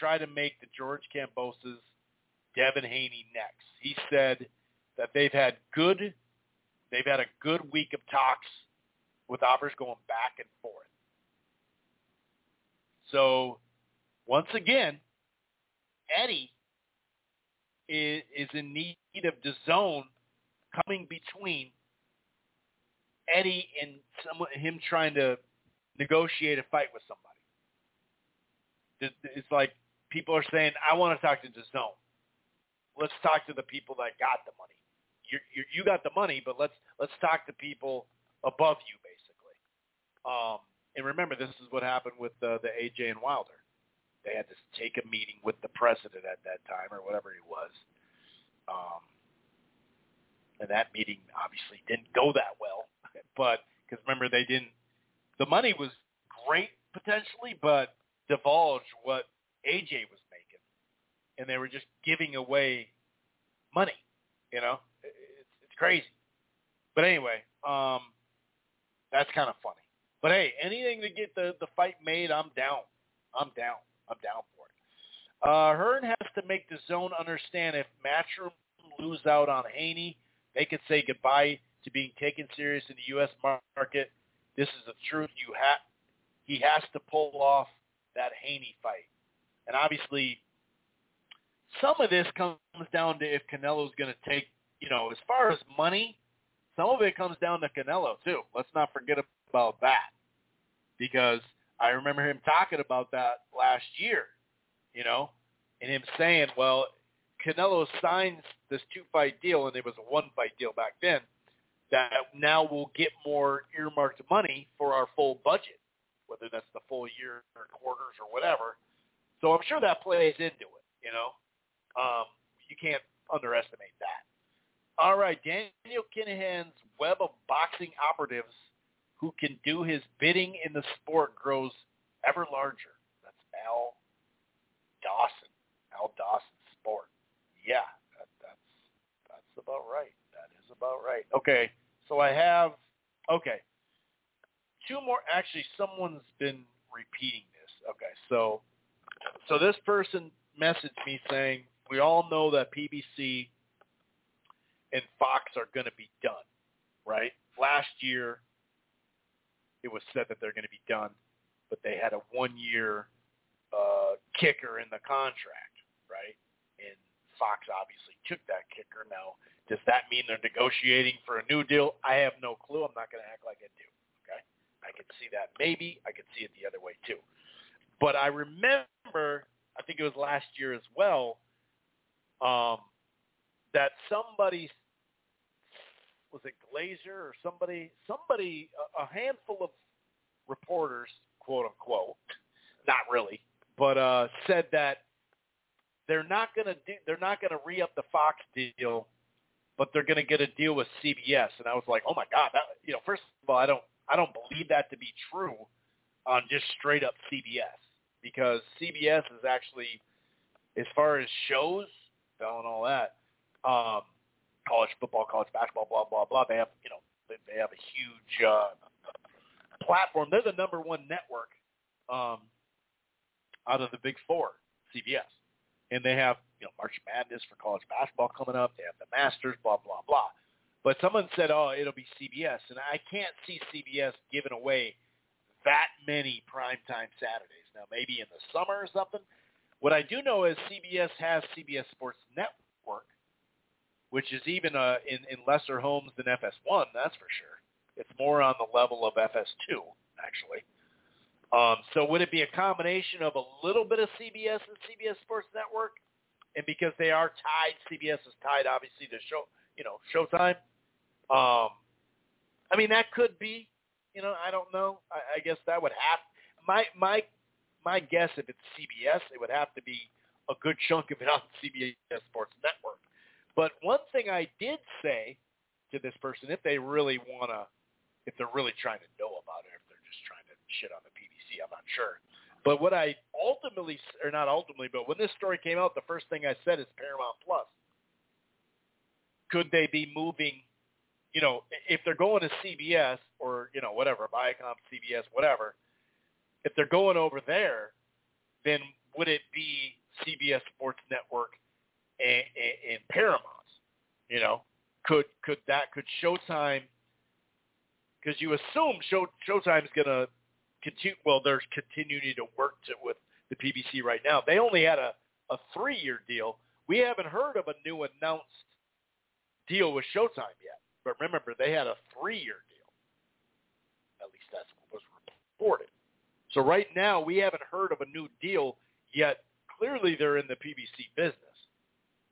try to make the George Kambosos Devin Haney next. He said that they've had good they've had a good week of talks with offers going back and forth. So once again, Eddie is, is in need of the zone coming between Eddie and some, him trying to negotiate a fight with somebody. It's like people are saying, "I want to talk to the zone. Let's talk to the people that got the money. You you, you got the money, but let's let's talk to people above you, basically." Um, and remember, this is what happened with the, the AJ and Wilder. They had to take a meeting with the president at that time, or whatever he was. Um, and that meeting obviously didn't go that well, but because remember they didn't the money was great potentially, but divulged what AJ was making, and they were just giving away money. You know, it's it's crazy. But anyway, um, that's kind of funny. But hey, anything to get the the fight made, I'm down. I'm down. I'm down for it. Uh, Hearn has to make the zone understand if Matchroom lose out on Haney, they could say goodbye to being taken serious in the U.S. market. This is the truth. You have he has to pull off that Haney fight, and obviously, some of this comes down to if Canelo's going to take. You know, as far as money, some of it comes down to Canelo too. Let's not forget about that, because I remember him talking about that last year. You know, and him saying, "Well, Canelo signs this two-fight deal, and it was a one-fight deal back then." That now we'll get more earmarked money for our full budget whether that's the full year or quarters or whatever. So I'm sure that plays into it. You know, um, you can't underestimate that. All right, Daniel Kinahan's web of boxing operatives who can do his bidding in the sport grows ever larger. That's Al Dawson. Al Dawson Sport. Yeah, that, that's that's about right. That is about right. Okay, so I have okay two more. Actually, someone's been repeating this. Okay, so so this person messaged me saying we all know that PBC and Fox are going to be done, right? Last year, it was said that they're going to be done, but they had a one-year uh, kicker in the contract, right? And Fox obviously took that kicker. Now, does that mean they're negotiating for a new deal? I have no clue. I'm not going to act like I do. Okay, I could see that maybe. I could see it the other way too. But I remember, I think it was last year as well, um, that somebody was it Glazer or somebody, somebody, a, handful of reporters, quote unquote, not really, but uh, said that they're not going to do, they're not going to re up the Fox deal, but they're going to get a deal with CBS. And I was like, oh my god, that you know, first of all, I don't I don't believe that to be true on just straight up CBS because CBS is actually, as far as shows, and all that, um, college football, college basketball, blah blah blah. They have you know they, they have a huge uh, platform. They're the number one network um, out of the big four, CBS, and they have you know March Madness for college basketball coming up. They have the Masters, blah blah blah. But someone said, "Oh, it'll be CBS," and I can't see CBS giving away that many primetime Saturdays. Now, maybe in the summer or something. What I do know is CBS has CBS Sports Network, which is even uh, in, in lesser homes than FS1. That's for sure. It's more on the level of FS2, actually. Um, so would it be a combination of a little bit of CBS and CBS Sports Network, and because they are tied, CBS is tied obviously to show, you know, Showtime. Um, I mean, that could be. You know, I don't know. I, I guess that would have my my my guess. If it's CBS, it would have to be a good chunk of it on CBS Sports Network. But one thing I did say to this person, if they really want to, if they're really trying to know about it, if they're just trying to shit on the PBC, I'm not sure. But what I ultimately, or not ultimately, but when this story came out, the first thing I said is Paramount Plus. Could they be moving you know, if they're going to CBS or, you know, whatever, Viacom, CBS, whatever, if they're going over there, then would it be CBS Sports Network and, and, and Paramount? You know, could could that could Showtime? Because you assume Show Showtime's to continue. Well, they're continuing to work to, with the PBC right now. They only had a a three year deal. We haven't heard of a new announced deal with Showtime yet. But remember, they had a three-year deal. At least that's what was reported. So right now, we haven't heard of a new deal yet. Clearly, they're in the PBC business.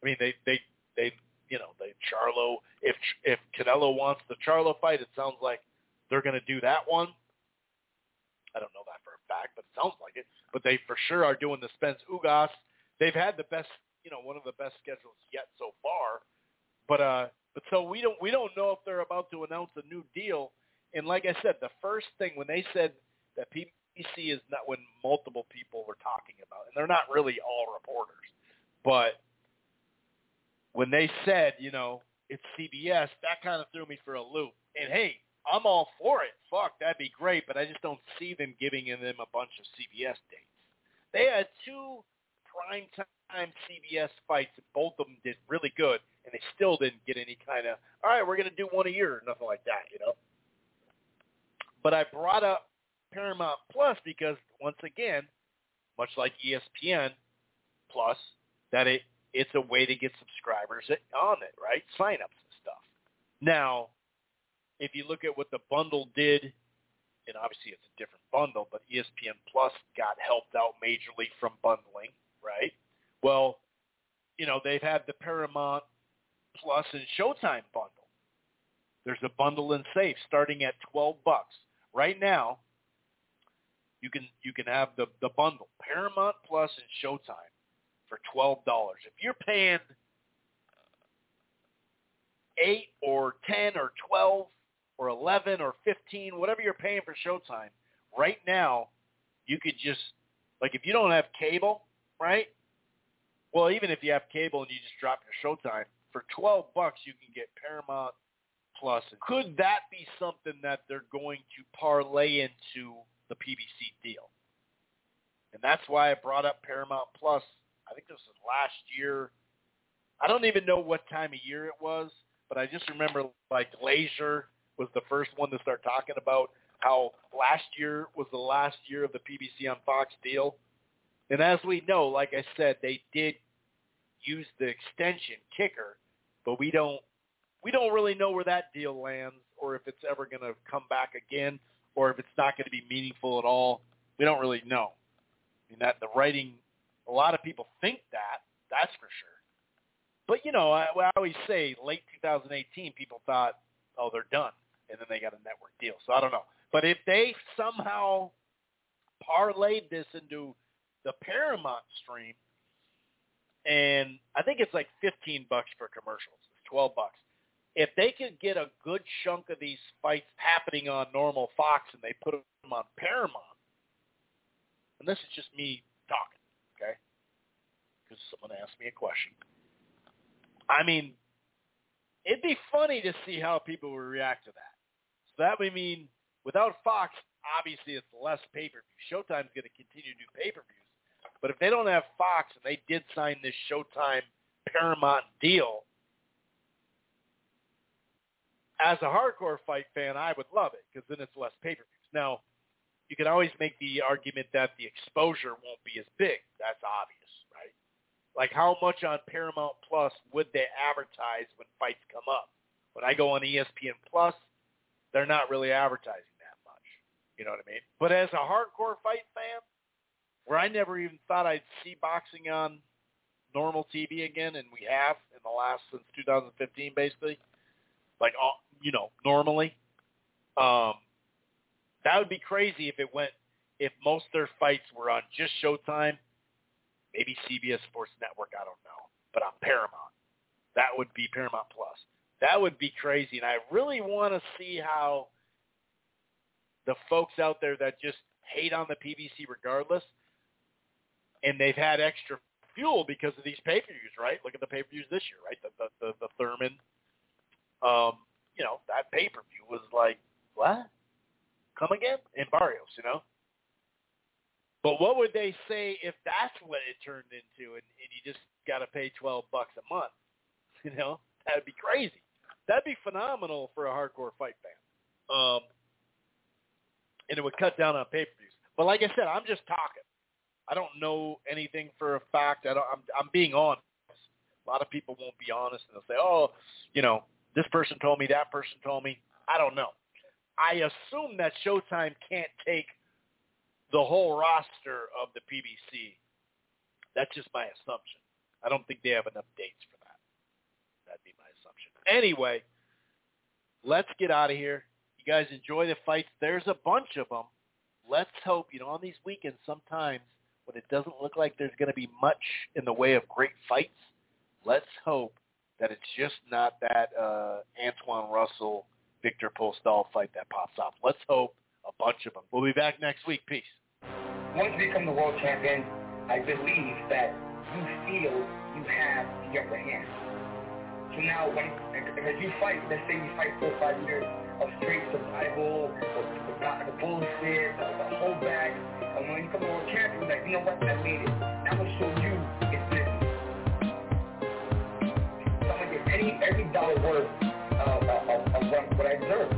I mean, they they they you know they Charlo. If if Canelo wants the Charlo fight, it sounds like they're going to do that one. I don't know that for a fact, but it sounds like it. But they for sure are doing the Spence Ugas. They've had the best, you know, one of the best schedules yet so far. But uh, but so we don't we don't know if they're about to announce a new deal. And like I said, the first thing when they said that PBC is not when multiple people were talking about, and they're not really all reporters, but when they said, you know, it's CBS, that kind of threw me for a loop. And hey, I'm all for it. Fuck, that'd be great, but I just don't see them giving them a bunch of CBS dates. They had two prime time CBS fights, and both of them did really good, and they still didn't get any kind of, all right, we're going to do one a year or nothing like that, you know. But I brought up Paramount Plus because, once again, much like ESPN Plus, that it it's a way to get subscribers on it, right? Sign-ups and stuff. Now, if you look at what the bundle did, and obviously it's a different bundle, but ESPN Plus got helped out majorly from bundling, right? Well, you know, they've had the Paramount Plus and Showtime bundle. There's a bundle and save starting at 12 bucks. Right now, you can you can have the the bundle Paramount Plus and Showtime for twelve dollars. If you're paying eight or ten or twelve or eleven or fifteen, whatever you're paying for Showtime, right now you could just like if you don't have cable, right? Well, even if you have cable and you just drop your Showtime for twelve bucks, you can get Paramount Plus. Could that be something that they're going to parlay into the PBC deal? And that's why I brought up Paramount Plus. I think this was last year. I don't even know what time of year it was, but I just remember like Glazer was the first one to start talking about how last year was the last year of the PBC on Fox deal. And as we know, like I said, they did use the extension kicker, but we don't we don't really know where that deal lands or if it's ever going to come back again or if it's not going to be meaningful at all. We don't really know. I mean, that the writing, a lot of people think that, that's for sure. But, you know, I, I always say late 2018, people thought, oh, they're done. And then they got a network deal. So I don't know. But if they somehow parlayed this into the Paramount stream, and I think it's like 15 bucks for commercials. It's 12 bucks if they could get a good chunk of these fights happening on normal Fox and they put them on Paramount, and this is just me talking, okay? Because someone asked me a question. I mean, it'd be funny to see how people would react to that. So that would mean without Fox, obviously it's less pay-per-view. Showtime's going to continue to do pay-per-views. But if they don't have Fox and they did sign this Showtime Paramount deal, as a hardcore fight fan, I would love it because then it's less pay-per-views. Now, you can always make the argument that the exposure won't be as big. That's obvious, right? Like how much on Paramount Plus would they advertise when fights come up? When I go on ESPN Plus, they're not really advertising that much. You know what I mean? But as a hardcore fight fan, where I never even thought I'd see boxing on normal TV again, and we have in the last since 2015, basically, like you know, normally. Um, that would be crazy if it went, if most of their fights were on just Showtime, maybe CBS Sports Network, I don't know, but on Paramount. That would be Paramount Plus. That would be crazy. And I really want to see how the folks out there that just hate on the PBC regardless, and they've had extra fuel because of these pay-per-views, right? Look at the pay-per-views this year, right? The the the, the Thurman, um, you know, that pay-per-view was like, what? Come again? In Barrios, you know? But what would they say if that's what it turned into and, and you just got to pay 12 bucks a month? You know, that'd be crazy. That'd be phenomenal for a hardcore fight fan. Um, and it would cut down on pay-per-views. But like I said, I'm just talking. I don't know anything for a fact. I don't, I'm, I'm being honest. A lot of people won't be honest and they'll say, oh, you know, this person told me, that person told me. I don't know. I assume that Showtime can't take the whole roster of the PBC. That's just my assumption. I don't think they have enough dates for that. That'd be my assumption. Anyway, let's get out of here. You guys enjoy the fights. There's a bunch of them. Let's hope, you know, on these weekends sometimes when it doesn't look like there's going to be much in the way of great fights, let's hope that it's just not that uh, Antuanne Russell Viktor Postol fight that pops off. Let's hope a bunch of them. We'll be back next week. Peace. Once you become the world champion, I believe that you feel you have the upper hand. So now, when as you fight, let's say you fight four or five years of straight survival, the, the, bullshit, the, the holdback, and when you become the world champion, you're like, you know what, I made it. but I observed